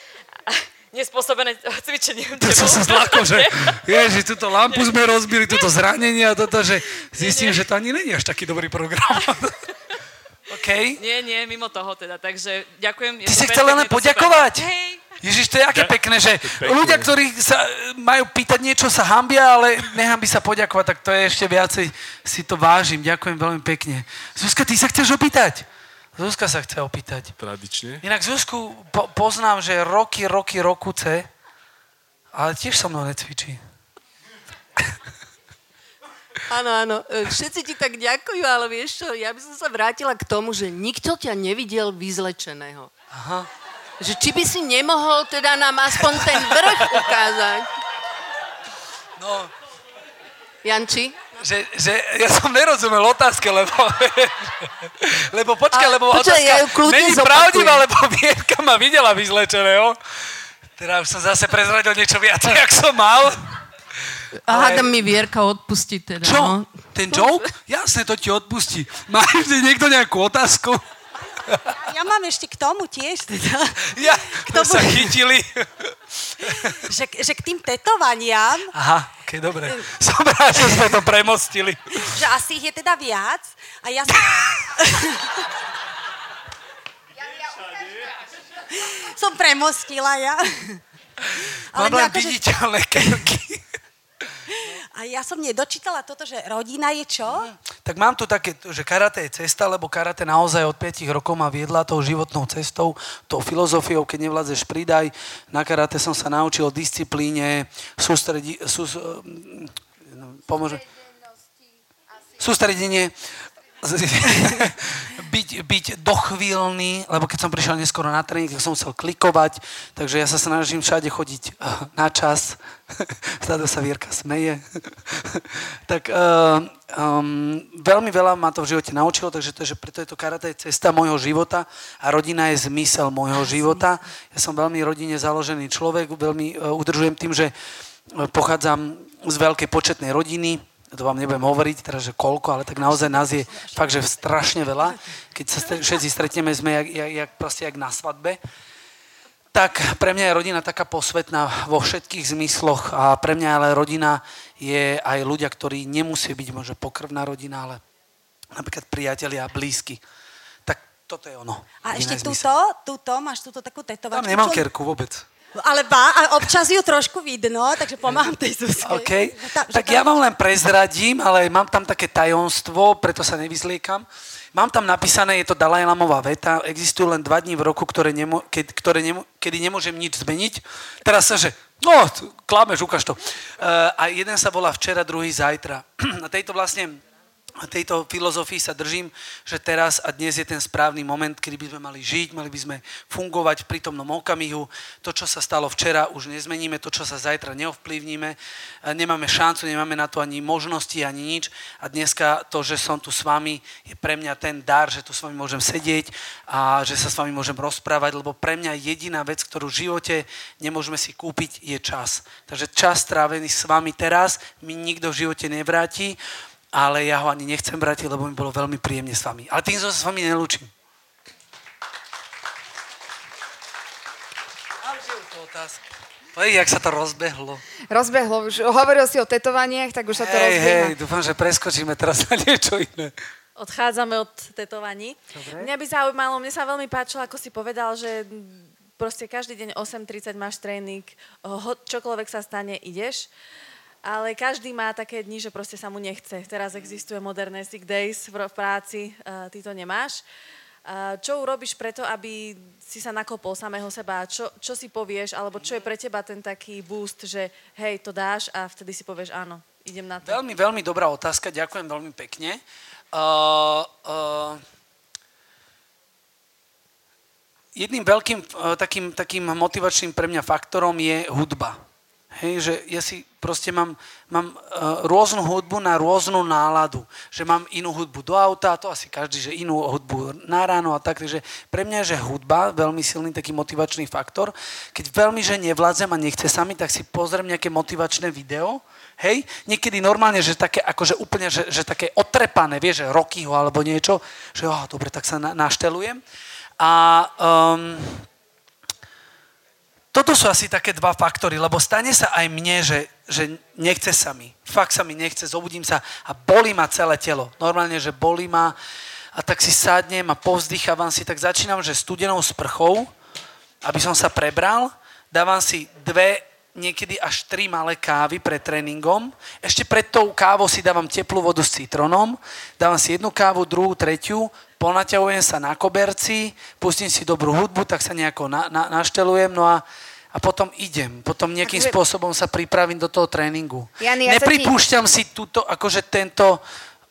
Nespôsobené cvičením. To som sa zlakol, že ježi, túto lampu sme rozbili, túto zranenie a toto, že zistím, že to ani není až taký dobrý program. OK. Nie, nie, mimo toho teda, takže ďakujem. je Ty si chcel len pekne, je to poďakovať? Hej, Ježiš, to je aké Ja- pekné, že pekné. ľudia, ktorí sa e, majú pýtať niečo, sa hambia, ale nehambí sa poďakovať, tak to je ešte viacej, si to vážim. Ďakujem veľmi pekne. Zuzka, ty sa chceš opýtať? Zuzka sa chce opýtať. Tradične. Inak Zuzku po- poznám, že roky, roky, rokuce, ale tiež so mnou necvičí. Áno, áno. E, Všetci ti tak ďakujú, ale vieš čo, ja by som sa vrátila k tomu, že nikto ťa nevidel vyzlečeného. Aha. Že či by si nemohol teda nám aspoň ten vrch ukázať. No, Janči? Že, že ja som nerozumel otázke, lebo, lebo počkaj, lebo počkaj, otázka ja není zopakujem. pravdivá, lebo Vierka ma videla vyzlečeného. Teda už som zase prezradil niečo viac, jak som mal. A hádam mi Vierka odpustiť teda. Čo? No. Ten joke? Jasne, to ti odpustí. Má ešte niekto nejakú otázku? Ja mám ešte k tomu tiež. Teda. Ja, Kto to sa chytili. že, že k tým tetovaniam, Aha, ok, dobre. Som rád, že sme to premostili. že asi ich je teda viac. A ja som... som premostila ja. Mám Ale len akože- viditeľné kerky. A ja som nedočítala toto, že rodina je čo? Tak mám tu také, že karate je cesta, lebo karate naozaj od 5 rokov ma viedla tou životnou cestou, tou filozofiou, keď nevládzeš, pridaj. Na karate som sa naučil disciplíne, sústredi, sús, no, pomôže. Sústredenie, byť, byť dochvíľný, lebo keď som prišiel neskoro na tréning, tak som musel klikovať, takže ja sa snažím všade chodiť eh, na čas. Vzadu sa Vierka smeje. tak uh, um, veľmi veľa ma to v živote naučilo, takže to, že preto je to karate je cesta môjho života a rodina je zmysel môjho života. Ja som veľmi rodine založený človek, veľmi uh, udržujem tým, že pochádzam z veľkej početnej rodiny, to vám nebudem hovoriť teraz, že koľko, ale tak naozaj nás je fakt, že strašne veľa. Keď sa všetci stretneme, sme jak, jak, jak, proste jak na svadbe. Tak pre mňa je rodina taká posvetná vo všetkých zmysloch a pre mňa ale rodina je aj ľudia, ktorí nemusí byť možno pokrvná rodina, ale napríklad priatelia, blízky. Tak toto je ono. A ešte túto, túto, máš túto takú Tam tetovačku. nemám čo- kerku vôbec. Ale ba, a občas ju trošku vidno, takže pomáham tej Zuzke. OK. Že tá- Tak tá- ja vám len prezradím, ale mám tam také tajomstvo, preto sa nevyzliekam. Mám tam napísané, je to Dalajlamová veta, existujú len dva dní v roku, ktoré nemo, keď, ktoré nemo, kedy nemôžem nič zmeniť. Teraz sa, že no, klameš, ukáž to. Uh, a jeden sa volá včera, druhý zajtra. A tejto vlastne tejto filozofii sa držím, že teraz a dnes je ten správny moment, kedy by sme mali žiť, mali by sme fungovať v prítomnom okamihu. To, čo sa stalo včera, už nezmeníme, to, čo sa zajtra neovplyvníme. E, Nemáme šancu, nemáme na to ani možnosti, ani nič. A dneska to, že som tu s vami, je pre mňa ten dar, že tu s vami môžem sedieť a že sa s vami môžem rozprávať, lebo pre mňa jediná vec, ktorú v živote nemôžeme si kúpiť, je čas. Takže čas strávený s vami teraz mi nikto v živote nevráti ale ja ho ani nechcem vrátiť, lebo mi bolo veľmi príjemne s vami. Ale tým som sa s vami nelúčim. Ej, jak sa to rozbehlo. Rozbehlo už. Hovoril si o tetovaniach, tak už sa to Hej, rozbieha. hej, dúfam, že preskočíme teraz na niečo iné. Odchádzame od tetovaní. Mňa by zaujímalo, mne sa veľmi páčilo, ako si povedal, že proste každý deň 8.30 máš tréning, čokoľvek sa stane, ideš. Ale každý má také dni, že proste sa mu nechce. Teraz existuje moderné sick days v práci, uh, ty to nemáš. Uh, čo urobíš preto, aby si sa nakopol samého seba? Čo, čo si povieš, alebo čo je pre teba ten taký boost, že hej, to dáš a vtedy si povieš áno, idem na to. Veľmi, veľmi dobrá otázka, ďakujem veľmi pekne. Uh, uh, jedným veľkým uh, takým, takým motivačným pre mňa faktorom je hudba. Hej, že ja si proste mám, mám uh, rôznu hudbu na rôznu náladu. Že mám inú hudbu do auta, to asi každý, že inú hudbu na ráno a tak. Takže pre mňa je, že hudba veľmi silný taký motivačný faktor. Keď veľmi, že nevládzem a nechce sa mi, tak si pozriem nejaké motivačné video. Hej, niekedy normálne, že také akože úplne, že, že také otrepané, vieš, že Rockyho alebo niečo, že oh, dobre, tak sa na, naštelujem. A um, toto sú asi také dva faktory, lebo stane sa aj mne, že, že nechce sa mi. Fakt sa mi nechce, zobudím sa a bolí ma celé telo. Normálne, že bolí ma a tak si sadnem a povzdychávam si, tak začínam, že studenou sprchou, aby som sa prebral, dávam si dve, niekedy až tri malé kávy pred tréningom. Ešte pred tou kávou si dávam teplú vodu s citrónom, dávam si jednu kávu, druhú, tretiu, ponaťahujem sa na koberci, pustím si dobrú hudbu, tak sa nejako na, na, naštelujem, no a, a potom idem. Potom nejakým Takže- spôsobom sa pripravím do toho tréningu. Jani, ja sa ti- Nepripúšťam si túto, akože tento...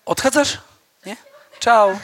Odchádzaš? Nie? Čau.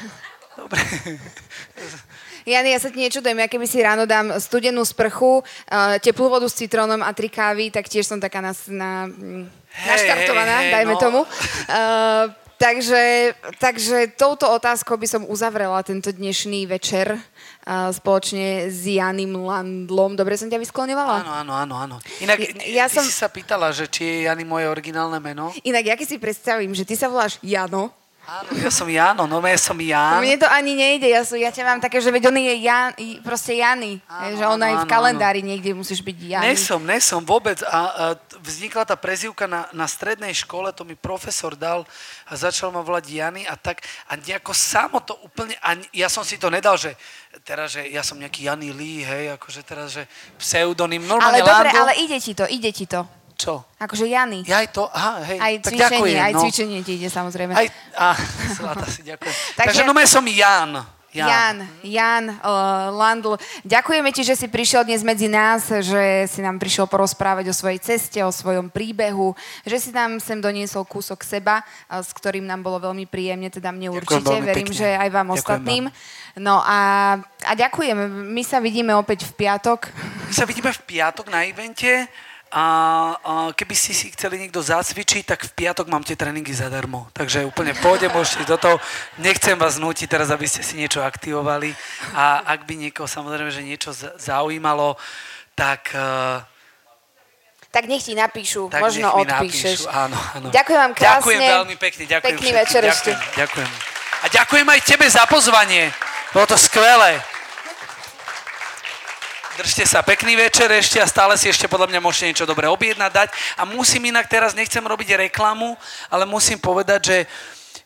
Dobre. Jany, ja sa ti nečudujem, ja keby si ráno dám studenú sprchu, uh, teplú vodu s citrónom a tri kávy, tak tiež som taká na, mm, Hej, naštartovaná, hej, dajme no. tomu. Uh, takže, takže touto otázkou by som uzavrela tento dnešný večer uh, spoločne s Janim Landlom. Dobre som ťa vyskloňovala? Áno, áno, áno, áno. Inak, Ja ty som- si sa pýtala, že či je Jany moje originálne meno. Inak, ja keď si predstavím, že ty sa voláš Jano Áno, ja som Jano, no ja som Jan. Mne to ani nejde, ja, sú, ja ťa mám také, že veď on je Jan, proste Jany. Áno, že on aj v áno, kalendári niekde musíš byť Jany. Nesom, nesom vôbec. A, a vznikla tá prezivka na, na strednej škole, to mi profesor dal a začal ma volať Jany a tak. A nejako samo to úplne, a ja som si to nedal, že teraz, že ja som nejaký Jany Lee, hej, akože teraz, že pseudonym. Ale Normálne dobre, Lando. ale ide ti to, ide ti to. Čo? Akože Jany. Ja aj to, aha, hej. Aj tak cvičenie, ďakujem, aj no. cvičenie ti ide samozrejme. Aj, á, zlata si ďakujem. Takže, Takže no som Jan. Jan. Jan, uh, Landl, ďakujeme ti, že si prišiel dnes medzi nás, že si nám prišiel porozprávať o svojej ceste, o svojom príbehu, že si nám sem doniesol kúsok seba, uh, s ktorým nám bolo veľmi príjemne, teda mne určite, verím, pekne. že aj vám Ďakujem ostatným. No a, a ďakujem, my sa vidíme opäť v piatok. My sa vidíme v piatok na evente a, a keby si si chceli niekto zacvičiť, tak v piatok mám tie tréningy zadarmo. Takže úplne pohode môžete do toho. Nechcem vás nútiť teraz, aby ste si niečo aktivovali. A ak by niekoho samozrejme, že niečo zaujímalo, tak, eh, Tak nech ti napíšu, tak možno nech mi odpíšeš. napíšu. Áno, áno. Ďakujem vám krásne. Ďakujem veľmi pekne. Ďakujem Pekný všetkým. večer ešte. ďakujem, Ďakujem. A ďakujem aj tebe za pozvanie. Bolo to skvelé. Držte sa, pekný večer ešte a stále si ešte podľa mňa môžete niečo dobré objednať, dať. A musím inak teraz, nechcem robiť reklamu, ale musím povedať, že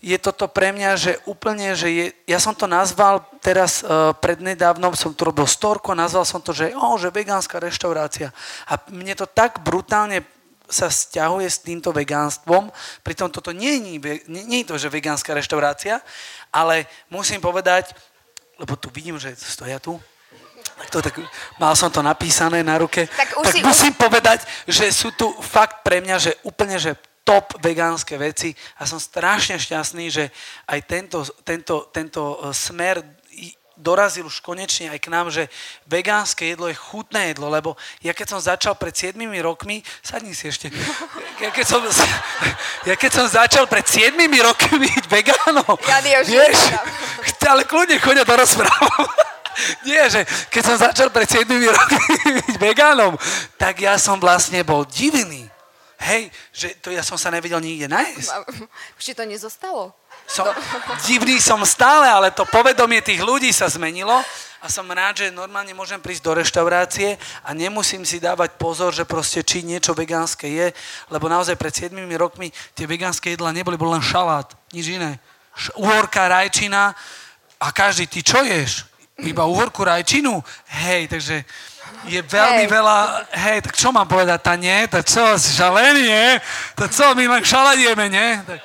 je toto pre mňa, že úplne, že je, ja som to nazval teraz uh, prednedávnom, som tu robil storko, nazval som to, že, oh, že vegánska reštaurácia. A mne to tak brutálne sa stiahuje s týmto vegánstvom, pritom toto nie je, nie, nie je to, že vegánska reštaurácia, ale musím povedať, lebo tu vidím, že stoja tu, to, tak, mal som to napísané na ruke. Tak už tak si- musím povedať, že sú tu fakt pre mňa, že úplne, že top vegánske veci a som strašne šťastný, že aj tento, tento, tento eh, smer dorazil už konečne aj k nám, že vegánske jedlo je chutné jedlo, lebo ja keď som začal pred 7 rokmi, sadni si ešte, ja keď som, ja keď som začal pred 7 rokmi byť vegánom, Ja už vieš, ale kľudne chodia do rozprávam. Nie, že keď som začal pred 7 rokmi byť vegánom, tak ja som vlastne bol divný. Hej, že to ja som sa nevedel nikde nájsť. Už ti to nezostalo? Som, divný som stále, ale to povedomie tých ľudí sa zmenilo a som rád, že normálne môžem prísť do reštaurácie a nemusím si dávať pozor, že proste či niečo vegánske je, lebo naozaj pred 7 rokmi tie vegánske jedlá neboli, bol len šalát, nič iné. Uhorka, rajčina a každý, ty čo ješ? Iba uhorku, rajčinu? Hej, takže je veľmi Hej. veľa, hej, tak čo mám povedať, tá nie, tak čo, si šalený, nie? Tak čo, my len šalát jeme, nie? Tak,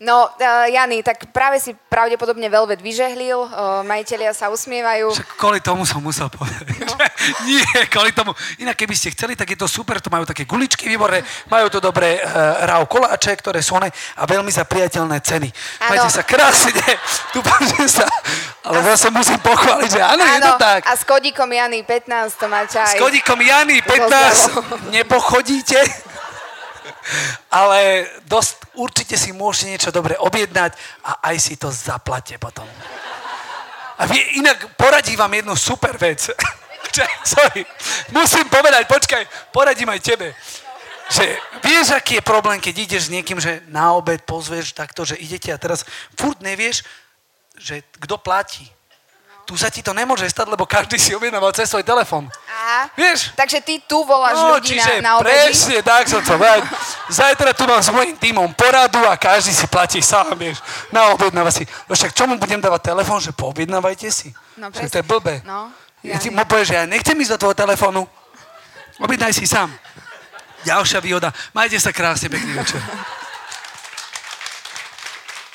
No, uh, Jany, tak práve si pravdepodobne Velvet vyžehlil, uh, majiteľia sa usmievajú. Však kvôli tomu som musel povedať. No. Nie, kvôli tomu. Inak keby ste chceli, tak je to super, to majú také guličky výborné, majú to dobré uh, ráv koláče, ktoré sú one a veľmi za priateľné ceny. Áno. Majte sa krásne, dúfam, že sa, ale ja sa musím pochváliť, že áno, je to tak. a s kodíkom Jany 15 to máte S aj. kodíkom Jany Pozdravov. 15 nepochodíte, ale dosť, určite si môžete niečo dobre objednať a aj si to zaplate potom. A vie, inak poradí vám jednu super vec. Sorry, musím povedať, počkaj, poradím aj tebe. Že vieš, aký je problém, keď ideš s niekým, že na obed pozveš takto, že idete a teraz furt nevieš, že kto platí. Tu sa ti to nemôže stať, lebo každý si objednával cez svoj telefón. Aha. Vieš? Takže ty tu voláš No, ľudí čiže na, na obedy? presne tak som to povedal. Zajtra tu mám s mojím tímom poradu a každý si platí sám, vieš. Na objednáva si. No však čo mu budem dávať telefón, že poobjednávajte si? No, Však presne. to je blbé. No, Ja ti ja- mu povieš, že ja nechcem ísť do tvojho telefónu. Objednaj si sám. Ďalšia výhoda. Majte sa krásne, pekný večer.